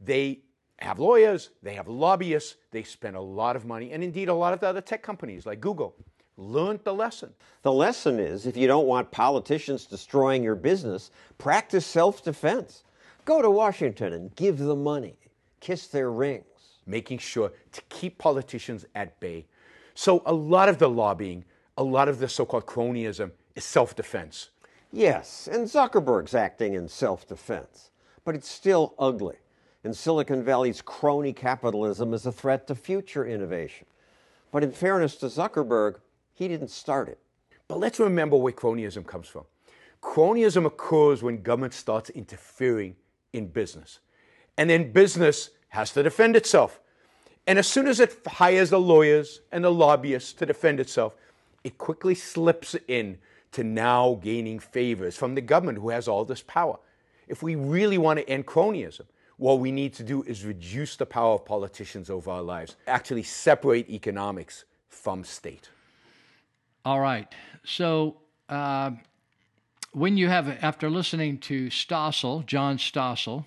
S43: They have lawyers, they have lobbyists, they spend a lot of money, and indeed, a lot of the other tech companies like Google learned the lesson.
S14: the lesson is if you don't want politicians destroying your business, practice self defense. Go to Washington and give them money, kiss their rings.
S43: making sure to keep politicians at bay. So a lot of the lobbying, a lot of the so-called cronyism is self-defense.
S14: Yes, and Zuckerberg's acting in self defense, but it's still ugly. And Silicon Valley's crony capitalism is a threat to future innovation. But in fairness to Zuckerberg, he didn't start it.
S43: But let's remember where cronyism comes from. Cronyism occurs when government starts interfering in business. And then business has to defend itself. And as soon as it hires the lawyers and the lobbyists to defend itself, it quickly slips in to now gaining favors from the government who has all this power. If we really want to end cronyism, what we need to do is reduce the power of politicians over our lives, actually separate economics from state.
S11: All right. So, uh, when you have, after listening to Stossel, John Stossel,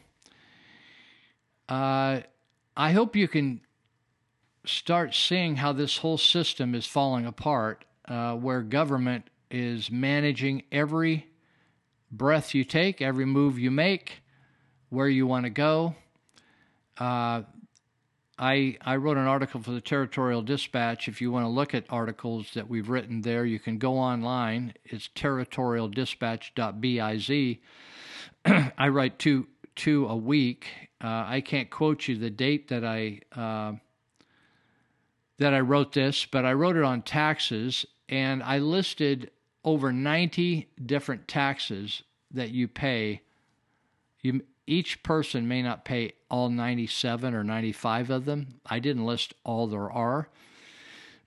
S11: uh, I hope you can start seeing how this whole system is falling apart, uh, where government is managing every breath you take, every move you make, where you want to go. Uh, I I wrote an article for the Territorial Dispatch. If you want to look at articles that we've written there, you can go online. It's territorialdispatch.biz. I write two two a week. Uh, I can't quote you the date that I uh, that I wrote this, but I wrote it on taxes, and I listed over 90 different taxes that you pay. You, each person may not pay all 97 or 95 of them. I didn't list all there are,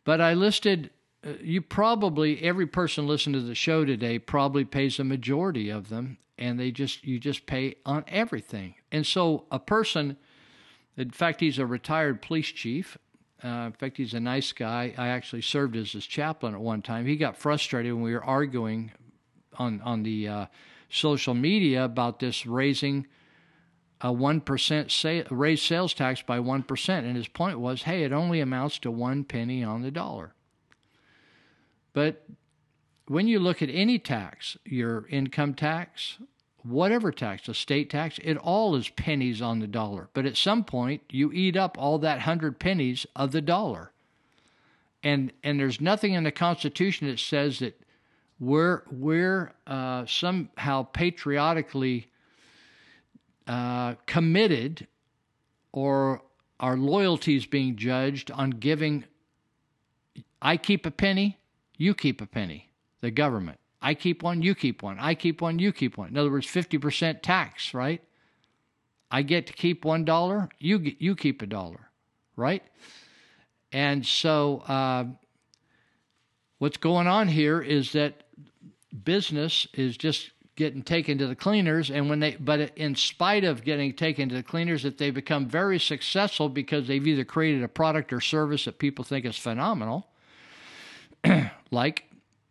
S11: but I listed. Uh, you probably every person listening to the show today probably pays a majority of them, and they just you just pay on everything. And so a person, in fact, he's a retired police chief, uh, in fact, he's a nice guy. I actually served as his chaplain at one time. He got frustrated when we were arguing on on the uh, social media about this raising a one percent sa- raise sales tax by one percent, and his point was, hey, it only amounts to one penny on the dollar. But when you look at any tax, your income tax, whatever tax, a state tax, it all is pennies on the dollar. But at some point, you eat up all that hundred pennies of the dollar. And and there's nothing in the Constitution that says that we're we're uh, somehow patriotically uh, committed or our loyalties being judged on giving. I keep a penny, you keep a penny, the government. I keep one, you keep one. I keep one, you keep one. In other words, 50% tax, right? I get to keep one dollar, you you keep a dollar, right? And so, uh, what's going on here is that business is just getting taken to the cleaners, and when they, but in spite of getting taken to the cleaners, that they become very successful because they've either created a product or service that people think is phenomenal, like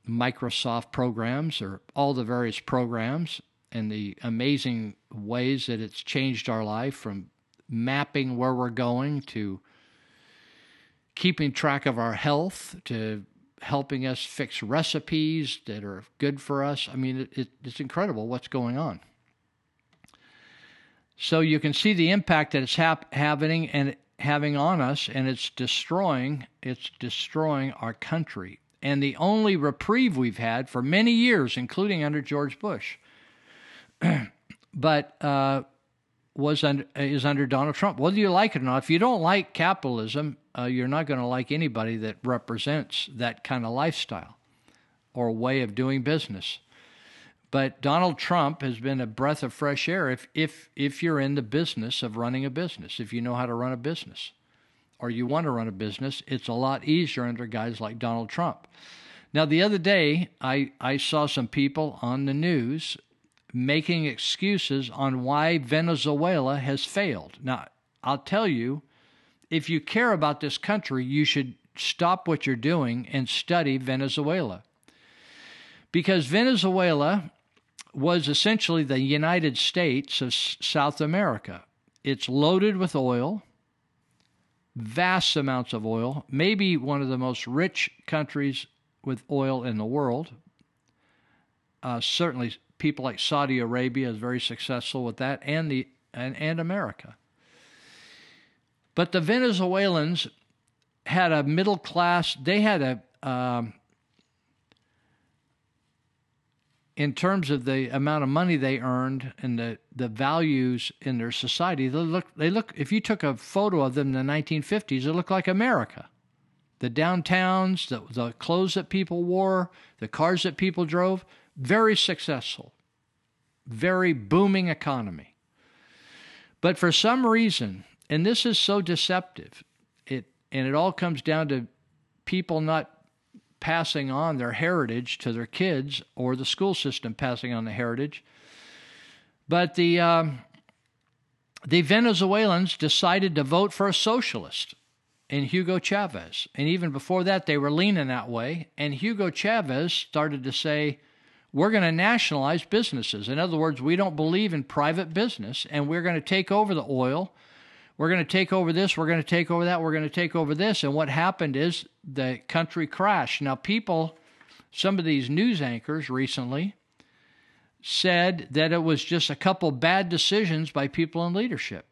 S11: Microsoft programs or all the various programs and the amazing ways that it's changed our life from mapping where we're going to keeping track of our health to helping us fix recipes that are good for us. I mean, it, it, it's incredible what's going on. So you can see the impact that it's hap- having and having on us, and it's destroying. It's destroying our country and the only reprieve we've had for many years, including under George Bush, but uh, was under, is under Donald Trump. Whether you like it or not, if you don't like capitalism, uh, you're not going to like anybody that represents that kind of lifestyle or way of doing business. But Donald Trump has been a breath of fresh air if if if you're in the business of running a business, if you know how to run a business or you want to run a business, it's a lot easier under guys like Donald Trump. Now, the other day, I, I saw some people on the news making excuses on why Venezuela has failed. Now, I'll tell you, if you care about this country, you should stop what you're doing and study Venezuela. Because Venezuela was essentially the United States of South America. It's loaded with oil vast amounts of oil, maybe one of the most rich countries with oil in the world. Uh, certainly, people like Saudi Arabia is very successful with that, and the and, and America. But the Venezuelans had a middle class. They had a um, in terms of the amount of money they earned and the, the values in their society, they look they look if you took a photo of them in the 1950s, it looked like America. The downtowns, the, the clothes that people wore, the cars that people drove, very successful, very booming economy. But for some reason, and this is so deceptive, it And it all comes down to people not passing on their heritage to their kids or the school system passing on the heritage. But the um, the Venezuelans decided to vote for a socialist in Hugo Chavez. And even before that, they were leaning that way. And Hugo Chavez started to say, we're going to nationalize businesses. In other words, we don't believe in private business, and we're going to take over the oil. We're going to take over this. We're going to take over that. We're going to take over this. And what happened is the country crashed. Now, people, some of these news anchors recently said that it was just a couple bad decisions by people in leadership.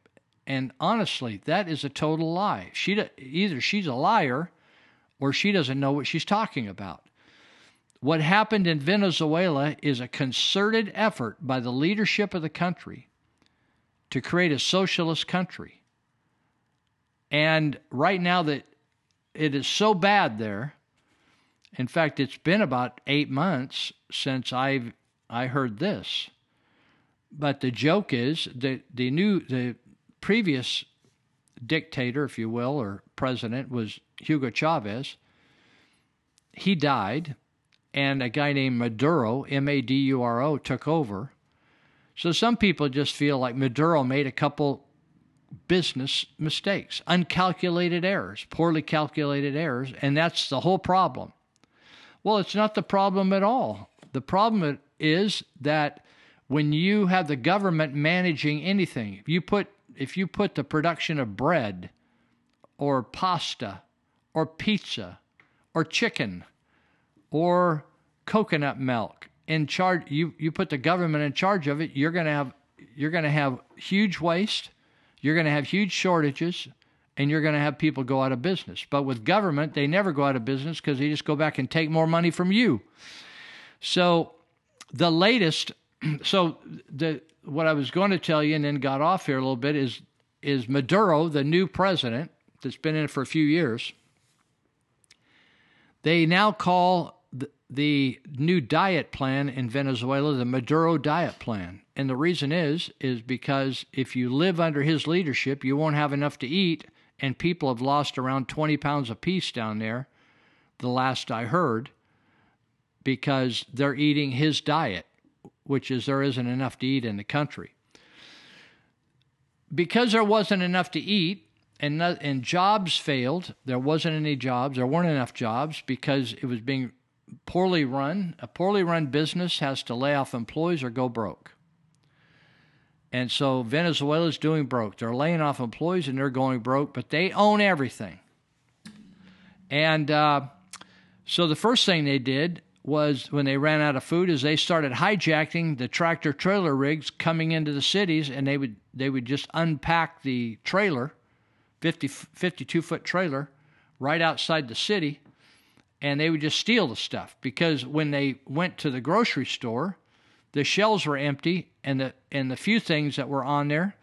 S11: And honestly, that is a total lie. She either she's a liar or she doesn't know what she's talking about. What happened in Venezuela is a concerted effort by the leadership of the country to create a socialist country. And right now that it is so bad there, in fact, it's been about eight months since I've I heard this. But the joke is that the new the previous dictator, if you will, or president was Hugo Chavez. He died, and a guy named Maduro, M A D U R O, took over. So some people just feel like Maduro made a couple business mistakes, uncalculated errors, poorly calculated errors, and that's the whole problem. Well, it's not the problem at all. The problem is that when you have the government managing anything, if you put if you put the production of bread or pasta or pizza or chicken or coconut milk in charge you, you put the government in charge of it, you're gonna have you're gonna have huge waste, you're gonna have huge shortages, and you're going to have people go out of business. But with government, they never go out of business because they just go back and take more money from you. So the latest, so the what I was going to tell you and then got off here a little bit is is Maduro, the new president that's been in for a few years. They now call the, the new diet plan in Venezuela the Maduro diet plan. And the reason is is because if you live under his leadership, you won't have enough to eat and people have lost around 20 pounds apiece down there the last I heard because they're eating his diet, which is there isn't enough to eat in the country. Because there wasn't enough to eat and, and jobs failed, there wasn't any jobs, there weren't enough jobs because it was being poorly run. A poorly run business has to lay off employees or go broke. And so Venezuela's doing broke. They're laying off employees and they're going broke, but they own everything. And uh, so the first thing they did was when they ran out of food is they started hijacking the tractor trailer rigs coming into the cities and they would they would just unpack the trailer 50 52 foot trailer right outside the city and they would just steal the stuff because when they went to the grocery store the shelves were empty and the and the few things that were on there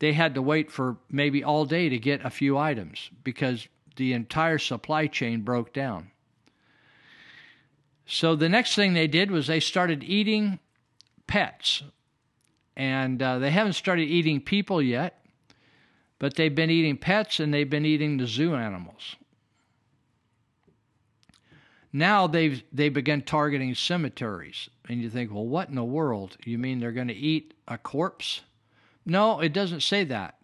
S11: they had to wait for maybe all day to get a few items because the entire supply chain broke down so the next thing they did was they started eating pets. And uh, they haven't started eating people yet, but they've been eating pets and they've been eating the zoo animals. Now they've they begun targeting cemeteries, and you think, well, what in the world? You mean they're going to eat a corpse? No, it doesn't say that.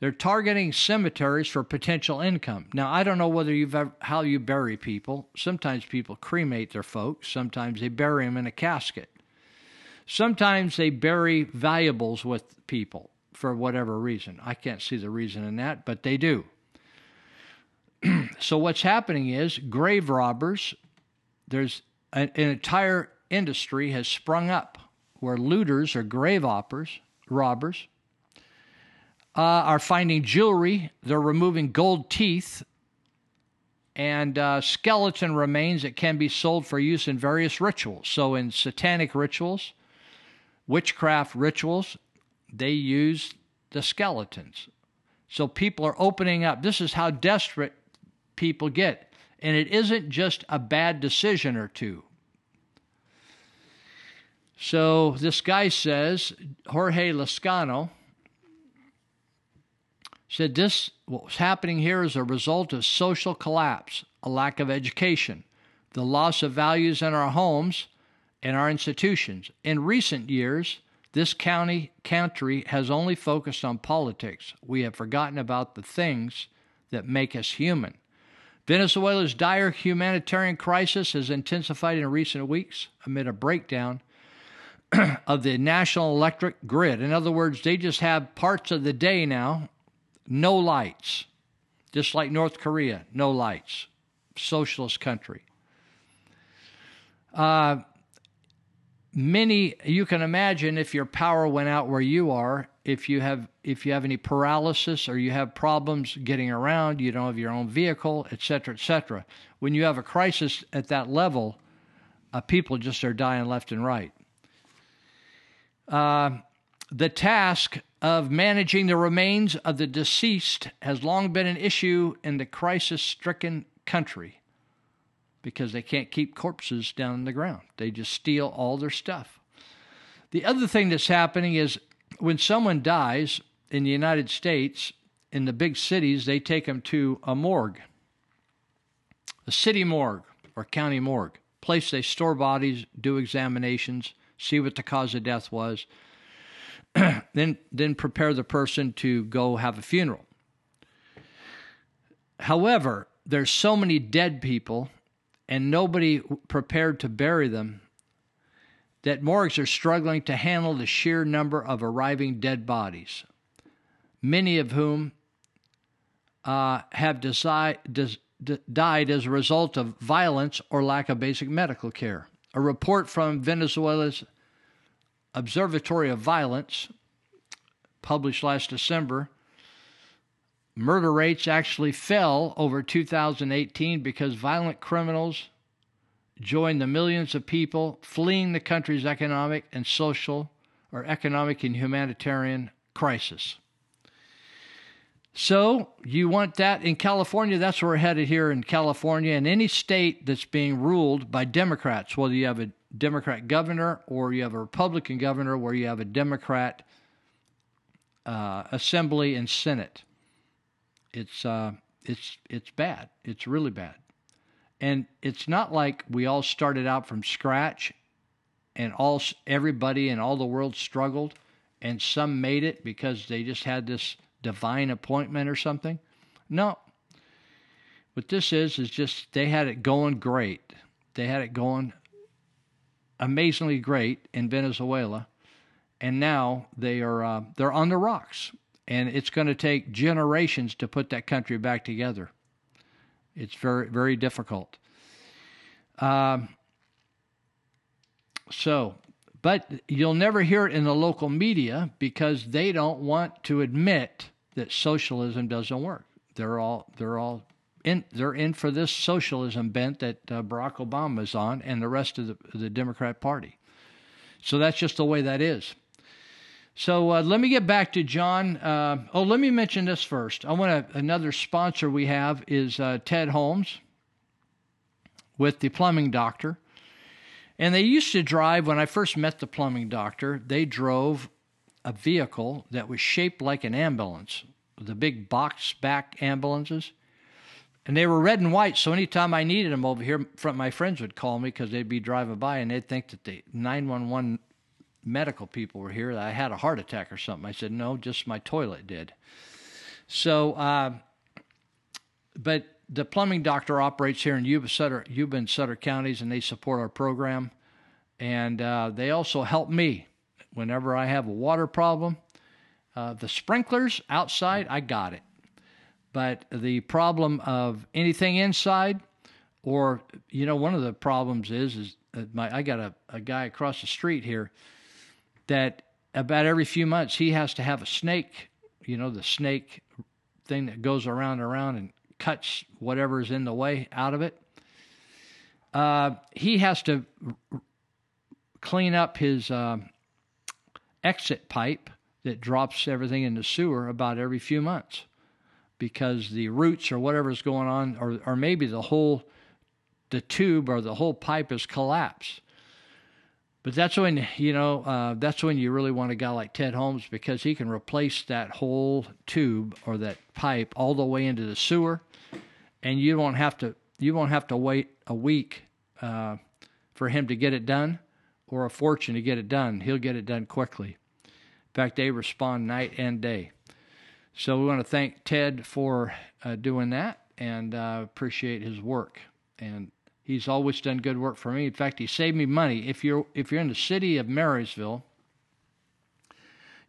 S11: They're targeting cemeteries for potential income. Now, I don't know whether you've ever, how you bury people. Sometimes people cremate their folks. Sometimes they bury them in a casket. Sometimes they bury valuables with people for whatever reason. I can't see the reason in that, but they do. so what's happening is grave robbers. There's an, an entire industry has sprung up where looters or grave robbers, robbers uh, are finding jewelry. They're removing gold teeth and uh, skeleton remains that can be sold for use in various rituals. So, in satanic rituals, witchcraft rituals, they use the skeletons. So, people are opening up. This is how desperate people get. And it isn't just a bad decision or two. So, this guy says, Jorge Lascano, said this what's happening here is a result of social collapse, a lack of education, the loss of values in our homes and our institutions. In recent years, this county country has only focused on politics. We have forgotten about the things that make us human. Venezuela's dire humanitarian crisis has intensified in recent weeks amid a breakdown of the national electric grid. In other words, they just have parts of the day now, no lights, just like North Korea, no lights, socialist country. Uh, many you can imagine if your power went out where you are if you have if you have any paralysis or you have problems getting around you don't have your own vehicle etc etc when you have a crisis at that level uh, people just are dying left and right uh, the task of managing the remains of the deceased has long been an issue in the crisis stricken country because they can't keep corpses down in the ground. They just steal all their stuff. The other thing that's happening is when someone dies in the United States, in the big cities, they take them to a morgue, a city morgue or county morgue, place they store bodies, do examinations, see what the cause of death was, then then prepare the person to go have a funeral. However, there's so many dead people and nobody prepared to bury them that morgues are struggling to handle the sheer number of arriving dead bodies, many of whom uh, have desi- des- d- died as a result of violence or lack of basic medical care. A report from Venezuela's Observatory of Violence, published last December, murder rates actually fell over 2018 because violent criminals joined the millions of people fleeing the country's economic and social or economic and humanitarian crisis. So, you want that in California? That's where we're headed here in California. And any state that's being ruled by Democrats, whether you have a Democrat governor or you have a Republican governor where you have a Democrat uh, assembly and Senate. It's uh, it's it's bad. It's really bad, and it's not like we all started out from scratch, and all everybody in all the world struggled, and some made it because they just had this divine appointment or something. No. What this is is just they had it going great. They had it going amazingly great in Venezuela, and now they are uh, they're on the rocks, and it's going to take generations to put that country back together. It's very very difficult. Um, so, but you'll never hear it in the local media because they don't want to admit that socialism doesn't work. They're all they're all in they're in for this socialism bent that uh, Barack Obama is on and the rest of the, the Democrat Party. So that's just the way that is. So uh, let me get back to John. Uh, oh, let me mention this first. I want to, another sponsor we have is uh, Ted Holmes with the plumbing doctor. And they used to drive, when I first met the plumbing doctor, they drove a vehicle that was shaped like an ambulance, the big box back ambulances. And they were red and white, so anytime I needed them over here, my friends would call me because they'd be driving by and they'd think that the 911 medical people were here, that I had a heart attack or something. I said, no, just my toilet did. So, uh, but the plumbing doctor operates here in Yuba, Sutter, Yuba and Sutter counties, and they support our program. And uh, they also help me whenever I have a water problem. Uh, the sprinklers outside, I got it. But the problem of anything inside, or you know, one of the problems is is my I got a, a guy across the street here that about every few months he has to have a snake, you know, the snake thing that goes around and around and cuts whatever's in the way out of it. Uh, he has to r- clean up his uh, exit pipe that drops everything in the sewer about every few months because the roots or whatever's going on, or, or maybe the whole the tube or the whole pipe is collapsed. But that's when you know uh, that's when you really want a guy like Ted Holmes because he can replace that whole tube or that pipe all the way into the sewer, and you won't have to you won't have to wait a week uh, for him to get it done, or a fortune to get it done. He'll get it done quickly. In fact, they respond night and day. So we want to thank Ted for uh, doing that and uh, appreciate his work. And he's always done good work for me. In fact, he saved me money. If you're if you're in the city of Marysville,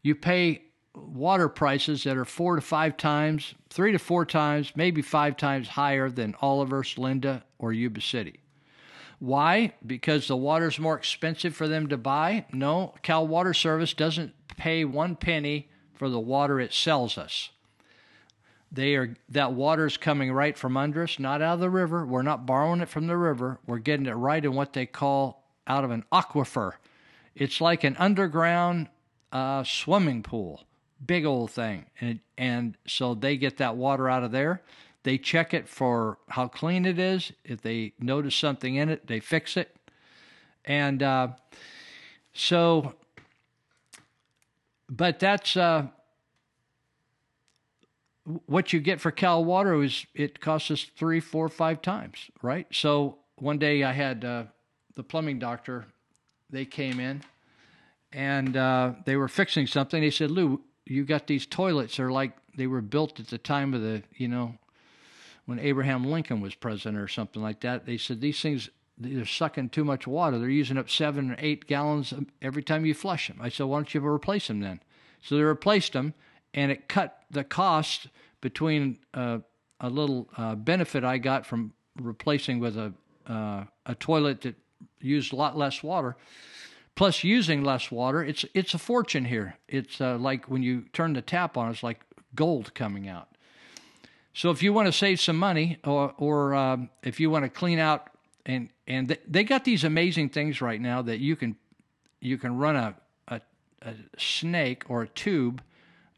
S11: you pay water prices that are four to five times, three to four times, maybe five times higher than Olivehurst, Linda, or Yuba City. Why? Because the water's more expensive for them to buy? No, Cal Water Service doesn't pay one penny for the water it sells us. They are that water's coming right from under us, not out of the river. We're not borrowing it from the river. We're getting it right in what they call out of an aquifer. It's like an underground uh, swimming pool, big old thing, and and so they get that water out of there. They check it for how clean it is. If they notice something in it, they fix it, and uh, so. But that's uh, what you get for Cal Water is it costs us three, four, five times, right? So one day I had uh, the plumbing doctor. They came in, and uh, they were fixing something. They said, "Lou, you got these toilets. They're like they were built at the time of the, you know, when Abraham Lincoln was president or something like that." They said these things they're sucking too much water. They're using up seven or eight gallons every time you flush them. I said, "Why don't you replace them then?" So they replaced them, and it cut the cost between uh, a little uh, benefit I got from replacing with a uh, a toilet that used a lot less water, plus using less water. It's it's a fortune here. It's uh, like when you turn the tap on, it's like gold coming out. So if you want to save some money, or or um, if you want to clean out, and and they got these amazing things right now that you can you can run a a, a snake or a tube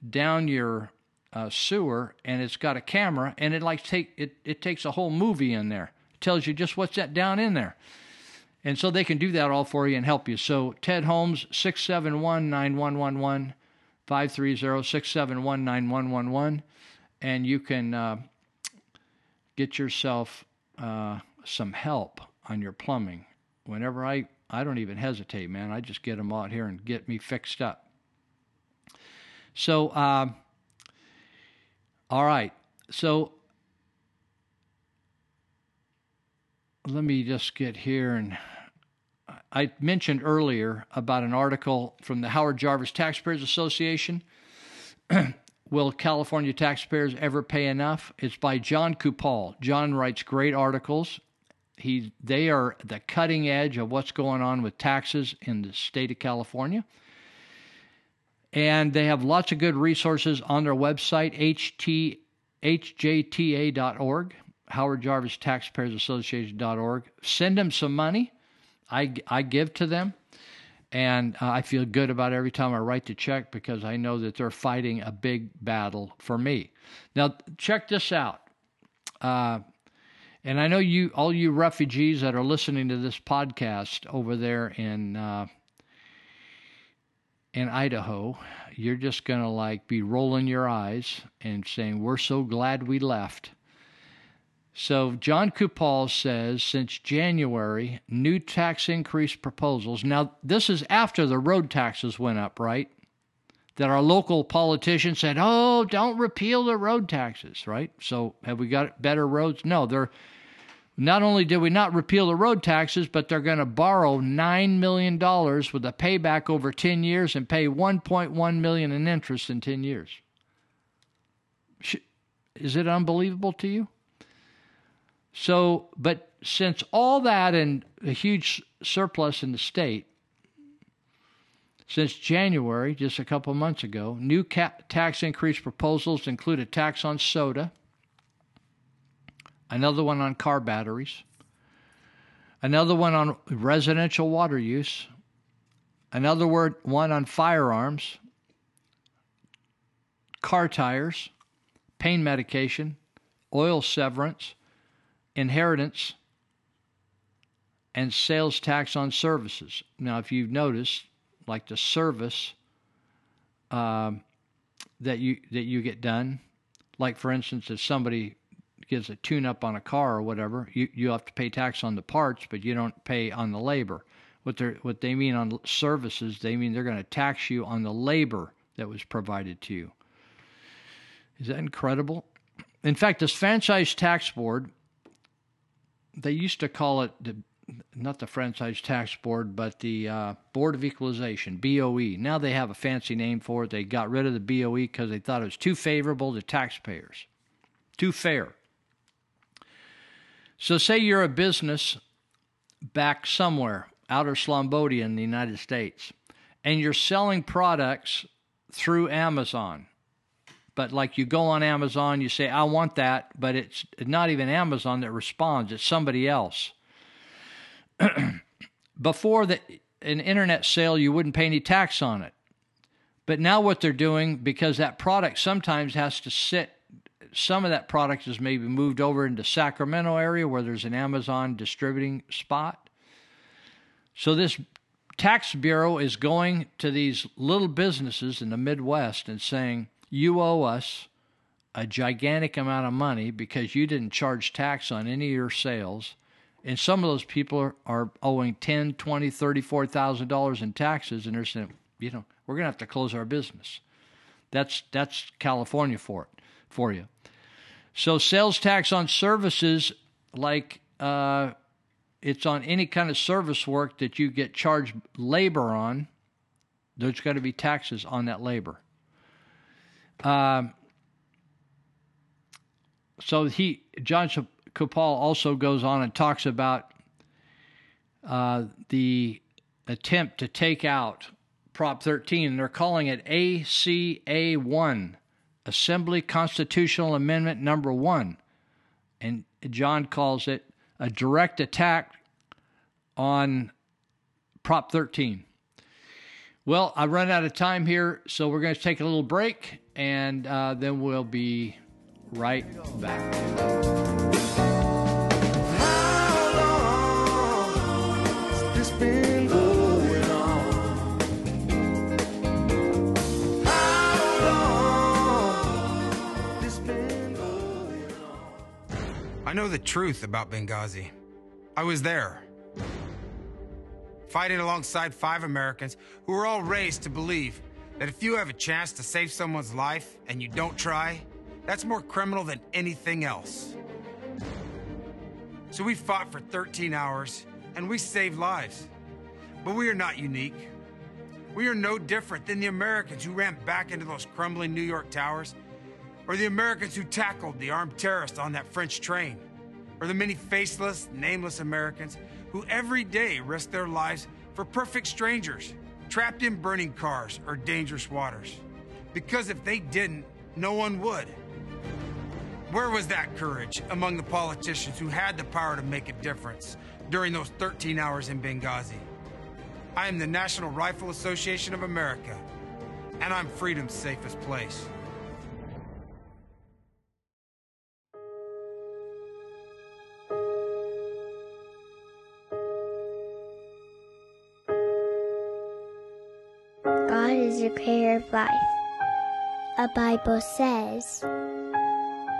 S11: down your uh, sewer and it's got a camera and it like take it, it takes a whole movie in there. It tells you just what's that down in there. And so they can do that all for you and help you. So ted holmes 671-9111 530-671-9111 and you can uh, get yourself uh, some help on your plumbing. Whenever i i don't even hesitate man. I just get them out here and get me fixed up so uh, all right. So let me just get here and I mentioned earlier about an article from the Howard Jarvis Taxpayers Association. Will California taxpayers ever pay enough? It's by John Coupal. John writes great articles. He, they are the cutting edge of what's going on with taxes in the state of California. And they have lots of good resources on their website, ht, hjta.org, Howard Jarvis Taxpayers Association.org. Send them some money. I, I give to them. And uh, I feel good about every time I write the check because I know that they're fighting a big battle for me. Now, check this out. Uh, and I know you, all you refugees that are listening to this podcast over there in uh, in Idaho, you're just going to like be rolling your eyes and saying, We're so glad we left. So, John Coupal says since January, new tax increase proposals. Now, this is after the road taxes went up, right? That our local politicians said, oh, don't repeal the road taxes, right? So, have we got better roads? No, they're not only did we not repeal the road taxes, but they're going to borrow $9 million with a payback over 10 years and pay 1.1 million in interest in 10 years. Is it unbelievable to you? So, but since all that and a huge surplus in the state, since January, just a couple months ago, new tax increase proposals include a tax on soda, another one on car batteries, another one on residential water use, another word, one on firearms, car tires, pain medication, oil severance, inheritance, and sales tax on services. Now, if you've noticed, like the service um, that you that you get done, like for instance, if somebody gives a tune-up on a car or whatever, you, you have to pay tax on the parts, but you don't pay on the labor. What they what they mean on services, they mean they're going to tax you on the labor that was provided to you. Is that incredible? In fact, this franchise tax board, they used to call it the not the franchise tax board, but the uh, Board of Equalization, BOE. Now they have a fancy name for it. They got rid of the BOE because they thought it was too favorable to taxpayers, too fair. So, say you're a business back somewhere, outer Slumbodia in the United States, and you're selling products through Amazon. But like you go on Amazon, you say, I want that, but it's not even Amazon that responds, it's somebody else. Before the, an internet sale, you wouldn't pay any tax on it. But now what they're doing, because that product sometimes has to sit, some of that product is maybe moved over into Sacramento area where there's an Amazon distributing spot. So this tax bureau is going to these little businesses in the Midwest and saying, you owe us a gigantic amount of money because you didn't charge tax on any of your sales and some of those people are, are owing ten, twenty, thirty-four thousand dollars in taxes, and they're saying, you know, we're going to have to close our business. That's that's California for it for you. So sales tax on services, like uh, it's on any kind of service work that you get charged labor on. There's got to be taxes on that labor. Um, so he John Coupal also goes on and talks about uh, the attempt to take out Prop 13. They're calling it ACA 1, Assembly Constitutional Amendment Number 1. And John calls it a direct attack on Prop 13. Well, I run out of time here, so we're going to take a little break and uh, then we'll be right back.
S45: I know the truth about Benghazi. I was there. Fighting alongside five Americans who were all raised to believe that if you have a chance to save someone's life and you don't try, that's more criminal than anything else. So we fought for 13 hours and we saved lives. But we are not unique. We are no different than the Americans who ran back into those crumbling New York towers or the Americans who tackled the armed terrorists on that French train, or the many faceless, nameless Americans who every day risk their lives for perfect strangers, trapped in burning cars or dangerous waters. Because if they didn't, no one would. Where was that courage among the politicians who had the power to make a difference during those 13 hours in Benghazi? I am the National Rifle Association of America, and I'm freedom's safest place.
S46: Life. A Bible says,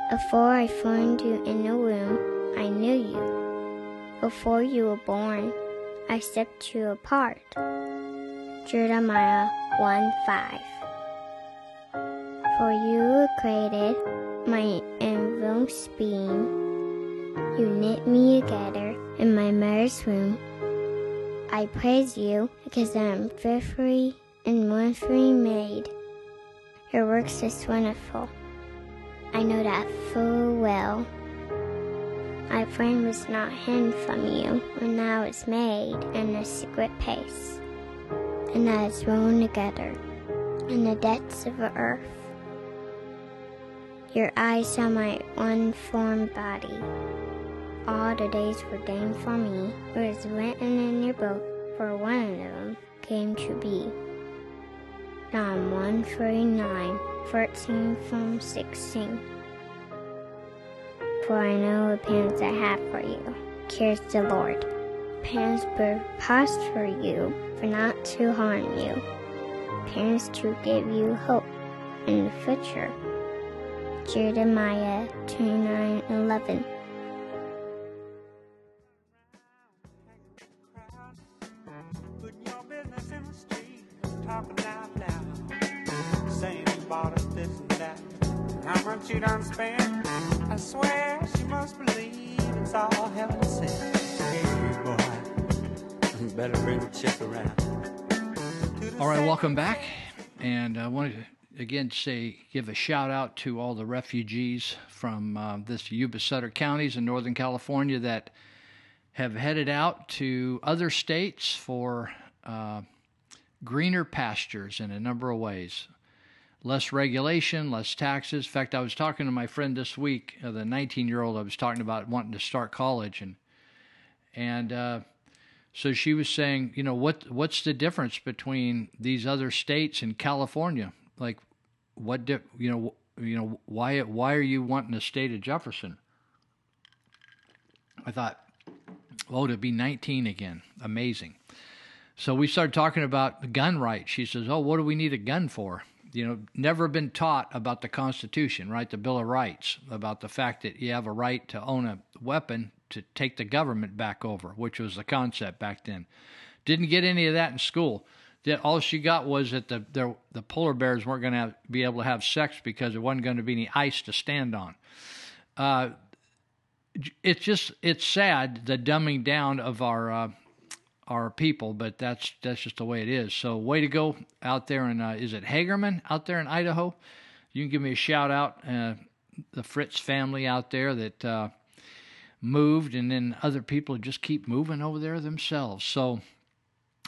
S46: Before I formed you in the womb, I knew you. Before you were born, I set you apart. Jeremiah 1 5. For you were created, my inmost being. You knit me together in my mother's womb. I praise you because I am fearfully and wonderfully made. Your works is wonderful. I know that full well. My friend was not hidden from you when I was made in a secret place, and I was woven together in the depths of the earth. Your eyes saw my unformed body. All the days ordained for me was written in your book, for one of them came to be. Psalm 139, 13 from 16. For I know the plans I have for you, cares the Lord. Parents will for you, for not to harm you. Parents to give you hope in the future. Jeremiah 29 11.
S47: How much you done spent? I swear she must believe it's all heaven sent. Hey, boy, you better bring the chick around.
S11: All right, welcome back. And I wanted to again say, give a shout out to all the refugees from uh, this Yuba Sutter counties in Northern California that have headed out to other states for uh, greener pastures in a number of ways. Less regulation, less taxes. In fact, I was talking to my friend this week, uh, the 19 year old I was talking about wanting to start college, and and uh, so she was saying, you know, what what's the difference between these other states and California? Like, what di- you know, you know, why why are you wanting the state of Jefferson? I thought, oh, to be 19 again, amazing. So we started talking about gun rights. She says, oh, what do we need a gun for? You know, never been taught about the Constitution, right? The Bill of Rights, about the fact that you have a right to own a weapon to take the government back over, which was the concept back then. Didn't get any of that in school. That all she got was that the the, the polar bears weren't going to be able to have sex because there wasn't going to be any ice to stand on. Uh, it's just it's sad the dumbing down of our uh, our people, but that's that's just the way it is. So way to go out there in uh, is it Hagerman out there in Idaho? You can give me a shout out, uh, the Fritz family out there that uh, moved, and then other people just keep moving over there themselves. So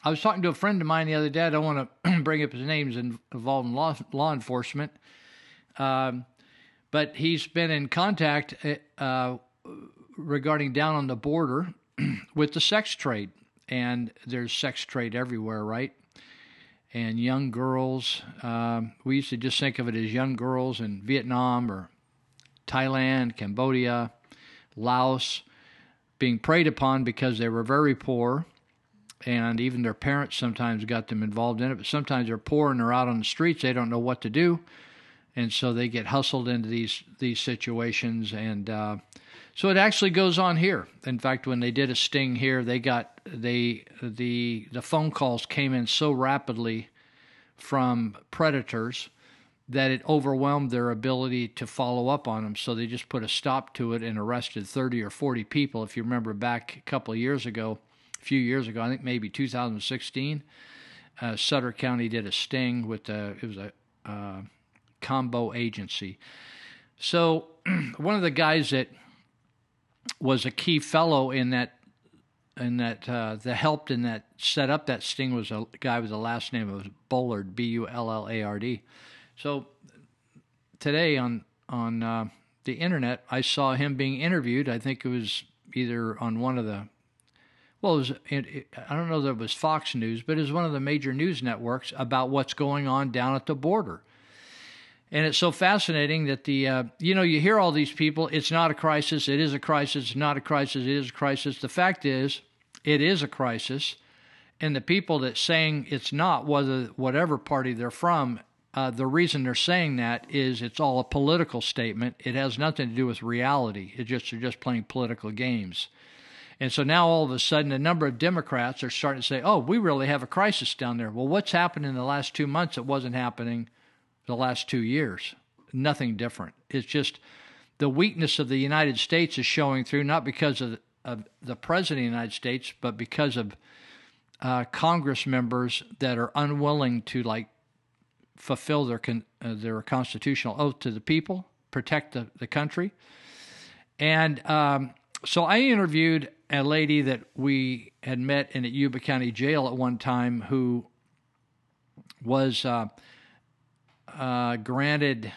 S11: I was talking to a friend of mine the other day. I don't want to bring up his names involved in law, law enforcement, um, but he's been in contact uh, regarding down on the border with the sex trade. And there's sex trade everywhere, right? And young girls, um, we used to just think of it as young girls in Vietnam or Thailand, Cambodia, Laos, being preyed upon because they were very poor and even their parents sometimes got them involved in it. But sometimes they're poor and they're out on the streets; they don't know what to do, and so they get hustled into these these situations. And uh, so it actually goes on here. In fact, when they did a sting here, they got they the the phone calls came in so rapidly from predators that it overwhelmed their ability to follow up on them. So they just put a stop to it and arrested 30 or 40 people. If you remember back a couple of years ago, a few years ago, I think maybe 2016, uh, Sutter County did a sting with a, it was a uh, combo agency. So one of the guys that was a key fellow in that in that uh, that helped in that set up that sting was a guy with the last name of Bullard B U L L A R D. So today on on uh, the internet, I saw him being interviewed. I think it was either on one of the well, it was, it, it, I don't know that it was Fox News, but it was one of the major news networks about what's going on down at the border. And it's so fascinating that the, uh, you know, you hear all these people, it's not a crisis, it is a crisis, it's not a crisis, it is a crisis. The fact is, it is a crisis. And the people that saying it's not, whether whatever party they're from, uh, the reason they're saying that is it's all a political statement. It has nothing to do with reality. It just they're just playing political games. And so now all of a sudden, a number of Democrats are starting to say, "Oh, we really have a crisis down there." Well, what's happened in the last two months that wasn't happening the last two years? Nothing different. It's just the weakness of the United States is showing through, not because of, of the president of the United States, but because of uh, Congress members that are unwilling to like fulfill their con- uh, their constitutional oath to the people, protect the, the country. And um, so I interviewed a lady that we had met in at Yuba County Jail at one time who was uh, uh, granted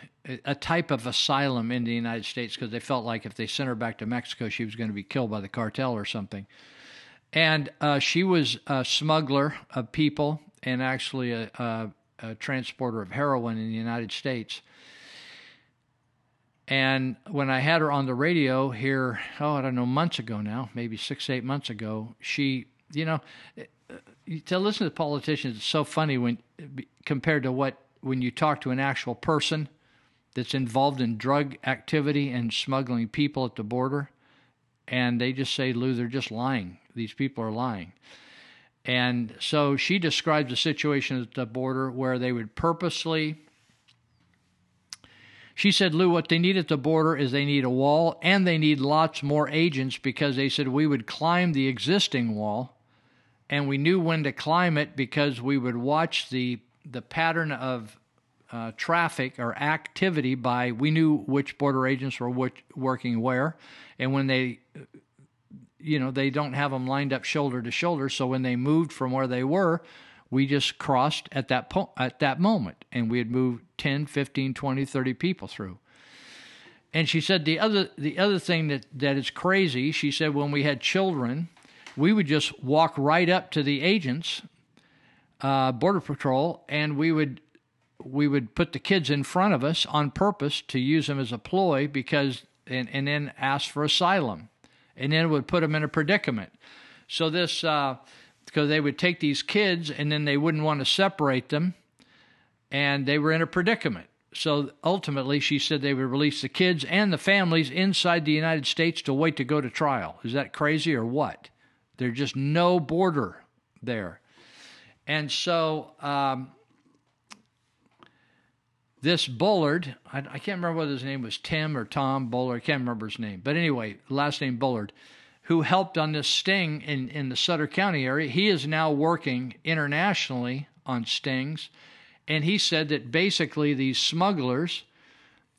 S11: a type of asylum in the United States because they felt like if they sent her back to Mexico, she was going to be killed by the cartel or something. And uh, she was a smuggler of people and actually a, a, a transporter of heroin in the United States. And when I had her on the radio here, oh, I don't know, months ago now, maybe six, eight months ago, she, you know, to listen to politicians is so funny when compared to what when you talk to an actual person that's involved in drug activity and smuggling people at the border, and they just say, Lou, they're just lying. These people are lying. And so she describes a situation at the border where they would purposely. She said, Lou, what they need at the border is they need a wall and they need lots more agents because they said we would climb the existing wall and we knew when to climb it because we would watch the the pattern of uh, traffic or activity by we knew which border agents were which, working where. And when they you know they don't have them lined up shoulder to shoulder. So when they moved from where they were we just crossed at that po- at that moment. And we had moved 10 15 20 30 people through. And she said the other the other thing that that is crazy she said when we had children we would just walk right up to the agents uh, border patrol and we would we would put the kids in front of us on purpose to use them as a ploy because and, and then ask for asylum. And then would put them in a predicament. So this uh, because they would take these kids and then they wouldn't want to separate them. And they were in a predicament. So ultimately she said they would release the kids and the families inside the united states to wait to go to trial. Is that crazy or what? There's just no border there and so um, this Bullard, I, I, can't remember whether his name was Tim or Tom Bullard, I can't remember his name, but anyway, last name Bullard, who helped on this sting in, in the Sutter County area, he is now working internationally on stings. And he said that basically these smugglers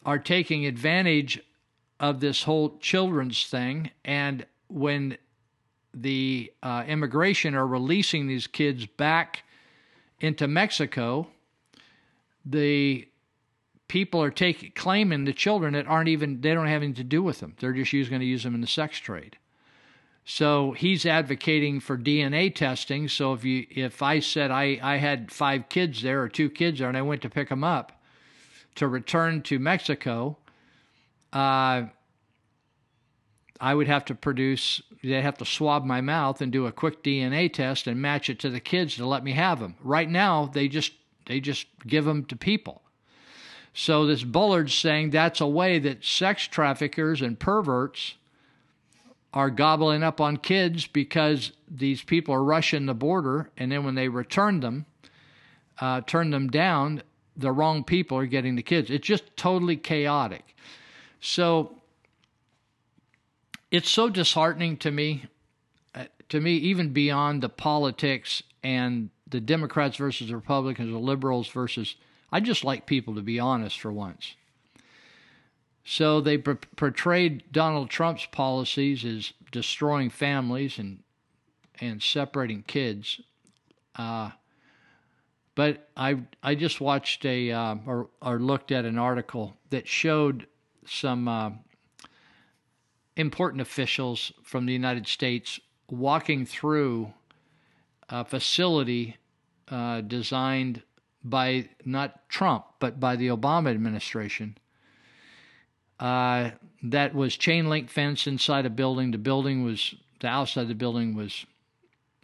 S11: are taking advantage of this whole children's thing. And when the uh, immigration are releasing these kids back into Mexico, the people are taking claiming the children that aren't even they don't have anything to do with them. They're just going to use them in the sex trade. So he's advocating for DNA testing. So if you if I said I, I had five kids there or two kids there and I went to pick them up to return to Mexico, uh, I would have to produce, they'd have to swab my mouth and do a quick DNA test and match it to the kids to let me have them. Right now, they just they just give them to people. So this Bullard's saying that's a way that sex traffickers and perverts are gobbling up on kids because these people are rushing the border, and then when they return them, uh, turn them down, the wrong people are getting the kids. It's just totally chaotic. So it's so disheartening to me, uh, to me, even beyond the politics and the Democrats versus the Republicans, or liberals versus. I just like people to be honest for once. So they portrayed Donald Trump's policies as destroying families and and separating kids. Uh, but I I just watched a uh, or or looked at an article that showed some uh, important officials from the United States walking through a facility uh, designed by not Trump, but by the Obama administration. Uh, that was chain link fence inside a building. The building was the outside of the building was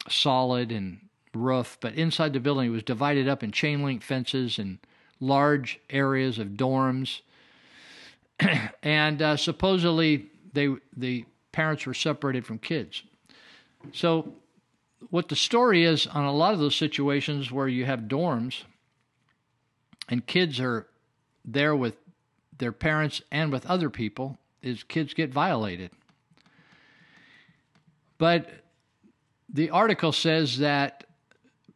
S11: solid and roof, but inside the building it was divided up in chain link fences and large areas of dorms. and uh, supposedly they the parents were separated from kids. So what the story is on a lot of those situations where you have dorms and kids are there with their parents and with other people is kids get violated. But the article says that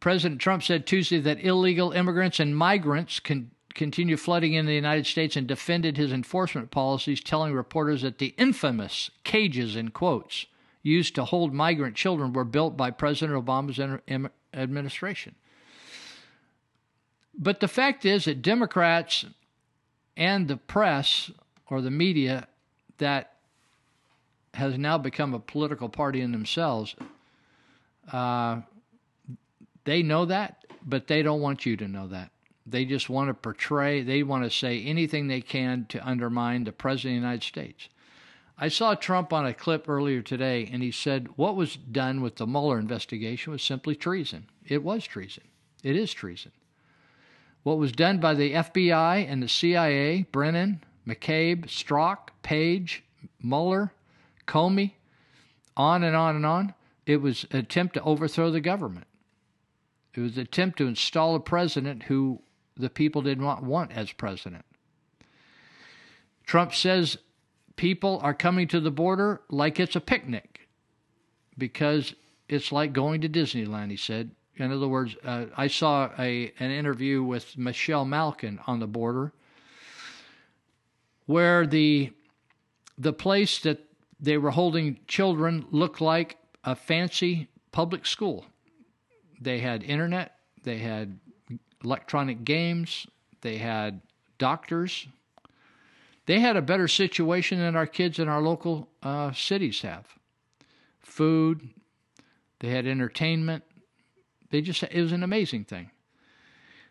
S11: President Trump said Tuesday that illegal immigrants and migrants can continue flooding in the United States and defended his enforcement policies, telling reporters that the infamous cages, in quotes, used to hold migrant children were built by President Obama's administration. But the fact is that Democrats and the press or the media that has now become a political party in themselves, uh, they know that, but they don't want you to know that. They just want to portray, they want to say anything they can to undermine the President of the United States. I saw Trump on a clip earlier today, and he said what was done with the Mueller investigation was simply treason. It was treason. It is treason. What was done by the FBI and the CIA, Brennan, McCabe, Strzok, Page, Mueller, Comey, on and on and on, it was an attempt to overthrow the government. It was an attempt to install a president who the people did not want as president. Trump says people are coming to the border like it's a picnic because it's like going to Disneyland, he said. In other words, uh, I saw a an interview with Michelle Malkin on the border where the the place that they were holding children looked like a fancy public school. They had internet, they had electronic games, they had doctors. They had a better situation than our kids in our local uh, cities have. Food, they had entertainment. They just it was an amazing thing.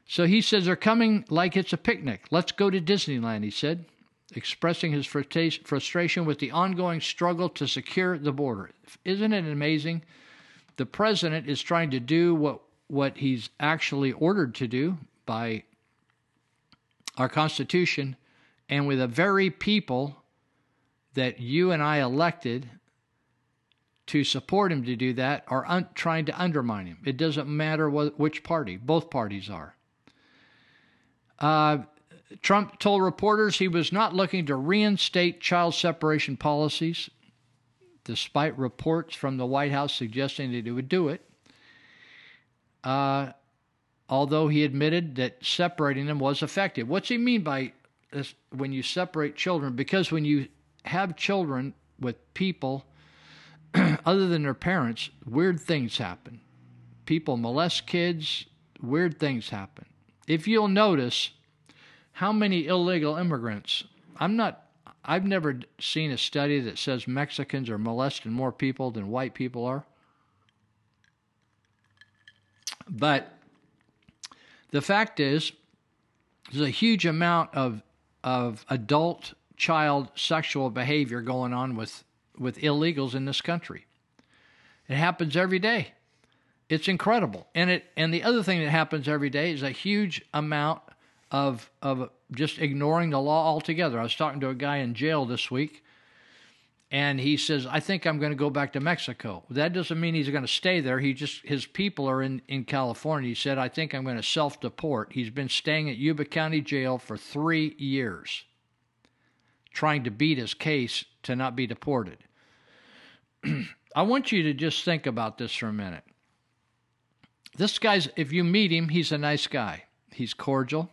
S11: So he says they're coming like it's a picnic. Let's go to Disneyland, he said, expressing his frustration with the ongoing struggle to secure the border. Isn't it amazing? The president is trying to do what what he's actually ordered to do by our Constitution and with the very people that you and I elected to support him to do that are un- trying to undermine him. It doesn't matter what, which party, both parties are. Uh, Trump told reporters he was not looking to reinstate child separation policies, despite reports from the White House suggesting that he would do it. Uh, although he admitted that separating them was effective. What's he mean by this, when you separate children? Because when you have children with people other than their parents, weird things happen. People molest kids, weird things happen. If you'll notice, how many illegal immigrants? I'm not. I've never seen a study that says Mexicans are molesting more people than white people are. But the fact is, there's a huge amount of of adult child sexual behavior going on with with illegals in this country. It happens every day. It's incredible. And it and the other thing that happens every day is a huge amount of of just ignoring the law altogether. I was talking to a guy in jail this week and he says, "I think I'm going to go back to Mexico." That doesn't mean he's going to stay there. He just his people are in in California. He said, "I think I'm going to self-deport." He's been staying at Yuba County Jail for 3 years trying to beat his case to not be deported. I want you to just think about this for a minute. This guy's, if you meet him, he's a nice guy. He's cordial.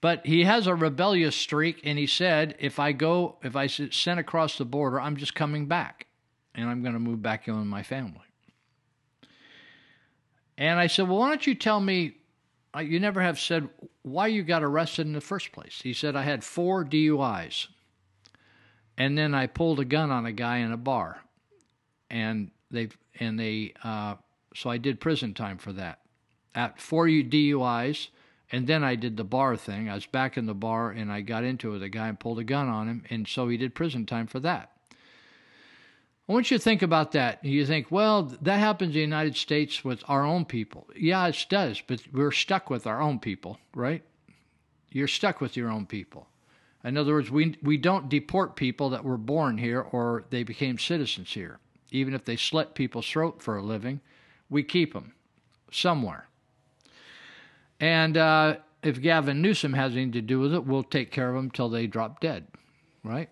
S11: But he has a rebellious streak, and he said, if I go, if I sent across the border, I'm just coming back, and I'm going to move back in with my family. And I said, well, why don't you tell me? uh, You never have said why you got arrested in the first place. He said, I had four DUIs, and then I pulled a gun on a guy in a bar, and they and they uh, so I did prison time for that. At four DUIs and then I did the bar thing. I was back in the bar and I got into it with a guy and pulled a gun on him. And so he did prison time for that. I want you to think about that. You think, well, that happens in the United States with our own people. Yeah, it does, but we're stuck with our own people, right? You're stuck with your own people. In other words, we, we don't deport people that were born here or they became citizens here. Even if they slit people's throat for a living, we keep them somewhere. And uh, if Gavin Newsom has anything to do with it, we'll take care of them till they drop dead, right?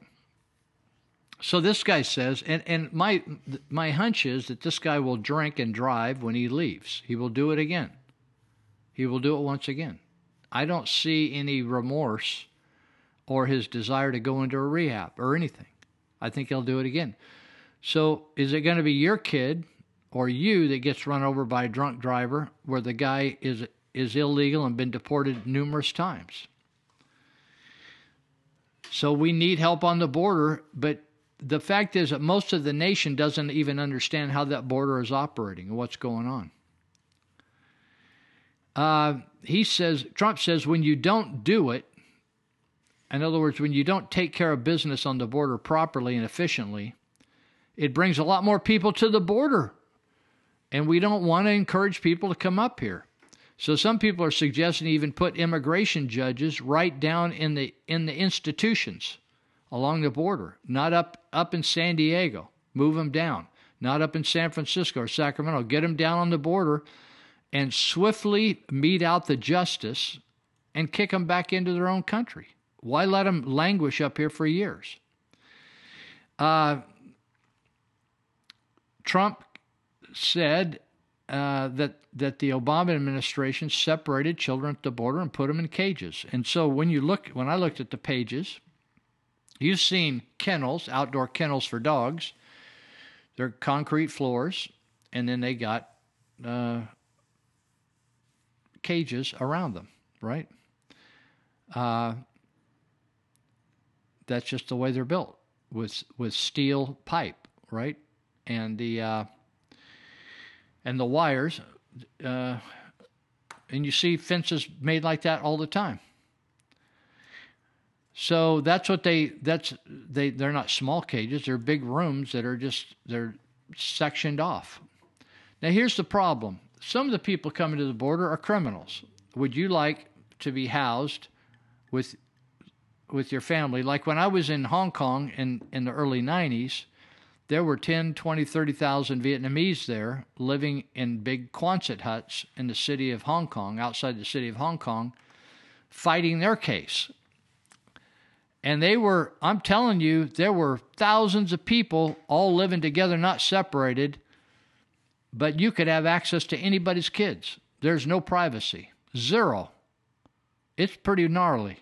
S11: So this guy says, and, and my my hunch is that this guy will drink and drive when he leaves. He will do it again. He will do it once again. I don't see any remorse or his desire to go into a rehab or anything. I think he'll do it again. So is it going to be your kid or you that gets run over by a drunk driver where the guy is is illegal and been deported numerous times. So we need help on the border, but the fact is that most of the nation doesn't even understand how that border is operating and what's going on. Uh, he says, Trump says, when you don't do it, in other words, when you don't take care of business on the border properly and efficiently, it brings a lot more people to the border. And we don't want to encourage people to come up here. So some people are suggesting even put immigration judges right down in the in the institutions along the border, not up up in San Diego. Move them down. Not up in San Francisco or Sacramento. Get them down on the border and swiftly mete out the justice and kick them back into their own country. Why let them languish up here for years? Uh, Trump said uh, that that the Obama administration separated children at the border and put them in cages. And so when you look, when I looked at the pages, you've seen kennels, outdoor kennels for dogs. They're concrete floors, and then they got uh, cages around them, right? Uh, that's just the way they're built with with steel pipe, right? And the uh, and the wires, uh, and you see fences made like that all the time. So that's what they that's they they're not small cages, they're big rooms that are just they're sectioned off. Now here's the problem. Some of the people coming to the border are criminals. Would you like to be housed with with your family? Like when I was in Hong Kong in in the early 90s, there were 10, 20, 30,000 Vietnamese there living in big Quonset huts in the city of Hong Kong, outside the city of Hong Kong, fighting their case. And they were, I'm telling you, there were thousands of people all living together, not separated, but you could have access to anybody's kids. There's no privacy, zero. It's pretty gnarly.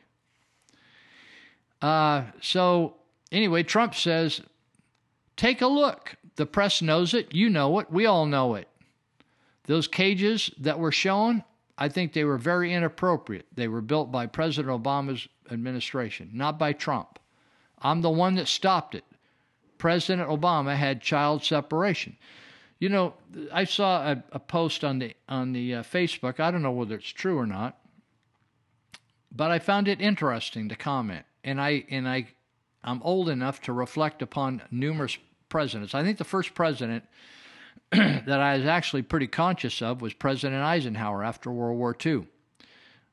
S11: Uh, so, anyway, Trump says Take a look. The press knows it. You know it. We all know it. Those cages that were shown, I think they were very inappropriate. They were built by President Obama's administration, not by Trump. I'm the one that stopped it. President Obama had child separation. You know, I saw a, a post on the on the uh, Facebook. I don't know whether it's true or not, but I found it interesting to comment. And I and I I'm old enough to reflect upon numerous presidents. I think the first president that I was actually pretty conscious of was President Eisenhower after World War II.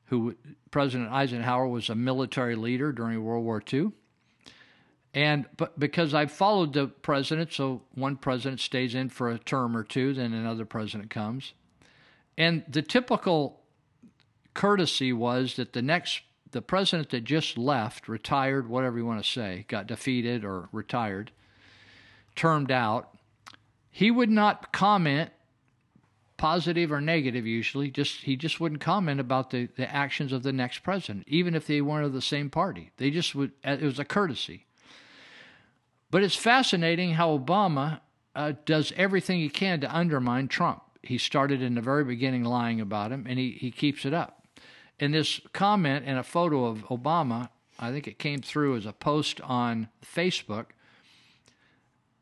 S11: Who President Eisenhower was a military leader during World War II. And but because I've followed the president, so one president stays in for a term or two, then another president comes. And the typical courtesy was that the next the president that just left, retired, whatever you want to say, got defeated or retired, termed out, he would not comment positive or negative usually just he just wouldn't comment about the, the actions of the next president even if they weren't of the same party. They just would uh, it was a courtesy. But it's fascinating how obama uh, does everything he can to undermine trump. He started in the very beginning lying about him and he, he keeps it up in this comment and a photo of Obama, I think it came through as a post on Facebook.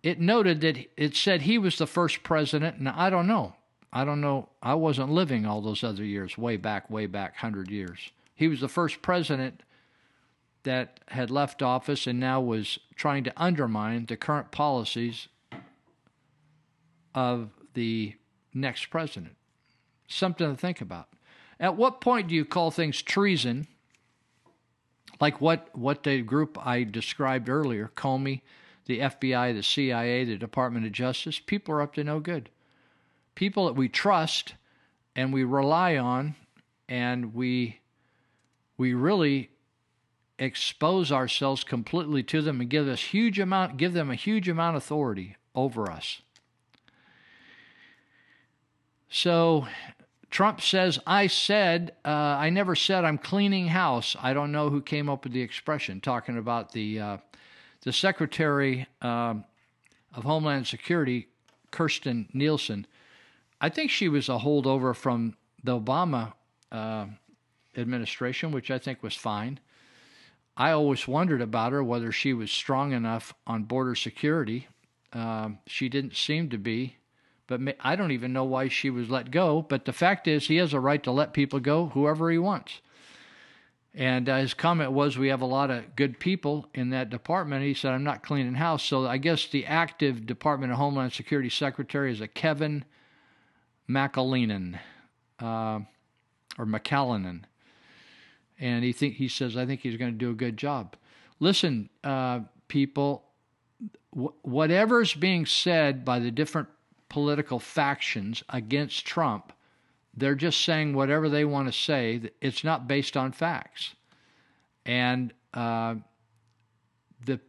S11: It noted that it said he was the first president, and I don't know. I don't know. I wasn't living all those other years, way back, way back, 100 years. He was the first president that had left office and now was trying to undermine the current policies of the next president. Something to think about. At what point do you call things treason? Like what, what the group I described earlier, Comey, the FBI, the CIA, the Department of Justice, people are up to no good. People that we trust and we rely on and we we really expose ourselves completely to them and give us huge amount give them a huge amount of authority over us. So Trump says, I said, uh, I never said I'm cleaning house. I don't know who came up with the expression, talking about the, uh, the Secretary um, of Homeland Security, Kirstjen Nielsen. I think she was a holdover from the Obama uh, administration, which I think was fine. I always wondered about her, whether she was strong enough on border security. Um, she didn't seem to be But I don't even know why she was let go. But the fact is, he has a right to let people go whoever he wants. And uh, his comment was, We have a lot of good people in that department. He said, I'm not cleaning house. So I guess the active Department of Homeland Security Secretary is a Kevin McAleenan, uh, or McAleenan. And he he says, I think he's going to do a good job. Listen, uh, people, wh- whatever's being said by the different political factions against Trump, they're just saying whatever they want to say. It's not based on facts. And uh, the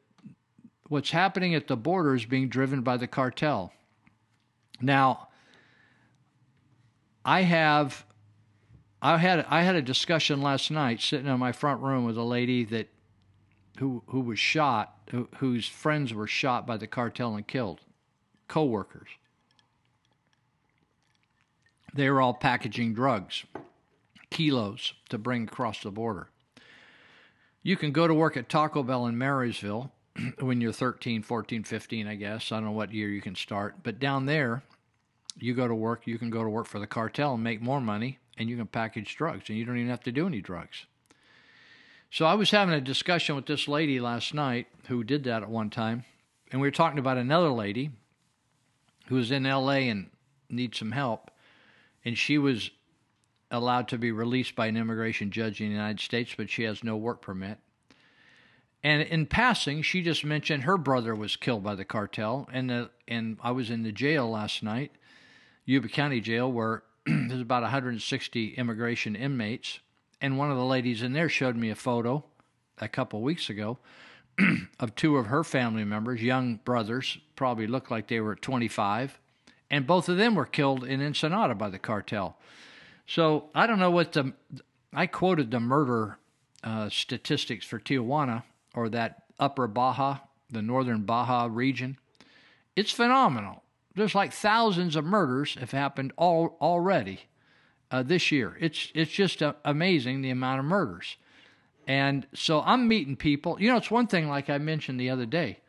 S11: what's happening at the border is being driven by the cartel. Now, I have I had I had a discussion last night sitting in my front room with a lady that who who was shot, who, whose friends were shot by the cartel and killed, co-workers. They were all packaging drugs, kilos to bring across the border. You can go to work at Taco Bell in Marysville when you're 13, 14, 15, I guess. I don't know what year you can start, but down there, you go to work, you can go to work for the cartel and make more money, and you can package drugs, and you don't even have to do any drugs. So I was having a discussion with this lady last night who did that at one time, and we were talking about another lady who was in LA and needs some help, and she was allowed to be released by an immigration judge in the United States, but she has no work permit. And in passing, she just mentioned her brother was killed by the cartel, and the, and I was in the jail last night, Yuba County Jail, where there's about 160 immigration inmates, and one of the ladies in there showed me a photo a couple weeks ago of two of her family members, young brothers, probably looked like they were 25, and both of them were killed in Ensenada by the cartel. So I don't know what the I quoted the murder uh, statistics for Tijuana or that upper Baja, the northern Baja region. It's phenomenal. There's like thousands of murders have happened all already uh, this year. It's it's just uh, amazing the amount of murders. And so I'm meeting people. You know, it's one thing like I mentioned the other day.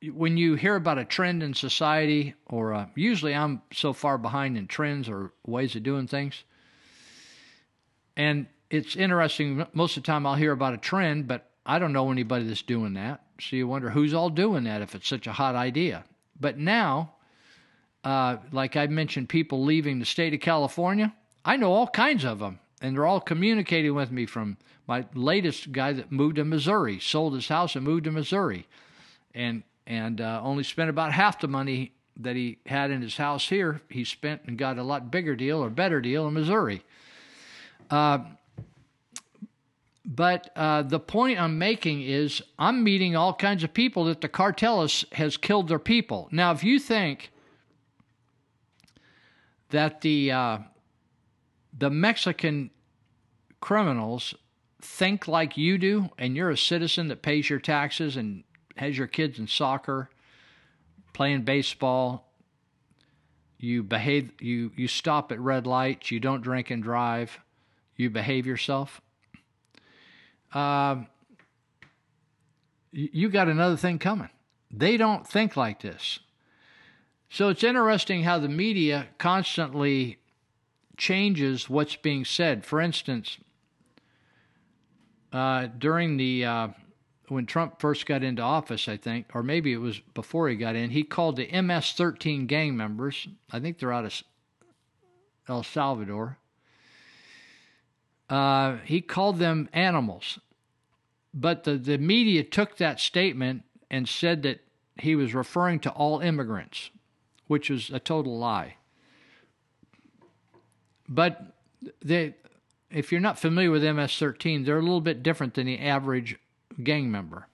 S11: When you hear about a trend in society, or uh, usually I'm so far behind in trends or ways of doing things, and it's interesting. Most of the time, I'll hear about a trend, but I don't know anybody that's doing that. So you wonder who's all doing that if it's such a hot idea. But now, uh, like I mentioned, people leaving the state of California, I know all kinds of them, and they're all communicating with me. From my latest guy that moved to Missouri, sold his house and moved to Missouri, and and uh, only spent about half the money that he had in his house here. He spent and got a lot bigger deal or better deal in Missouri. Uh, but uh, the point I'm making is I'm meeting all kinds of people that the cartel has, has killed their people. Now, if you think that the uh, the Mexican criminals think like you do, and you're a citizen that pays your taxes and has your kids in soccer, playing baseball, you behave, you you stop at red lights, you don't drink and drive, you behave yourself uh, you got another thing coming. They don't think like this. So it's interesting how the media constantly changes what's being said. For instance, uh, during the uh, when Trump first got into office, I think, or maybe it was before he got in, he called the MS-13 gang members. I think they're out of El Salvador. Uh, he called them animals. But the, the media took that statement and said that he was referring to all immigrants, which was a total lie. But they, if you're not familiar with MS 13, they're a little bit different than the average gang member.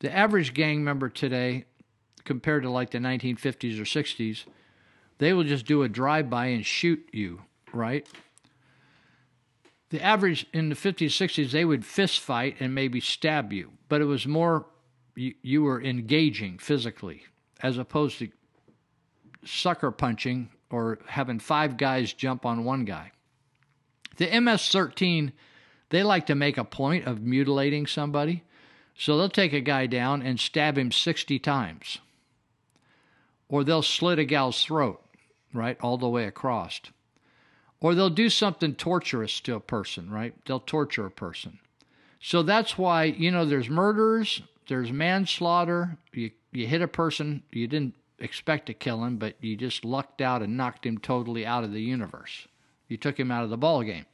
S11: The average gang member today, compared to like the 1950s or 60s, they will just do a drive by and shoot you, right? the average in the 50s 60s they would fist fight and maybe stab you but it was more you, you were engaging physically as opposed to sucker punching or having five guys jump on one guy the ms-13 they like to make a point of mutilating somebody so they'll take a guy down and stab him 60 times or they'll slit a gal's throat, right, all the way across. Or they'll do something torturous to a person, right? They'll torture a person. So that's why, you know, there's murders, there's manslaughter. You, you hit a person, you didn't expect to kill him, but you just lucked out and knocked him totally out of the universe. You took him out of the ball game.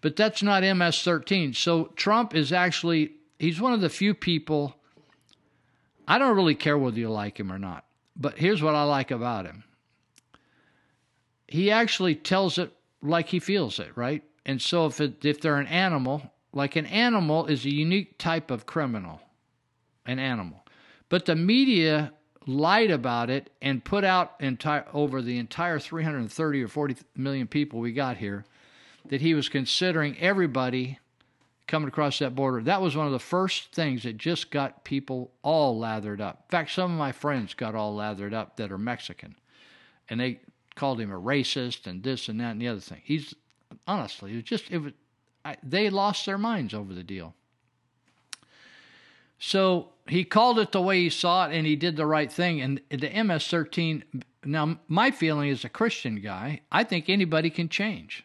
S11: But that's not MS-13. So Trump is actually he's one of the few people I don't really care whether you like him or not. But here's what I like about him. He actually tells it like he feels it, right? And so if it, if they're an animal, like an animal is a unique type of criminal, an animal. But the media lied about it and put out entire over the entire 330 or 40 million people we got here that he was considering everybody coming across that border. That was one of the first things that just got people all lathered up. In fact, some of my friends got all lathered up that are Mexican, and they called him a racist and this and that and the other thing. He's honestly, it was just it was. I, they lost their minds over the deal. So he called it the way he saw it, and he did the right thing. And the MS-13. Now, my feeling as a Christian guy, I think anybody can change,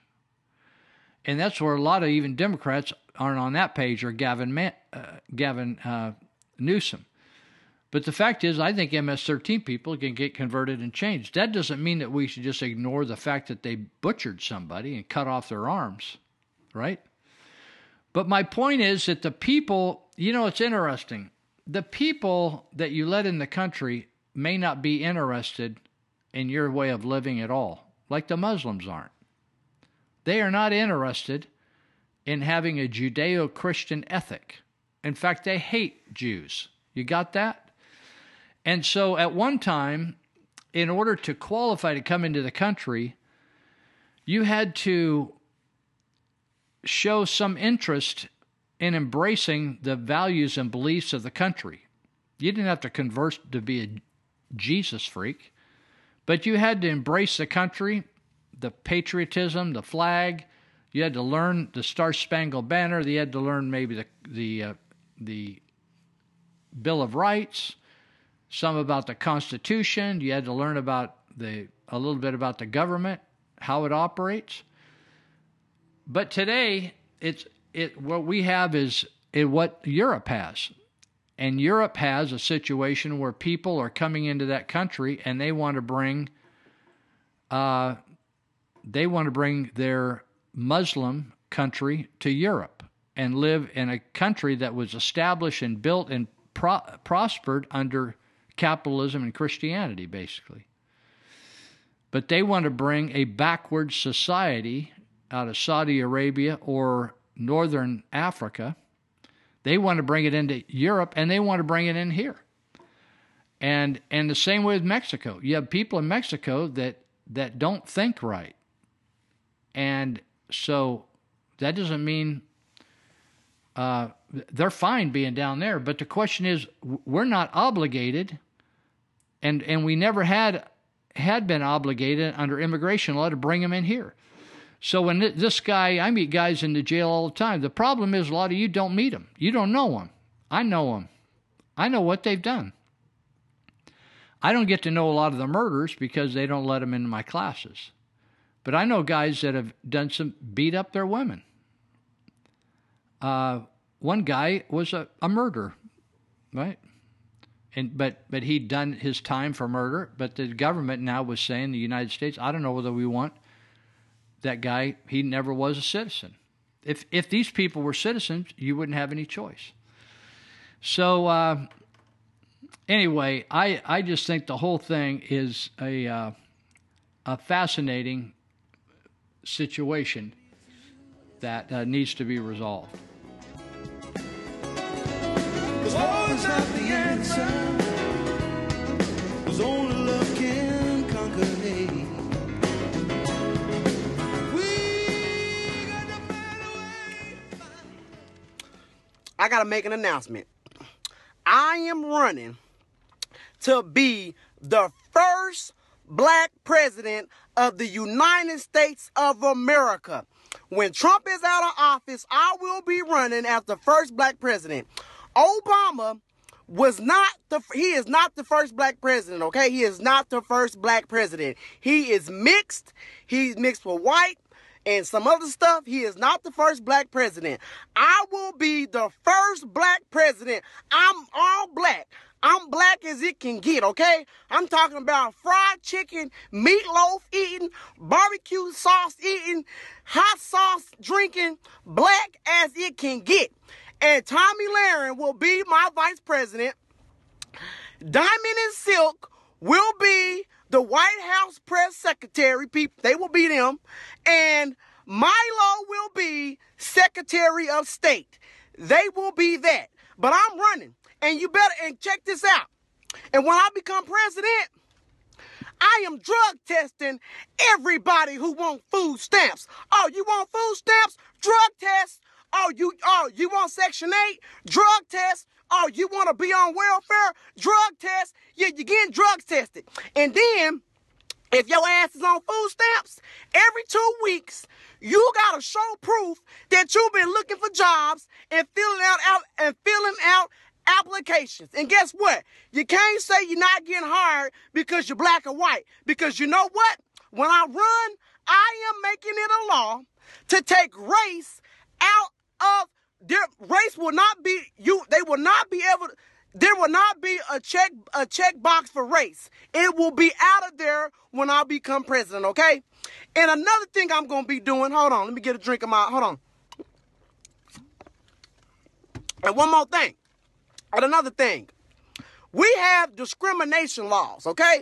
S11: and that's where a lot of even Democrats aren't on that page, or Gavin uh, Gavin uh, Newsom. But the fact is, I think MS-13 people can get converted and changed. That doesn't mean that we should just ignore the fact that they butchered somebody and cut off their arms, right? But my point is that the people, you know, it's interesting. The people that you let in the country may not be interested in your way of living at all, like the Muslims aren't. They are not interested in having a Judeo Christian ethic. In fact, they hate Jews. You got that? And so at one time, in order to qualify to come into the country, you had to show some interest in embracing the values and beliefs of the country. You didn't have to convert to be a Jesus freak, but you had to embrace the country, the patriotism, the flag, you had to learn the Star Spangled Banner. You had to learn maybe the the uh, the Bill of Rights, some about the Constitution. You had to learn about the a little bit about the government, how it operates. But today, it's it what we have is it, what Europe has. And Europe has a situation where people are coming into that country and they want to bring uh, they want to bring their Muslim country to Europe and live in a country that was established and built and pro- prospered under capitalism and Christianity, basically. But they want to bring a backward society out of Saudi Arabia or northern Africa. They want to bring it into Europe and they want to bring it in here. And and the same way with Mexico. You have people in Mexico that that don't think right. And so that doesn't mean uh, they're fine being down there. But the question is, we're not obligated, and and we never had had been obligated under immigration law to bring them in here. So when this guy, I meet guys in the jail all the time. The problem is a lot of you don't meet them. You don't know them. I know them. I know what they've done. I don't get to know a lot of the murders because they don't let them into my classes. But I know guys that have done some beat up their women. Uh, one guy was a, a murderer, right? And but but he'd done his time for murder. But the government now was saying the United States. I don't know whether we want that guy. He never was a citizen. If if these people were citizens, you wouldn't have any choice. So uh, anyway, I I just think the whole thing is a uh, a fascinating situation that uh, needs to be resolved.
S32: I gotta make an announcement. I am running to be the first black president of the United States of America. When Trump is out of office, I will be running as the first black president. Obama was not the he is not the first black president, okay? He is not the first black president. He is mixed. He's mixed with white and some other stuff. He is not the first black president. I will be the first black president. I'm all black. I'm black as it can get, okay? I'm talking about fried chicken, meatloaf eating, barbecue sauce eating, hot sauce drinking, black as it can get. And Tomi Lahren will be my vice president. Diamond and Silk will be the White House press secretary. People, they will be them. And Milo will be Secretary of State. They will be that. But I'm running. And you better, and check this out. And when I become president, I am drug testing everybody who want food stamps. Oh, you want food stamps? Drug test. Oh, you oh, you want Section 8? Drug test. Oh, you want to be on welfare? Drug test. Yeah, you're getting drugs tested. And then if your ass is on food stamps, every two weeks, you gotta show proof that you've been looking for jobs and filling out, out and filling out applications. And guess what? You can't say you're not getting hired because you're black or white. Because you know what? When I run, I am making it a law to take race out of their race will not be you they will not be able to there will not be a check a check box for race. It will be out of there when I become president, okay? And another thing I'm gonna be doing, hold on, let me get a drink of my hold on. And one more thing. And another thing. We have discrimination laws, okay?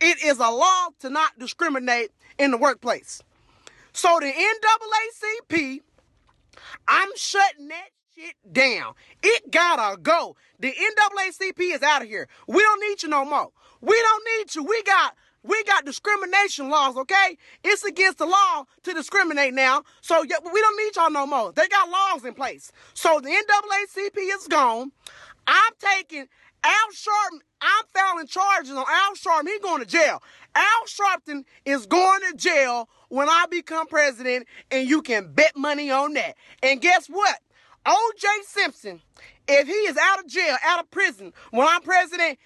S32: It is a law to not discriminate in the workplace. So the NAACP, I'm shutting that shit down. It gotta go. The NAACP is out of here. We don't need you no more. We don't need you. We got we got discrimination laws, okay? It's against the law to discriminate now. So we don't need y'all no more. They got laws in place. So the NAACP is gone. I'm taking Al Sharpton. I'm filing charges on Al Sharpton. He's going to jail. Al Sharpton is going to jail when I become president, and you can bet money on that. And guess what? O.J. Simpson, if he is out of jail, out of prison, when I'm president,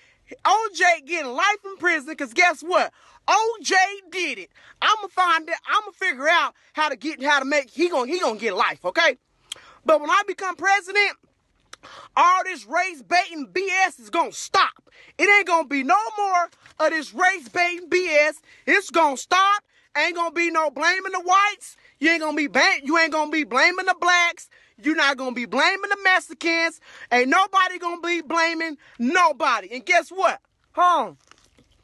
S32: OJ getting life in prison because guess what? OJ did it. I'ma find it. I'ma figure out how to get how to make he gonna he gonna get life, okay? But when I become president, all this race baiting BS is gonna stop. It ain't gonna be no more of this race baiting BS. It's gonna stop. Ain't gonna be no blaming the whites. You ain't gonna be bang, you ain't gonna be blaming the blacks. You're not gonna be blaming the Mexicans. Ain't nobody gonna be blaming nobody. And guess what? Hold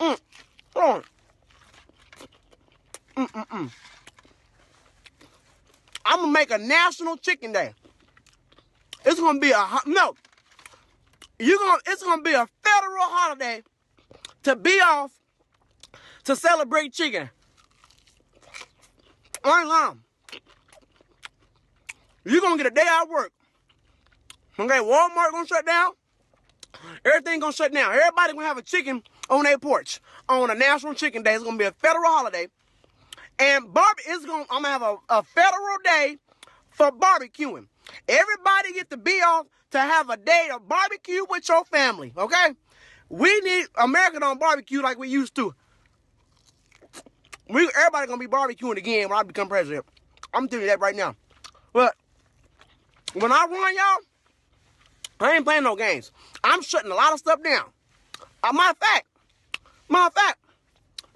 S32: on. Mm. Mm-mm-mm. I'm gonna make a national chicken day. It's gonna be a no. You gonna it's gonna be a federal holiday to be off to celebrate chicken. I ain't lying. You're gonna get a day out work. Okay, Walmart gonna shut down. Everything gonna shut down. Everybody gonna have a chicken on their porch on a national chicken day. It's gonna be a federal holiday. And barbie is gonna I'm gonna have a, a federal day for barbecuing. Everybody get to be off to have a day of barbecue with your family. Okay? We need America don't barbecue like we used to. We everybody gonna be barbecuing again when I become president. I'm you that right now. But when I run, y'all, I ain't playing no games. I'm shutting a lot of stuff down. Uh, matter of fact, matter of fact,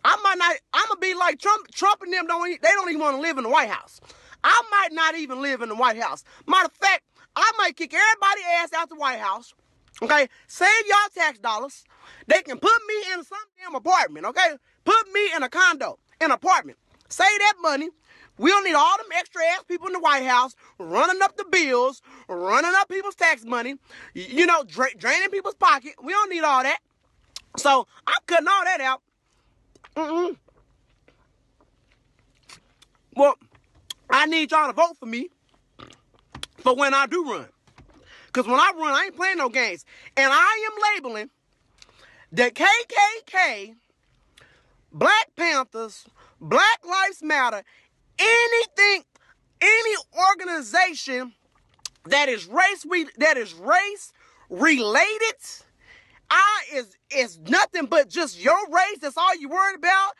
S32: I might not. I'm gonna be like Trump. Trump and them don't. They don't even want to live in the White House. I might not even live in the White House. Matter of fact, I might kick everybody ass out the White House. Okay, save y'all tax dollars. They can put me in some damn apartment. Okay, put me in a condo, an apartment. Save that money. We don't need all them extra ass people in the White House running up the bills, running up people's tax money, you know, dra- draining people's pocket. We don't need all that. So I'm cutting all that out. Mm-mm. Well, I need y'all to vote for me for when I do run. Because when I run, I ain't playing no games. And I am labeling the KKK, Black Panthers, Black Lives Matter, anything, any organization that is race we that is race related, I is is nothing but just your race. That's all you worried about.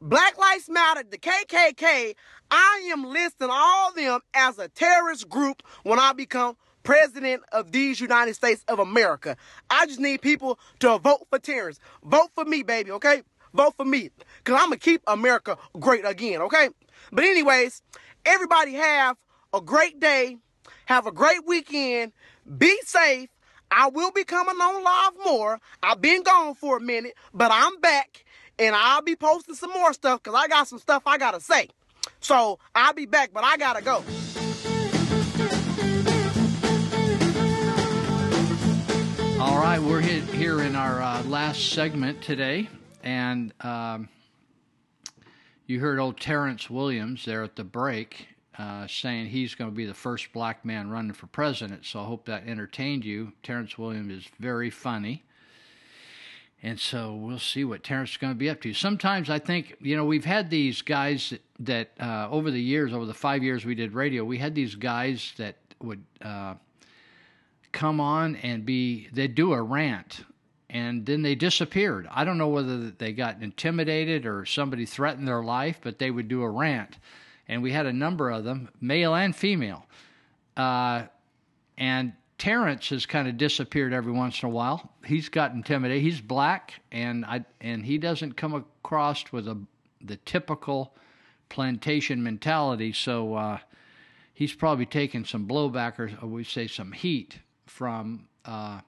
S32: Black Lives Matter, the KKK. I am listing all them as a terrorist group when I become president of these United States of America. I just need people to vote for terrorists. Vote for me, baby, okay? Vote for me. Cause I'm gonna keep America great again, okay? But anyways, everybody have a great day. Have a great weekend. Be safe. I will be coming on live more. I've been gone for a minute, but I'm back and I'll be posting some more stuff because I got some stuff I gotta say. So I'll be back, but I gotta go.
S11: All right, we're here in our uh, last segment today, and um, you heard old Terrence Williams there at the break uh, saying he's going to be the first black man running for president. So I hope that entertained you. Terrence Williams is very funny. And so we'll see what Terrence is going to be up to. Sometimes I think, you know, we've had these guys that uh, over the years, over the five years we did radio, we had these guys that would uh, come on and be, they'd do a rant and then they disappeared. I don't know whether they got intimidated or somebody threatened their life, but they would do a rant. And we had a number of them, male and female. Uh, and Terrence has kind of disappeared every once in a while. He's got intimidated. He's black, and I and he doesn't come across with a the typical plantation mentality. So uh, he's probably taken some blowback, or we say some heat from uh,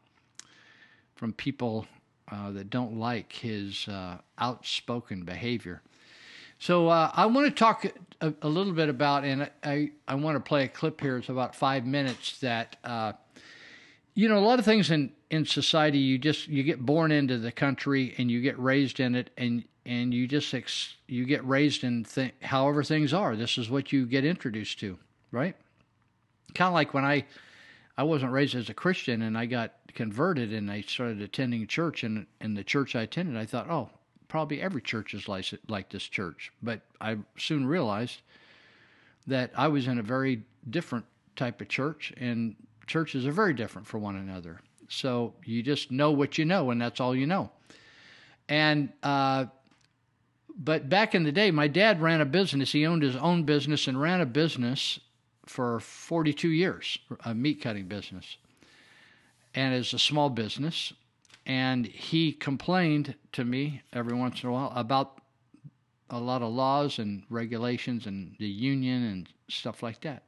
S11: from people uh, that don't like his uh, outspoken behavior. So uh, I want to talk a, a, little bit about, and I, I want to play a clip here. It's about five minutes that, uh, you know, a lot of things in, in society, you just, you get born into the country and you get raised in it and, and you just, ex, you get raised in th- however things are. This is what you get introduced to, right? Kind of like when I, I wasn't raised as a Christian and I got converted and I started attending church and in the church I attended, I thought, oh, probably every church is like, like this church. But I soon realized that I was in a very different type of church, and churches are very different for one another. So you just know what you know, and that's all you know. And uh, but back in the day, my dad ran a business. He owned his own business and ran a business for 42 years, a meat cutting business. And it's a small business, and he complained to me every once in a while about a lot of laws and regulations and the union and stuff like that.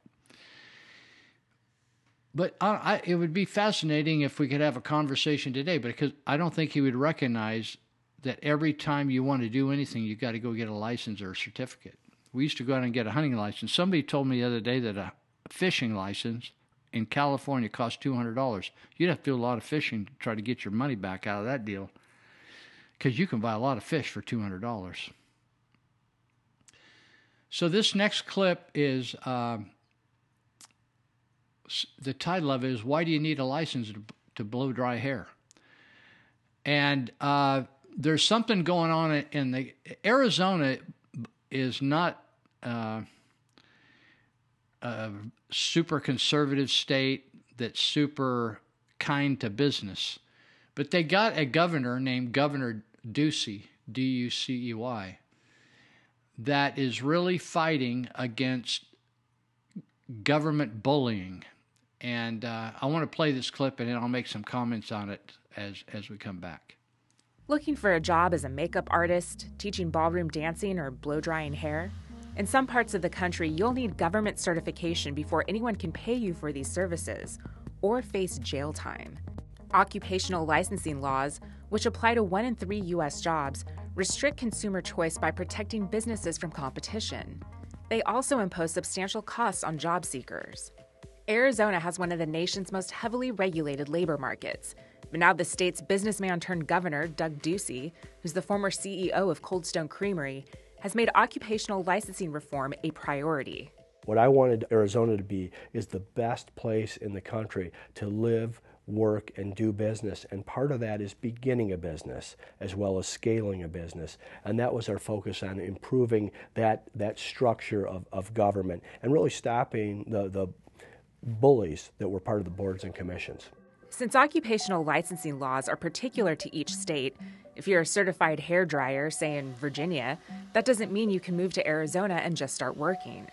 S11: But I, I, it would be fascinating if we could have a conversation today, because I don't think he would recognize that every time you want to do anything, you've got to go get a license or a certificate. We used to go out and get a hunting license. Somebody told me the other day that a fishing license in California costs two hundred dollars. You'd have to do a lot of fishing to try to get your money back out of that deal, because you can buy a lot of fish for two hundred dollars. So this next clip is uh, the title of it is "Why Do You Need a License to, to Blow Dry Hair?" And uh, there's something going on in the Arizona is not. Uh, a super conservative state that's super kind to business. But they got a governor named Governor Ducey, D U C E Y, that is really fighting against government bullying. And uh, I want to play this clip and then I'll make some comments on it as, as we come back.
S48: Looking for a job as a makeup artist, teaching ballroom dancing, or blow drying hair? In some parts of the country, you'll need government certification before anyone can pay you for these services or face jail time. Occupational licensing laws, which apply to one in three U.S. jobs, restrict consumer choice by protecting businesses from competition. They also impose substantial costs on job seekers. Arizona has one of the nation's most heavily regulated labor markets. But now the state's businessman turned governor, Doug Ducey, who's the former CEO of Coldstone Creamery, has made occupational licensing reform a priority.
S49: What I wanted Arizona to be is the best place in the country to live, work, and do business. And part of that is beginning a business as well as scaling a business. And that was our focus on improving that, that structure of, of government and really stopping the, the bullies that were part of the boards and commissions.
S48: Since occupational licensing laws are particular to each state, if you're a certified hair dryer, say in Virginia, that doesn't mean you can move to Arizona and just start working.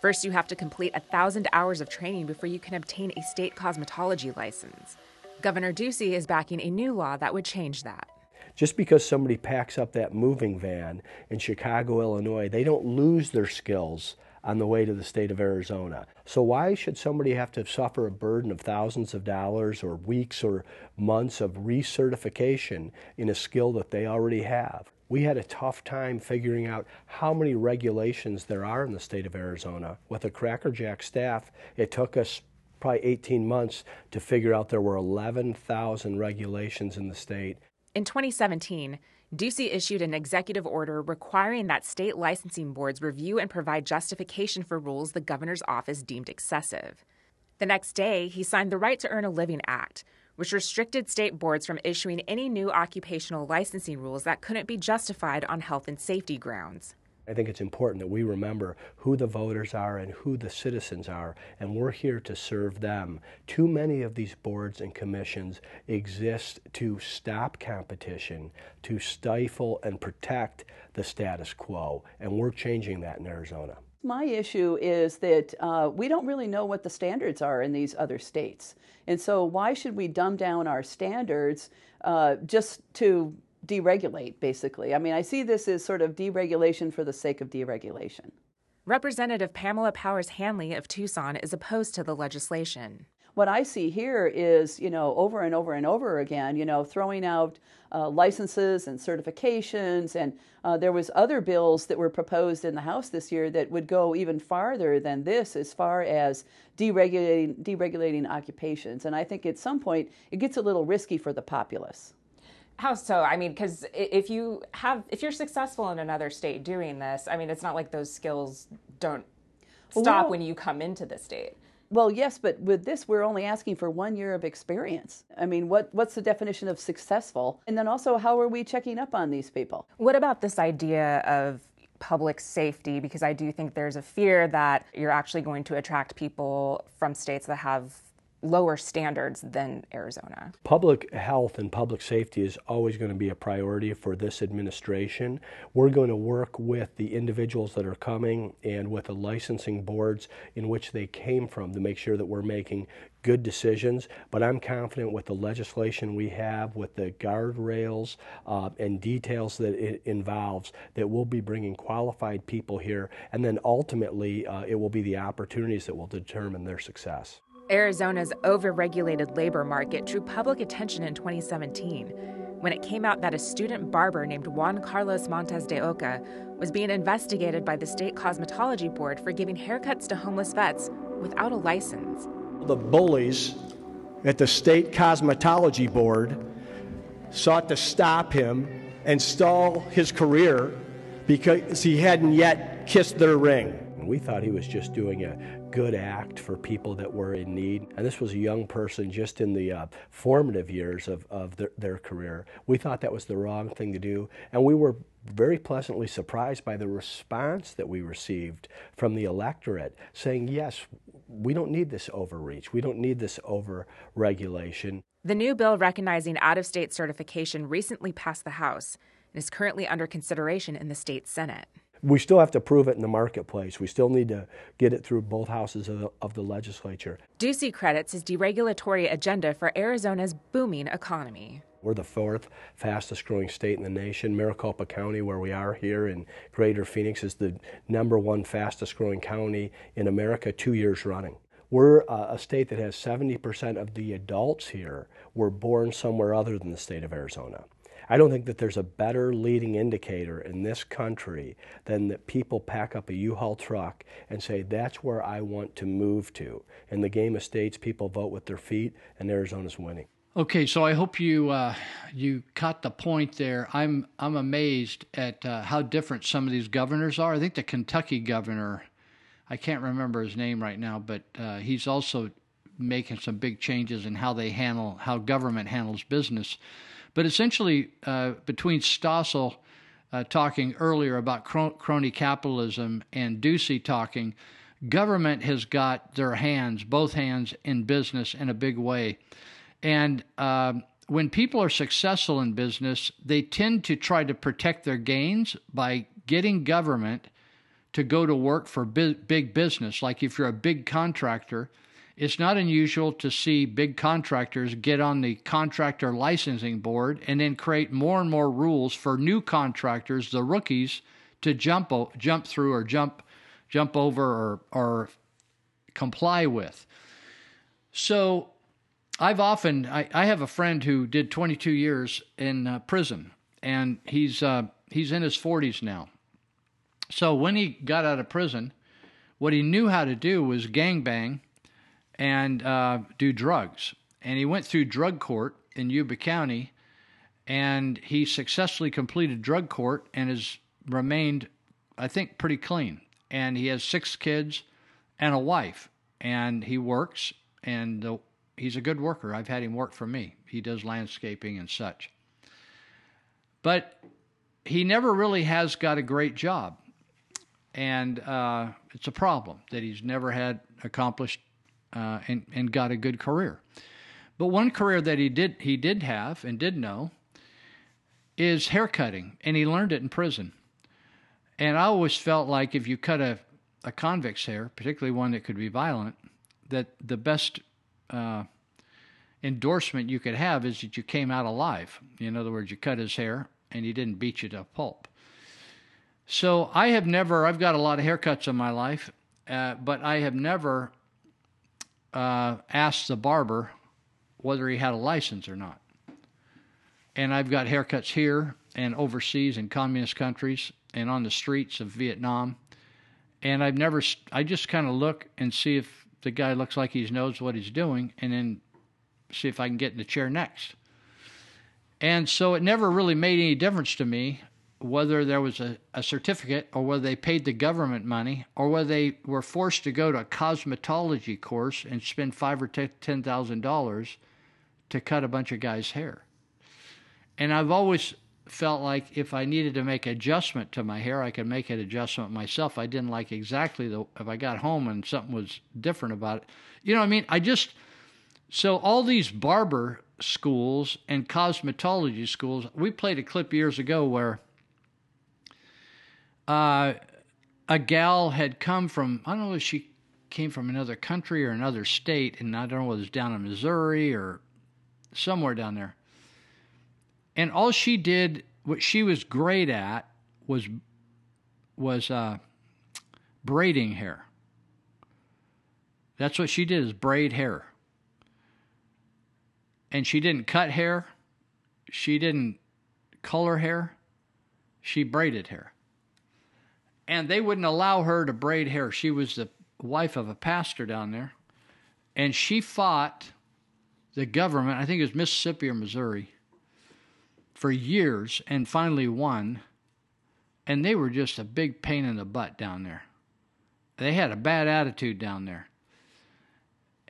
S48: First, you have to complete a thousand hours of training before you can obtain a state cosmetology license. Governor Ducey is backing a new law that would change that.
S49: Just because somebody packs up that moving van in Chicago, Illinois, they don't lose their skills on the way to the state of Arizona. So why should somebody have to suffer a burden of thousands of dollars or weeks or months of recertification in a skill that they already have? We had a tough time figuring out how many regulations there are in the state of Arizona. With a crackerjack staff, it took us probably 18 months to figure out there were 11,000 regulations in the state.
S48: In 2017, Ducey issued an executive order requiring that state licensing boards review and provide justification for rules the governor's office deemed excessive. The next day, he signed the Right to Earn a Living Act, which restricted state boards from issuing any new occupational licensing rules that couldn't be justified on health and safety grounds.
S49: I think it's important that we remember who the voters are and who the citizens are, and we're here to serve them. Too many of these boards and commissions exist to stop competition, to stifle and protect the status quo, and we're changing that in Arizona.
S50: My issue is that uh, we don't really know what the standards are in these other states. And so, why should we dumb down our standards uh, just to deregulate, basically. I mean, I see this as sort of deregulation for the sake of deregulation.
S48: Representative Pamela Powers Hannley of Tucson is opposed to the legislation.
S50: What I see here is, you know, over and over and over again, you know, throwing out uh, licenses and certifications, and uh, there was other bills that were proposed in the House this year that would go even farther than this, as far as deregulating deregulating occupations. And I think at some point it gets a little risky for the populace.
S48: How so? I mean, because if you have, if you're successful in another state doing this, I mean, it's not like those skills don't stop
S50: Well-
S48: when you come into the state.
S50: Well, yes, but with this, we're only asking for one year of experience. I mean, what, what's the definition of successful? And then also, how are we checking up on these people?
S48: What about this idea of public safety? Because I do think there's a fear that you're actually going to attract people from states that have lower standards than Arizona.
S49: Public health and public safety is always going to be a priority for this administration. We're going to work with the individuals that are coming and with the licensing boards in which they came from to make sure that we're making good decisions. But I'm confident with the legislation we have, with the guardrails uh, and details that it involves, that we'll be bringing qualified people here. And then ultimately, uh, it will be the opportunities that will determine their success.
S48: Arizona's overregulated labor market drew public attention in 2017 when it came out that a student barber named Juan Carlos Montes de Oca was being investigated by the state cosmetology board for giving haircuts to homeless vets without a license.
S49: The bullies at the state cosmetology board sought to stop him and stall his career because he hadn't yet kissed their ring. We thought he was just doing a good act for people that were in need. And this was a young person just in the uh, formative years of, of their, their career. We thought that was the wrong thing to do. And we were very pleasantly surprised by the response that we received from the electorate saying, yes, we don't need this overreach. We don't need this over regulation.
S48: The new bill recognizing out of state certification recently passed the House and is currently under consideration in the state Senate.
S49: We still have to prove it in the marketplace. We still need to get it through both houses of the, of the legislature.
S48: Ducey credits his deregulatory agenda for Arizona's booming economy.
S49: We're the fourth fastest growing state in the nation. Maricopa County, where we are here in Greater Phoenix, is the number one fastest growing county in America two years running. We're uh, a state that has 70% of the adults here were born somewhere other than the state of Arizona. I don't think that there's a better leading indicator in this country than that people pack up a U-Haul truck and say, that's where I want to move to. In the game of states, people vote with their feet, and Arizona's winning.
S11: Okay, so I hope you uh, you caught the point there. I'm I'm amazed at uh, how different some of these governors are. I think the Kentucky governor, I can't remember his name right now, but uh, he's also making some big changes in how they handle how government handles business. But essentially, uh, between Stossel uh, talking earlier about crony capitalism and Ducey talking, government has got their hands, both hands, in business in a big way. And um, when people are successful in business, they tend to try to protect their gains by getting government to go to work for big, big business. Like if you're a big contractor, it's not unusual to see big contractors get on the contractor licensing board and then create more and more rules for new contractors, the rookies, to jump o- jump through or jump jump over or or comply with. So I've often I, I have a friend who did 22 years in uh, prison, and he's uh, he's in his 40s now. So when he got out of prison, what he knew how to do was gangbang and uh, do drugs. And he went through drug court in Yuba County, and he successfully completed drug court and has remained, I think, pretty clean. And he has six kids and a wife, and he works, and he's a good worker. I've had him work for me. He does landscaping and such. But he never really has got a great job and uh, it's a problem that he's never had accomplished uh, and, and got a good career. But one career that he did he did have and did know is haircutting, and he learned it in prison. And I always felt like if you cut a, a convict's hair, particularly one that could be violent, that the best uh, endorsement you could have is that you came out alive. In other words, you cut his hair and he didn't beat you to pulp. So I have never, I've got a lot of haircuts in my life, uh, but I have never uh, asked the barber whether he had a license or not. And I've got haircuts here and overseas in communist countries and on the streets of Vietnam. And I've never, I just kind of look and see if the guy looks like he knows what he's doing and then see if I can get in the chair next. And so it never really made any difference to me whether there was a, a certificate or whether they paid the government money or whether they were forced to go to a cosmetology course and spend five or ten thousand dollars to cut a bunch of guys' hair. And I've always felt like if I needed to make adjustment to my hair, I could make an adjustment myself. I didn't like exactly the if I got home and something was different about it. You know what I mean? I just so all these barber schools and cosmetology schools, we played a clip years ago where uh, a gal had come from, I don't know if she came from another country or another state, and I don't know whether was down in Missouri or somewhere down there. And all she did, what she was great at, was was uh, braiding hair. That's what she did is braid hair. And she didn't cut hair. She didn't color hair. She braided hair and they wouldn't allow her to braid hair. She was the wife of a pastor down there, and she fought the government, I think it was Mississippi or Missouri, for years and finally won. And they were just a big pain in the butt down there. They had a bad attitude down there.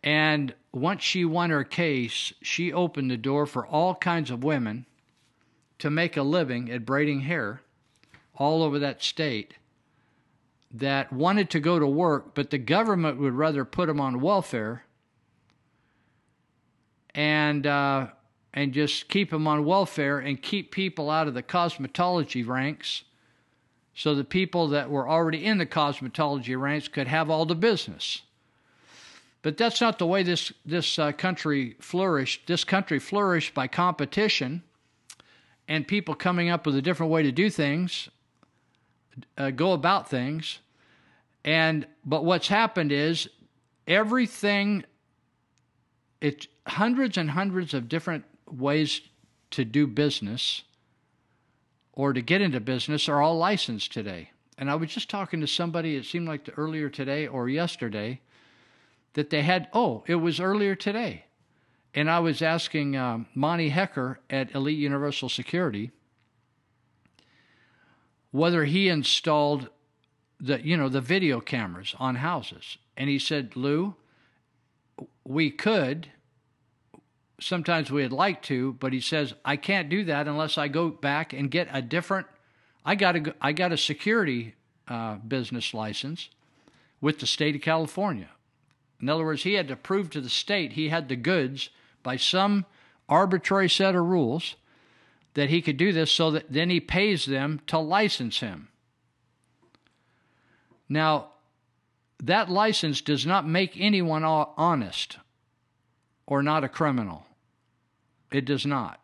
S11: And once she won her case, she opened the door for all kinds of women to make a living at braiding hair all over that state that wanted to go to work, but the government would rather put them on welfare and uh, and just keep them on welfare and keep people out of the cosmetology ranks, so the people that were already in the cosmetology ranks could have all the business. But that's not the way this this uh, country flourished. This country flourished by competition and people coming up with a different way to do things, uh, go about things. And but what's happened is everything it's hundreds and hundreds of different ways to do business or to get into business are all licensed today. And I was just talking to somebody, it seemed like earlier today or yesterday, that they had, oh, it was earlier today. And I was asking um, Monty Hecker at Elite Universal Security whether he installed the you know the video cameras on houses. And he said lou we could. Sometimes we'd like to but he says i can't do that unless i go back and get a different i got a i got a security uh, business license with the state of california. In other words he had to prove to the state he had the goods by some arbitrary set of rules that he could do this so that then he pays them to license him. Now, that license does not make anyone honest or not a criminal. It does not.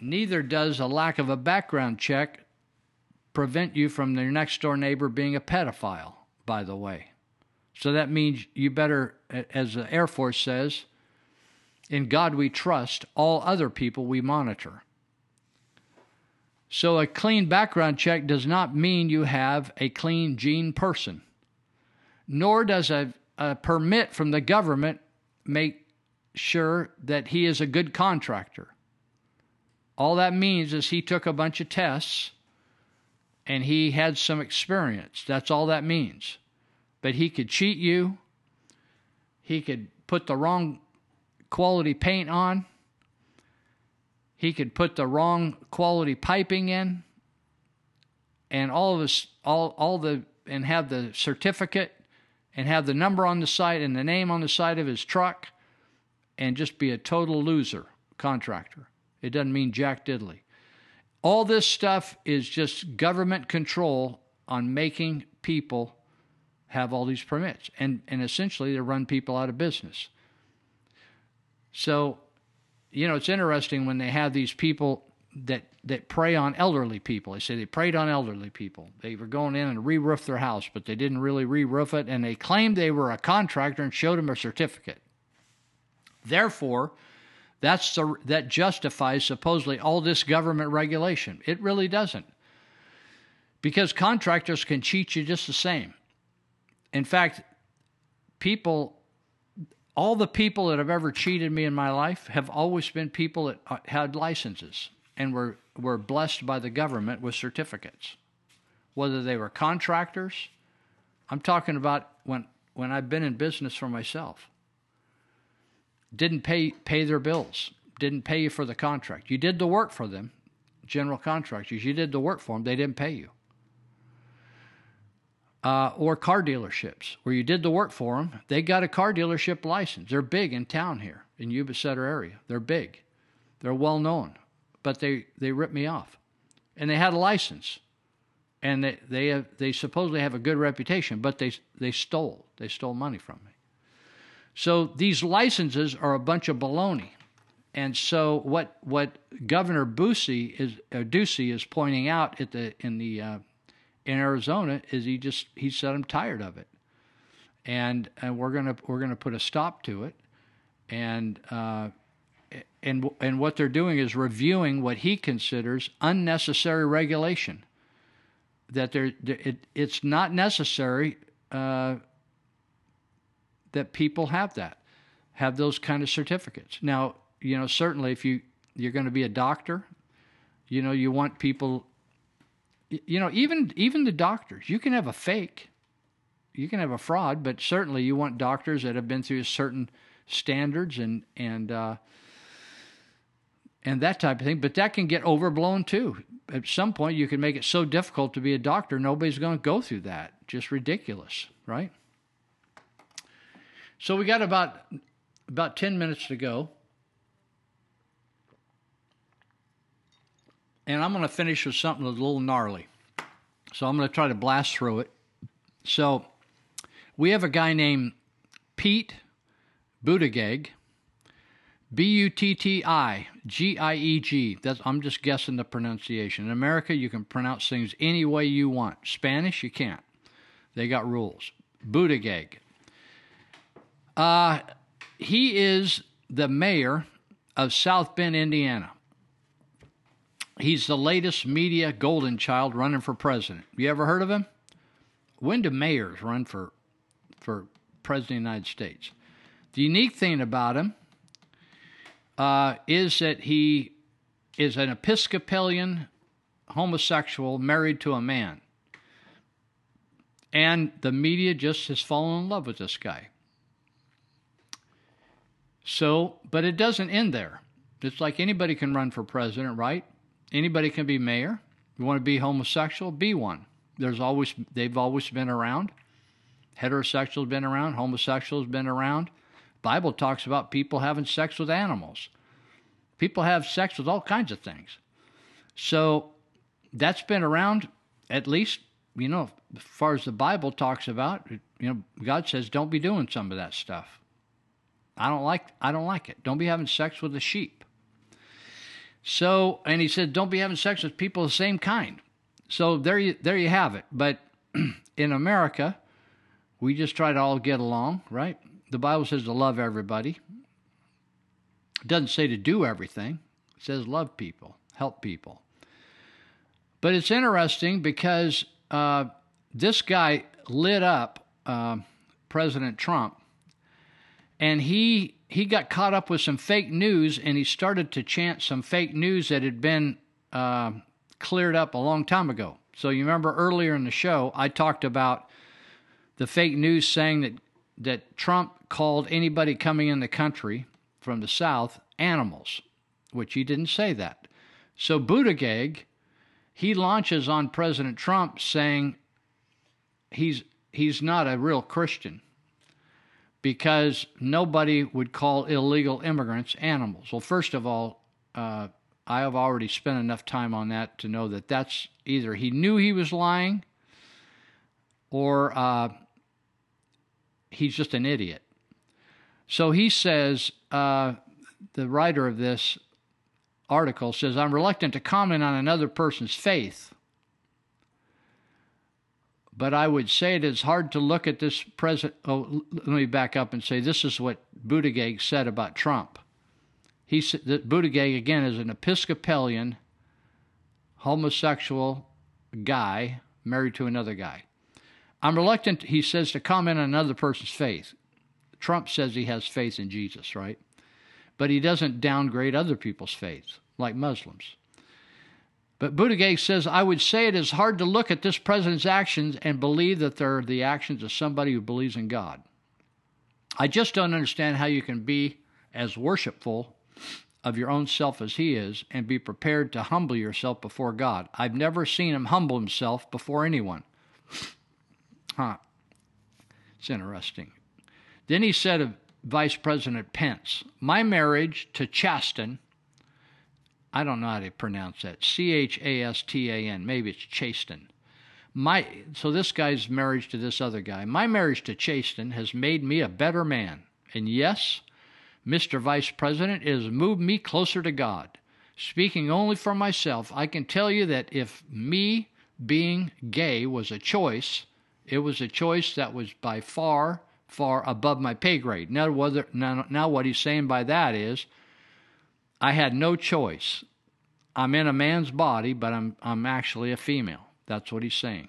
S11: Neither does a lack of a background check prevent you from your next door neighbor being a pedophile, by the way. So that means you better, as the Air Force says, in God we trust, all other people we monitor. So a clean background check does not mean you have a clean gene person, nor does a, a permit from the government make sure that he is a good contractor. All that means is he took a bunch of tests and he had some experience. That's all that means. But he could cheat you, he could put the wrong quality paint on he could put the wrong quality piping in and all of us all all the and have the certificate and have the number on the side and the name on the side of his truck and just be a total loser contractor. It doesn't mean jack diddley. All this stuff is just government control on making people have all these permits and and essentially to run people out of business. So you know, it's interesting when they have these people that that prey on elderly people. They say they preyed on elderly people. They were going in and re-roofed their house, but they didn't really re-roof it, and they claimed they were a contractor and showed them a certificate. Therefore, that's the, that justifies supposedly all this government regulation. It really doesn't, because contractors can cheat you just the same. In fact, people all the people that have ever cheated me in my life have always been people that uh, had licenses and were, were blessed by the government with certificates. Whether they were contractors, I'm talking about when, when I've been in business for myself. Didn't pay, pay their bills, didn't pay you for the contract. You did the work for them, general contractors. You did the work for them, they didn't pay you uh, or car dealerships where you did the work for them. They got a car dealership license. They're big in town here in Yuba Sutter area. They're big. They're well known, but they they ripped me off, and they had a license, and they they have, they supposedly have a good reputation, but they they stole they stole money from me. So these licenses are a bunch of baloney. And so what what Governor Busey is uh, Ducey is pointing out at the in the uh, in Arizona is he just he said I'm tired of it, and and we're gonna we're gonna put a stop to it, and uh, and and what they're doing is reviewing what he considers unnecessary regulation. That there it, it's not necessary uh, that people have that have those kind of certificates. Now you know certainly if you you're going to be a doctor, you know you want people you know, even even the doctors, you can have a fake, you can have a fraud, but certainly you want doctors that have been through certain standards and and uh, and that type of thing. But that can get overblown too. At some point, you can make it so difficult to be a doctor, nobody's going to go through that. Just ridiculous, right? So we got about about ten minutes to go. And I'm going to finish with something a little gnarly. So I'm going to try to blast through it. So we have a guy named Pete Buttigieg, B U T T I G I E G. That's I'm just guessing the pronunciation. In America, you can pronounce things any way you want. Spanish, you can't. They got rules. Buttigieg. Uh, he is the mayor of South Bend, Indiana. He's the latest media golden child running for president. You ever heard of him? When do mayors run for for president of the United States? The unique thing about him uh, is that he is an Episcopalian homosexual married to a man. And the media just has fallen in love with this guy. So, but it doesn't end there. It's like anybody can run for president, right? Anybody can be mayor. You want to be homosexual? Be one. There's always they've always been around. Heterosexuals been around. Homosexuals been around. Bible talks about people having sex with animals. People have sex with all kinds of things. So that's been around at least, you know, as far as the Bible talks about, you know, God says don't be doing some of that stuff. I don't like I don't like it. Don't be having sex with a sheep. So, and he said don't be having sex with people of the same kind. So there you there you have it. But in America, we just try to all get along, right? The Bible says to love everybody. It doesn't say to do everything. It says love people, help people. But it's interesting because uh, this guy lit up uh, President Trump, and he he got caught up with some fake news, and he started to chant some fake news that had been uh, cleared up a long time ago. So you remember earlier in the show, I talked about the fake news saying that that Trump called anybody coming in the country from the South animals, which he didn't say that. So Buttigieg, he launches on President Trump saying he's he's not a real Christian because nobody would call illegal immigrants animals. Well, first of all, uh, I have already spent enough time on that to know that that's either he knew he was lying or uh, he's just an idiot. So he says, uh, the writer of this article says, I'm reluctant to comment on another person's faith. But I would say it is hard to look at this present. Oh, let me back up and say this is what Buttigieg said about Trump. He said that Buttigieg, again, is an Episcopalian, homosexual guy married to another guy. I'm reluctant, he says, to comment on another person's faith. Trump says he has faith in Jesus, right? But he doesn't downgrade other people's faith, like Muslims. But Buttigieg says, I would say it is hard to look at this president's actions and believe that they're the actions of somebody who believes in God. I just don't understand how you can be as worshipful of your own self as he is and be prepared to humble yourself before God. I've never seen him humble himself before anyone. Huh. It's interesting. Then he said of Vice President Pence, My marriage to Chasten, I don't know how to pronounce that, C H A S T A N, maybe it's Chasten. My, so this guy's marriage to this other guy. My marriage to Chasten has made me a better man. And yes, Mr. Vice President, it has moved me closer to God. Speaking only for myself, I can tell you that if me being gay was a choice, it was a choice that was by far far above my pay grade. Now, whether, now, now what he's saying by that is, I had no choice. I'm in a man's body, but I'm I'm actually a female. That's what he's saying.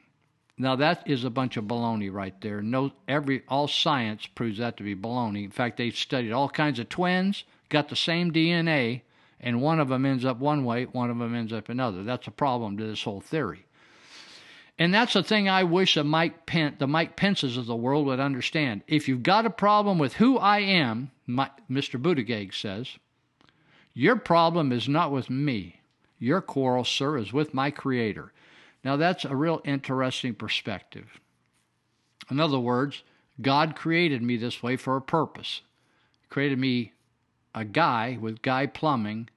S11: Now that is a bunch of baloney right there. No, every all science proves that to be baloney. In fact, they've studied all kinds of twins, got the same DNA, and one of them ends up one way, one of them ends up another. That's a problem to this whole theory. And that's the thing I wish the Mike Pence, the Mike Pences of the world would understand. If you've got a problem with who I am, my, Mr. Buttigieg says, your problem is not with me. Your quarrel, sir, is with my Creator. Now that's a real interesting perspective. In other words, God created me this way for a purpose. He created me a guy with guy plumbing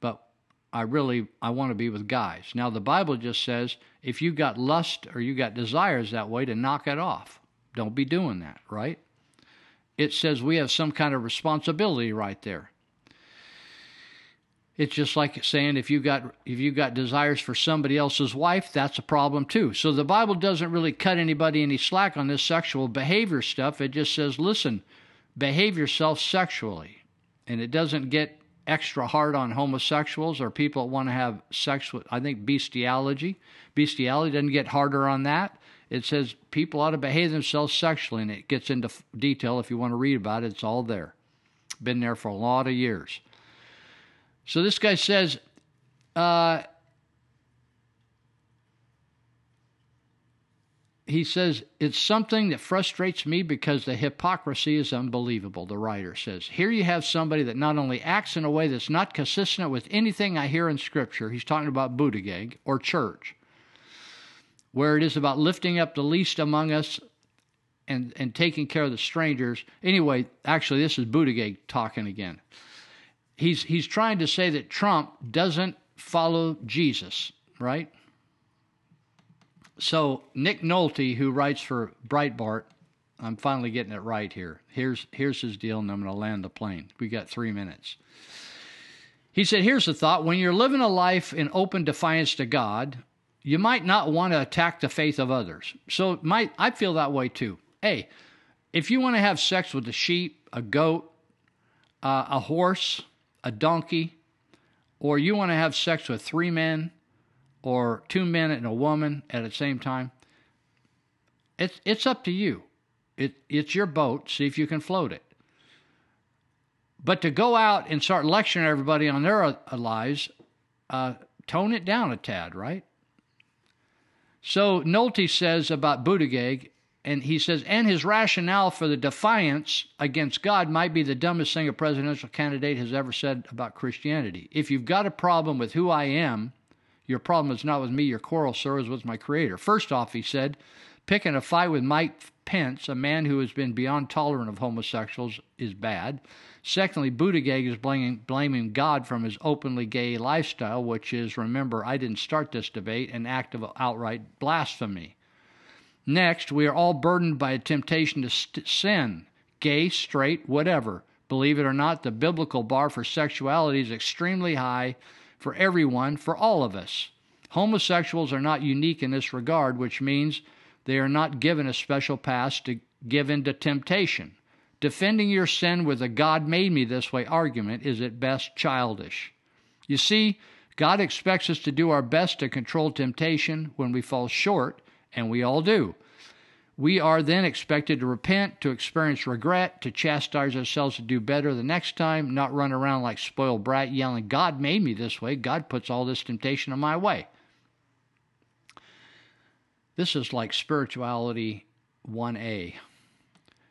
S11: but I really I want to be with guys. Now the Bible just says if you got lust or you got desires that way to knock it off. Don't be doing that, right? It says we have some kind of responsibility right there. It's just like saying if you got if you got desires for somebody else's wife, that's a problem too. So the Bible doesn't really cut anybody any slack on this sexual behavior stuff. It just says, listen, behave yourself sexually. And it doesn't get extra hard on homosexuals or people that want to have sex with, I think, bestiality. Bestiality doesn't get harder on that. It says people ought to behave themselves sexually, and it gets into detail if you want to read about it. It's all there. Been there for a lot of years. So this guy says, uh, he says, It's something that frustrates me because the hypocrisy is unbelievable, the writer says. Here you have somebody that not only acts in a way that's not consistent with anything I hear in Scripture, he's talking about Buttigieg or church, where it is about lifting up the least among us and, and taking care of the strangers. Anyway, actually, this is Buttigieg talking again. He's, he's trying to say that Trump doesn't follow Jesus, right? So, Nick Nolte, who writes for Breitbart, I'm finally getting it right here. Here's, here's his deal, and I'm going to land the plane. We got three minutes. He said, Here's the thought when you're living a life in open defiance to God, you might not want to attack the faith of others. So, my, I feel that way too. Hey, if you want to have sex with a sheep, a goat, uh, a horse, a donkey, or you want to have sex with three men or two men and a woman at the same time, it's, it's up to you. It, it's your boat. See if you can float it. But to go out and start lecturing everybody on their uh, lives, uh, tone it down a tad, right? So Nolte says about Buttigieg, and he says, and his rationale for the defiance against God might be the dumbest thing a presidential candidate has ever said about Christianity. If you've got a problem with who I am, your problem is not with me, your quarrel, sir, is with my Creator. First off, he said, picking a fight with Mike Pence, a man who has been beyond tolerant of homosexuals, is bad. Secondly, Buttigieg is blaming, blaming God from his openly gay lifestyle, which is, remember, I didn't start this debate, an act of outright blasphemy. Next, we are all burdened by a temptation to st- sin, gay, straight, whatever. Believe it or not, the biblical bar for sexuality is extremely high for everyone, for all of us. Homosexuals are not unique in this regard, which means they are not given a special pass to give in to temptation. Defending your sin with a God made me this way argument is at best childish. You see, God expects us to do our best to control temptation when we fall short, and we all do. We are then expected to repent, to experience regret, to chastise ourselves to do better the next time, not run around like spoiled brat yelling, God made me this way. God puts all this temptation in my way. This is like spirituality 1A.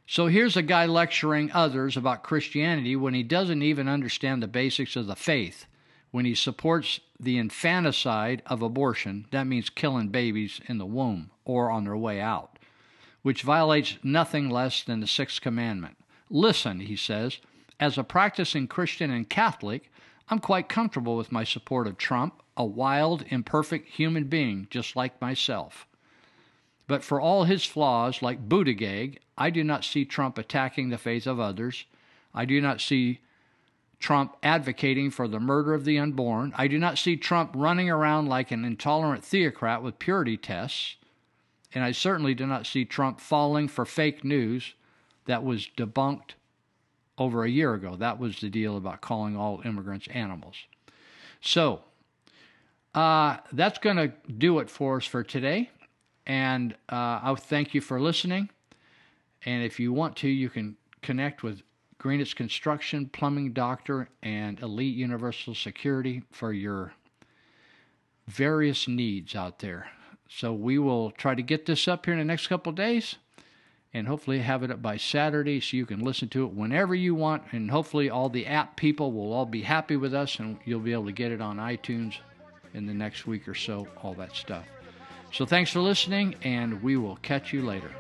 S11: So here's a guy lecturing others about Christianity when he doesn't even understand the basics of the faith. When he supports the infanticide of abortion, that means killing babies in the womb or on their way out, which violates nothing less than the sixth commandment. Listen, he says, as a practicing Christian and Catholic, I'm quite comfortable with my support of Trump, a wild, imperfect human being just like myself. But for all his flaws, like Buttigieg, I do not see Trump attacking the faith of others. I do not see Trump advocating for the murder of the unborn. I do not see Trump running around like an intolerant theocrat with purity tests. And I certainly do not see Trump falling for fake news that was debunked over a year ago. That was the deal about calling all immigrants animals. So, uh, that's going to do it for us for today. And uh, I thank you for listening. And if you want to, you can connect with Greenitz Construction, Plumbing Doctor, and Elite Universal Security for your various needs out there. So we will try to get this up here in the next couple days and hopefully have it up by Saturday so you can listen to it whenever you want. And hopefully, all the app people will all be happy with us and you'll be able to get it on iTunes in the next week or so, all that stuff. So thanks for listening, and we will catch you later.